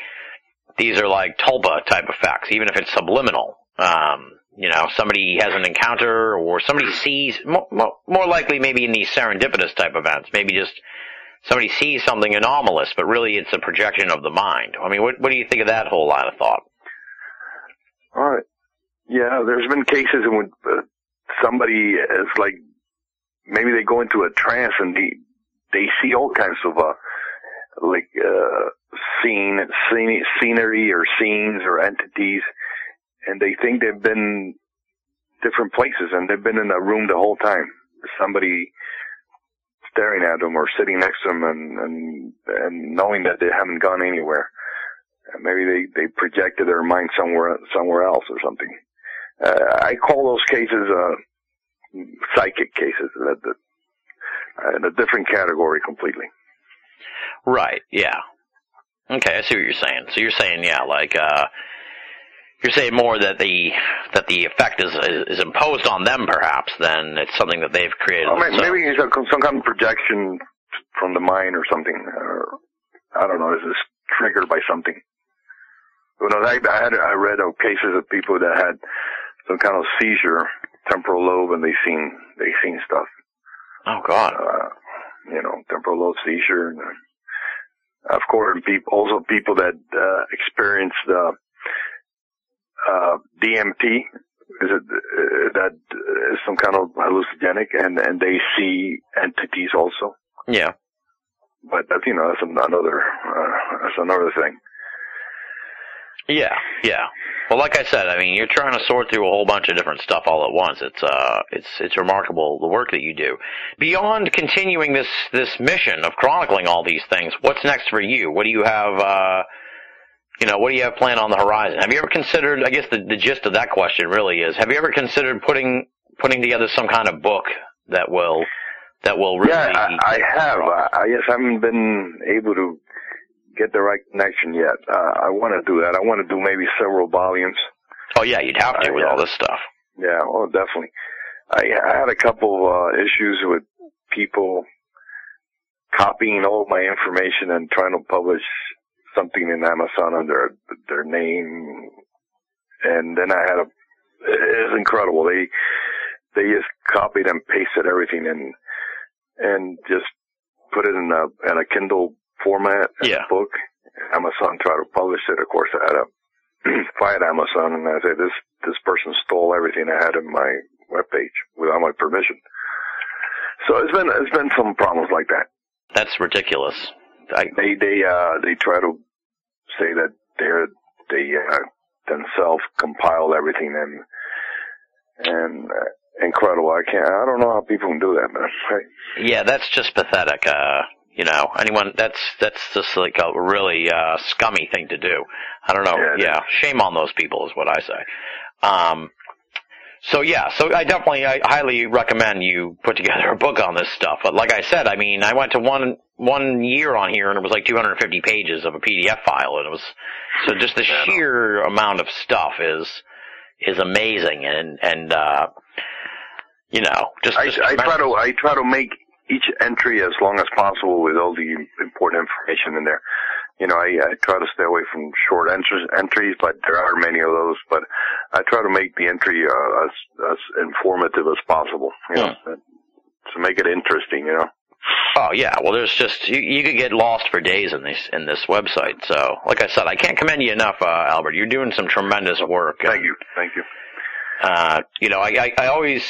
these are like tulpa type effects, even if it's subliminal. Um, you know, somebody has an encounter, or somebody sees more, more, likely maybe in these serendipitous type events, maybe just somebody sees something anomalous, but really it's a projection of the mind. I mean, what what do you think of that whole line of thought?
All right. Yeah, there's been cases in which uh, somebody is like, maybe they go into a trance and they they see all kinds of uh, like uh, scene, scene, scenery or scenes or entities, and they think they've been different places and they've been in a room the whole time. Somebody staring at them or sitting next to them and and and knowing that they haven't gone anywhere. Maybe they, they projected their mind somewhere somewhere else or something. Uh, I call those cases uh, psychic cases, that, that, uh, in a different category completely.
Right. Yeah. Okay, I see what you're saying. So you're saying, yeah, like uh, you're saying more that the that the effect is is, is imposed on them, perhaps, than it's something that they've created.
Well, may-
themselves.
maybe it's a, some kind of projection from the mind or something. Or, I don't know. Is this triggered by something? Who knows? I, I had I read of cases of people that had some kind of seizure, temporal lobe, and they seen they seen stuff.
Oh God.
uh, you know, temporal lobe seizure. And, uh, of course, people, also people that uh, experienced uh, uh, DMT, is it uh, that is some kind of hallucinogenic, and and they see entities also.
Yeah.
But that's you know that's another uh, that's another thing.
Yeah, yeah. Well, like I said, I mean, you're trying to sort through a whole bunch of different stuff all at once. It's uh, it's it's remarkable the work that you do. Beyond continuing this this mission of chronicling all these things, what's next for you? What do you have? Uh, you know, what do you have planned on the horizon? Have you ever considered? I guess the the gist of that question really is: Have you ever considered putting putting together some kind of book that will that will really?
Yeah, I, I have. I, guess I just haven't been able to get the right connection yet. Uh, I want to do that. I want to do maybe several volumes.
Oh yeah, you'd have to with
uh,
all this stuff.
Yeah, well, definitely. I, I had a couple uh, issues with people copying all my information and trying to publish something in Amazon under their name, and then I had a. It's incredible. They they just copied and pasted everything and and just put it in a in a Kindle format as
Yeah.
a book. Amazon tried to publish it. Of course, I had to (clears throat) fight Amazon, and I said this this person stole everything I had in my webpage without my permission. So it's been it's been some problems like that.
That's ridiculous. I,
They they uh they try to say that they're they uh, themselves compile everything and and uh, incredible. I can't. I don't know how people can do that, man. (laughs) Right?
Yeah, that's just pathetic. Uh, you know, anyone that's that's just like a really uh, scummy thing to do. I don't know.
Yeah,
Yeah, shame on those people is what I say. Um, so yeah, so I definitely, I highly recommend you put together a book on this stuff. But like I said, I mean, I went to one one year on here and it was like 250 pages of a PDF file, and it was so just the sheer amount of stuff is is amazing, and and uh, you know, just,
I
just
I try to I try to make each entry as long as possible with all the important information in there. You know, I, I try to stay away from short entries, entries, but there are many of those. But I try to make the entry uh, as as informative as possible. You know, to make it interesting. You know.
Oh yeah, well there's just you, you could get lost for days in this in this website. So like I said, I can't commend you enough, uh, Albert. You're doing some tremendous work.
Thank you, thank you.
Uh, you know, I, I, I always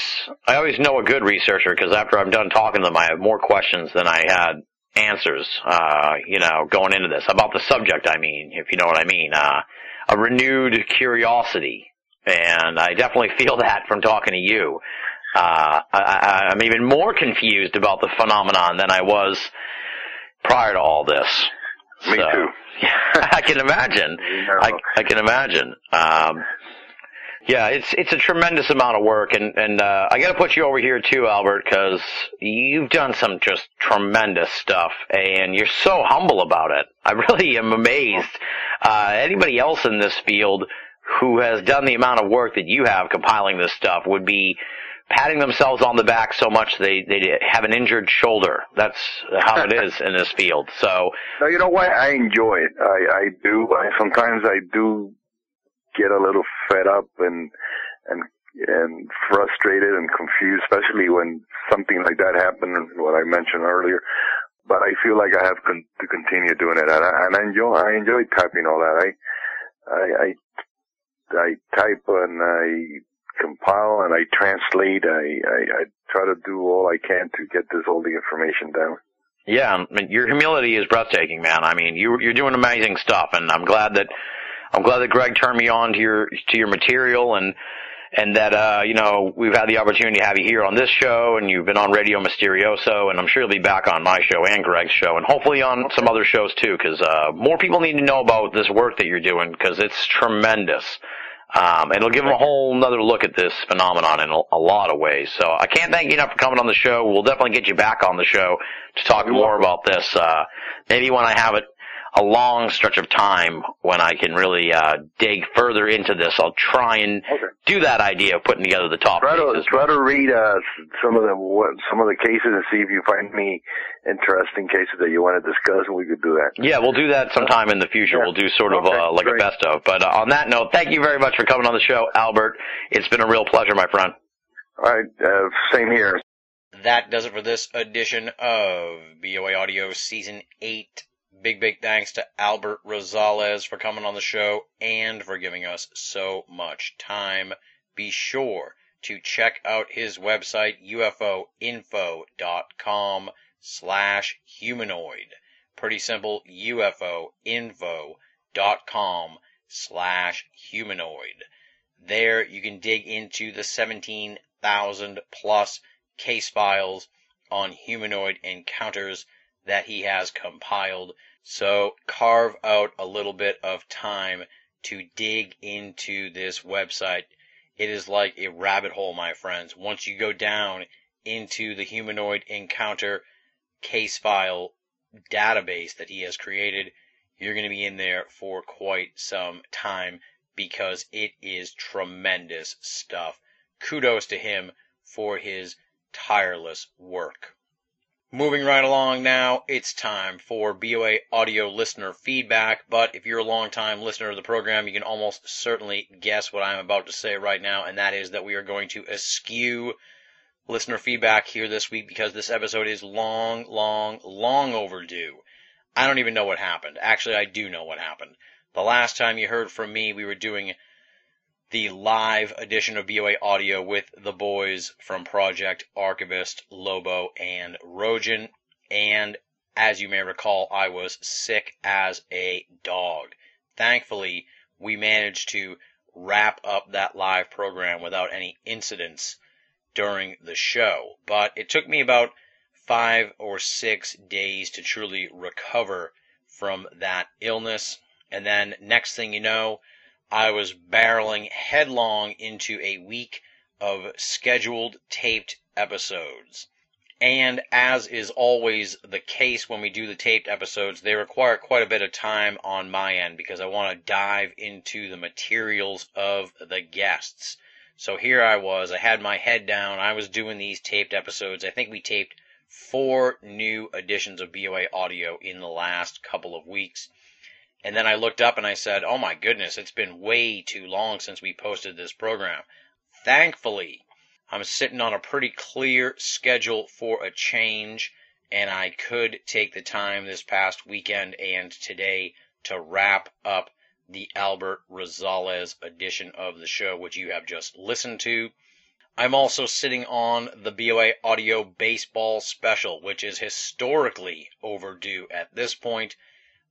I always know a good researcher because after I'm done talking to them, I have more questions than I had answers. Uh, you know, going into this about the subject. I mean, if you know what I mean, uh, a renewed curiosity, and I definitely feel (laughs) that from talking to you. Uh, I, I'm even more confused about the phenomenon than I was prior to all this.
Me
So-
too. (laughs)
I can imagine. I, I can imagine. Um, yeah, it's it's a tremendous amount of work, and and uh, I got to put you over here too, Albert, because you've done some just tremendous stuff, and you're so humble about it. I really am amazed. Uh, anybody else in this field who has done the amount of work that you have compiling this stuff would be patting themselves on the back so much they they have an injured shoulder. That's how it is in this field. So (laughs)
No, you know what? I enjoy it. I, I do. I, sometimes I do get a little fed up and and and frustrated and confused, especially when something like that happened. What I mentioned earlier. But I feel like I have con- to continue doing it, and I, and I enjoy. I enjoy typing all that. I I I, I type and I compile and I translate. I, I I try to do all I can to get this all the information down.
Yeah, I mean, your humility is breathtaking, man. I mean, you you're doing amazing stuff, and I'm glad that I'm glad that Greg turned me on to your to your material, and and that uh, you know we've had the opportunity to have you here on this show, and you've been on Radio Mysterioso, and I'm sure you'll be back on my show and Greg's show, and hopefully on some other shows too, because uh, more people need to know about this work that you're doing because it's tremendous. Um, and it'll give them a whole nother look at this phenomenon in a, a lot of ways. So I can't thank you enough for coming on the show. We'll definitely get you back on the show to talk more about this. Uh, maybe when I have it a long stretch of time when I can really uh, dig further into this, I'll try and do that idea of putting together the top
Try to
cases.
try to read uh, some of the what, some of the cases and see if you find any interesting cases that you want to discuss, and we could do that.
Yeah, we'll do that sometime in the future. We'll do sort of
Okay,
uh, like a best of. But uh, on that note, thank you very much for coming on the show, Albert. It's been a real pleasure, my friend.
All right, uh, same here.
That does it for this edition of BOA Audio Season 8. Big, big thanks to Albert Rosales for coming on the show and for giving us so much time be sure to check out his website, ufoinfo.com slash humanoid. Pretty simple, ufoinfo.com slash humanoid. There you can dig into the 17,000 plus case files on humanoid encounters that he has compiled. So carve out a little bit of time to dig into this website. It is like a rabbit hole, my friends. Once you go down into the humanoid encounter case file database that he has created, you're going to be in there for quite some time because it is tremendous stuff. Kudos to him for his tireless work. Moving right along now, it's time for BOA audio listener feedback. But if you're a long-time listener of the program, you can almost certainly guess what I'm about to say right now, and that is that we are going to eschew listener feedback here this week because this episode is long, long, long overdue. I don't even know what happened. Actually, I do know what happened. The last time you heard from me, we were doing the live edition of BOA Audio with the boys from Project Archivist, Lobo, and Rojan. And as you may recall, I was sick as a dog. Thankfully, we managed to wrap up that live program without any incidents during the show. But it took me about five or six days to truly recover from that illness. And then next thing you know, I was barreling headlong into a week of scheduled taped episodes. And as is always the case when we do the taped episodes, they require quite a bit of time on my end because I want to dive into the materials of the guests. So here I was, I had my head down, I was doing these taped episodes. I think we taped four new editions of BOA audio in the last couple of weeks. And then I looked up and I said, oh my goodness, it's been way too long since we posted this program. Thankfully, I'm sitting on a pretty clear schedule for a change, and I could take the time this past weekend and today to wrap up the Albert Rosales edition of the show, which you have just listened to. I'm also sitting on the BOA Audio Baseball Special, which is historically overdue at this point.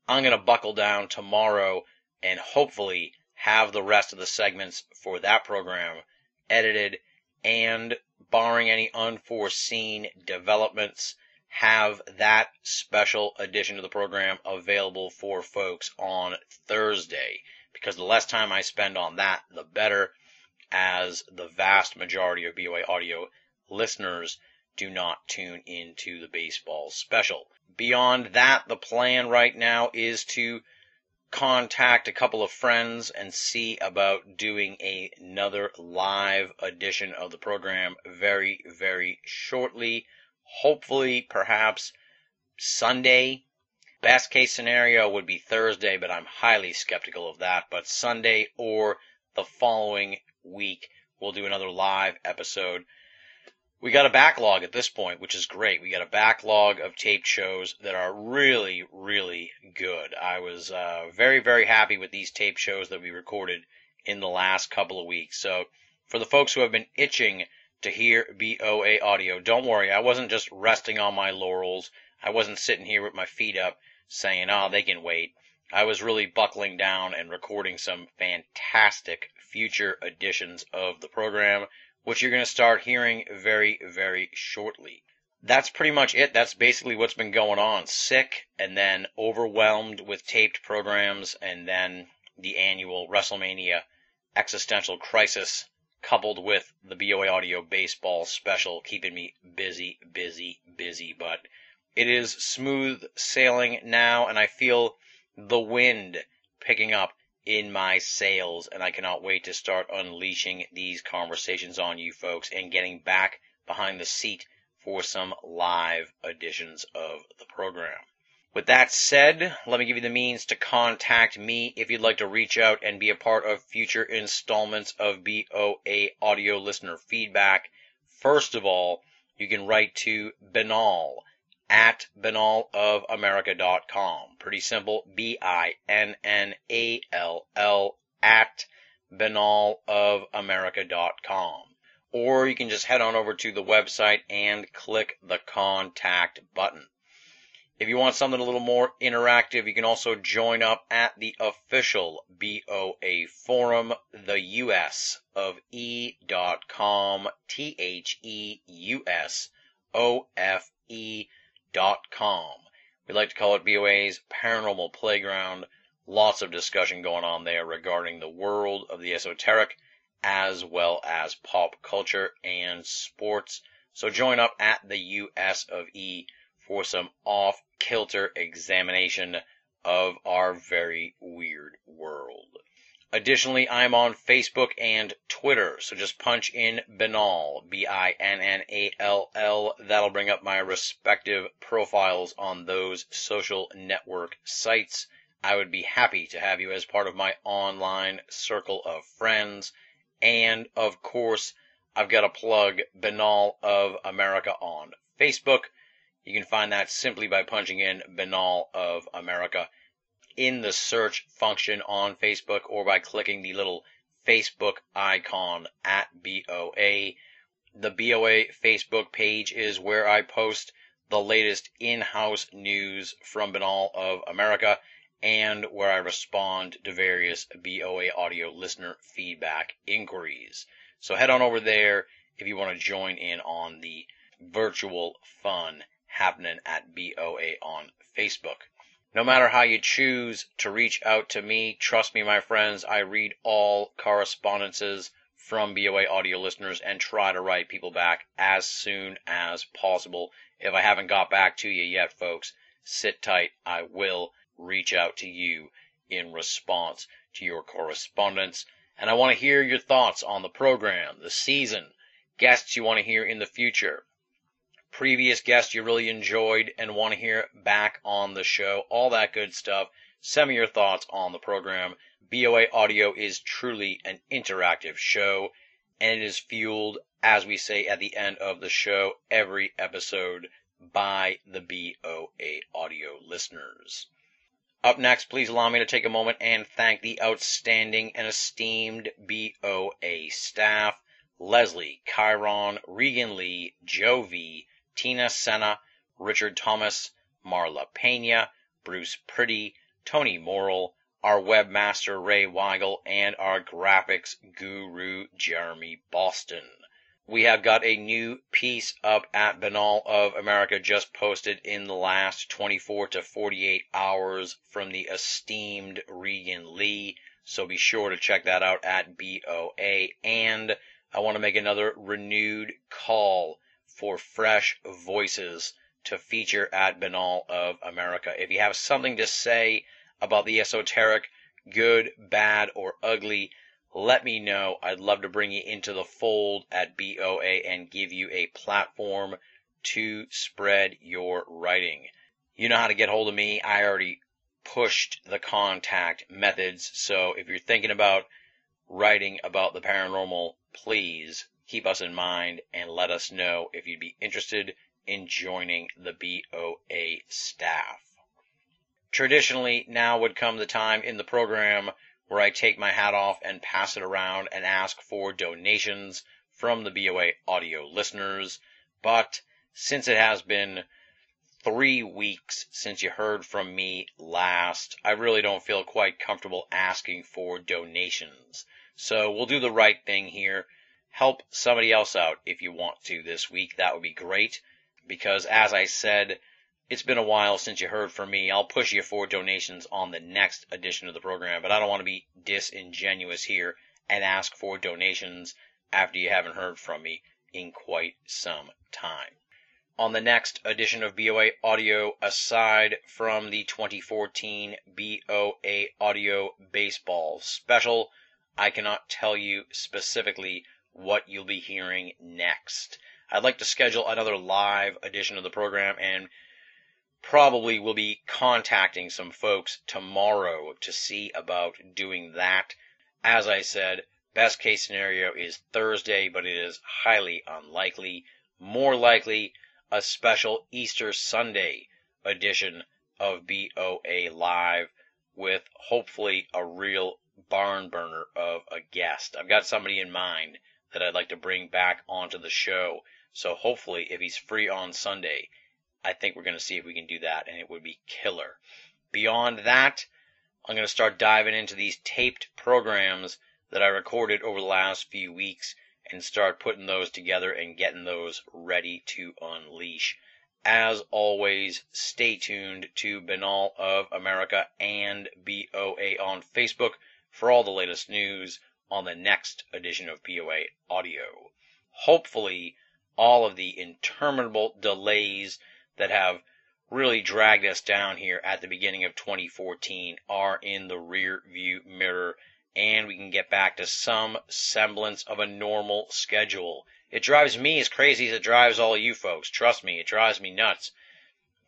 I'm going to buckle down tomorrow and hopefully have the rest of the segments for that program edited and barring any unforeseen developments, have that special edition of the program available for folks on Thursday. Because the less time I spend on that, the better, as the vast majority of BOA audio listeners do not tune into the baseball special. Beyond that, the plan right now is to contact a couple of friends and see about doing a, another live edition of the program very, very shortly. Hopefully, perhaps Sunday. Best case scenario would be Thursday, but I'm highly skeptical of that. But Sunday or the following week, we'll do another live episode we got a backlog at this point, which is great. We got a backlog of taped shows that are really, really good. I was uh, very, very happy with these tape shows that we recorded in the last couple of weeks. So, for the folks who have been itching to hear BOA audio, don't worry. I wasn't just resting on my laurels. I wasn't sitting here with my feet up saying, oh, they can wait. I was really buckling down and recording some fantastic future editions of the program which you're going to start hearing very, very shortly. That's pretty much it. That's basically what's been going on. Sick and then overwhelmed with taped programs and then the annual WrestleMania existential crisis coupled with the BOA audio baseball special keeping me busy, busy, busy. But it is smooth sailing now and I feel the wind picking up in my sails, and I cannot wait to start unleashing these conversations on you folks and getting back behind the seat for some live editions of the program. With that said, let me give you the means to contact me if you'd like to reach out and be a part of future installments of BOA audio listener feedback. First of all, you can write to Binnall at binnallofamerica.com. Pretty simple. B-I-N-N-A-L-L at binnallofamerica.com. Or you can just head on over to the website and click the contact button. If you want something a little more interactive, you can also join up at the official BOA forum, the US of E.com, T H E U S O F E dot com. We like to call it BOA's Paranormal Playground. Lots of discussion going on there regarding the world of the esoteric as well as pop culture and sports. So join up at the US of E for some off kilter examination of our very weird world. Additionally, I'm on Facebook and Twitter, so just punch in Binnall, B-I-N-N-A-L-L. That'll bring up my respective profiles on those social network sites. I would be happy to have you as part of my online circle of friends. And of course, I've got to plug Binnall of America on Facebook. You can find that simply by punching in Binnall of America in the search function on Facebook or by clicking the little Facebook icon at BOA. The BOA Facebook page is where I post the latest in-house news from Binnall of America and where I respond to various BOA audio listener feedback inquiries. So head on over there if you want to join in on the virtual fun happening at BOA on Facebook. No matter how you choose to reach out to me, trust me, my friends, I read all correspondences from BOA audio listeners and try to write people back as soon as possible. If I haven't got back to you yet, folks, sit tight. I will reach out to you in response to your correspondence. And I want to hear your thoughts on the program, the season, guests you want to hear in the future, previous guests you really enjoyed and want to hear back on the show, all that good stuff. Send me your thoughts on the program. BOA Audio is truly an interactive show, and it is fueled, as we say at the end of the show, every episode by the BOA Audio listeners. Up next, please allow me to take a moment and thank the outstanding and esteemed BOA staff. Leslie, Chiron, Regan Lee, Joe V, Tina Senna, Richard Thomas, Marla Pena, Bruce Pretty, Tony Morrill, our webmaster Ray Weigel, and our graphics guru Jeremy Boston. We have got a new piece up at Binnall of America just posted in the last 24 to 48 hours from the esteemed Regan Lee. So be sure to check that out at BOA. And I want to make another renewed call for fresh voices to feature at Binnall of America. If you have something to say about the esoteric, good, bad, or ugly, let me know. I'd love to bring you into the fold at BOA and give you a platform to spread your writing. You know how to get hold of me. I already pushed the contact methods. So if you're thinking about writing about the paranormal, please keep us in mind and let us know if you'd be interested in joining the BOA staff. Traditionally, now would come the time in the program where I take my hat off and pass it around and ask for donations from the BOA audio listeners. But since it has been three weeks since you heard from me last, I really don't feel quite comfortable asking for donations. So we'll do the right thing here help somebody else out if you want to this week. That would be great. Because as I said, it's been a while since you heard from me. I'll push you for donations on the next edition of the program, but I don't want to be disingenuous here and ask for donations after you haven't heard from me in quite some time. On the next edition of BOA Audio, aside from the 2014 BOA Audio Baseball Special, I cannot tell you specifically what you'll be hearing next. I'd like to schedule another live edition of the program and probably will be contacting some folks tomorrow to see about doing that. As I said, best case scenario is Thursday, but it is highly unlikely. More likely, a special Easter Sunday edition of BOA Live with hopefully a real barn burner of a guest. I've got somebody in mind that I'd like to bring back onto the show. So hopefully, if he's free on Sunday, I think we're going to see if we can do that, and it would be killer. Beyond that, I'm going to start diving into these taped programs that I recorded over the last few weeks and start putting those together and getting those ready to unleash. As always, stay tuned to Binnall of America and BOA on Facebook for all the latest news on the next edition of BOA Audio. Hopefully, all of the interminable delays that have really dragged us down here at the beginning of 2014 are in the rear view mirror and we can get back to some semblance of a normal schedule. It drives me as crazy as it drives all you folks. Trust me, it drives me nuts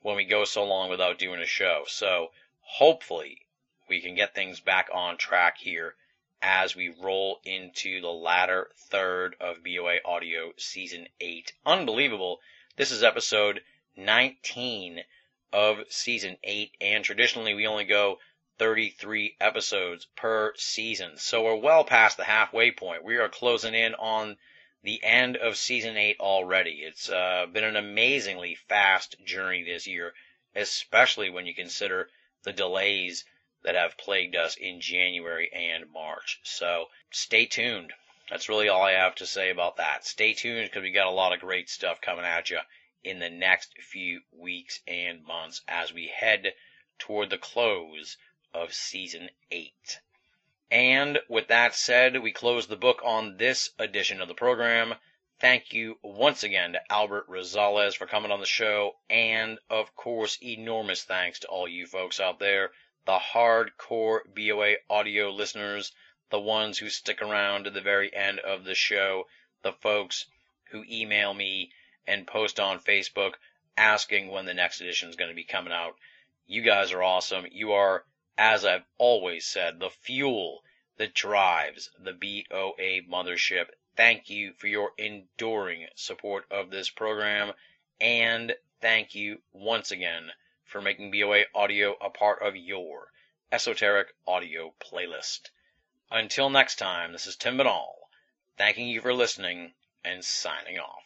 when we go so long without doing a show. So hopefully we can get things back on track here as we roll into the latter third of BOA Audio Season 8. Unbelievable. This is episode 19 of Season 8, and traditionally we only go 33 episodes per season. So we're well past the halfway point. We are closing in on the end of season 8 already. It's uh, been an amazingly fast journey this year, especially when you consider the delays that have plagued us in January and March. So stay tuned. That's really all I have to say about that. Stay tuned because we got a lot of great stuff coming at you in the next few weeks and months as we head toward the close of season 8. And with that said, we close the book on this edition of the program. Thank you once again to Albert Rosales for coming on the show. And of course, enormous thanks to all you folks out there, the hardcore BOA audio listeners, the ones who stick around to the very end of the show, the folks who email me and post on Facebook asking when the next edition is going to be coming out. You guys are awesome. You are as I've always said, the fuel that drives the BOA mothership. Thank you for your enduring support of this program, and thank you once again for making BOA audio a part of your esoteric audio playlist. Until next time, this is Tim Binnall, thanking you for listening and signing off.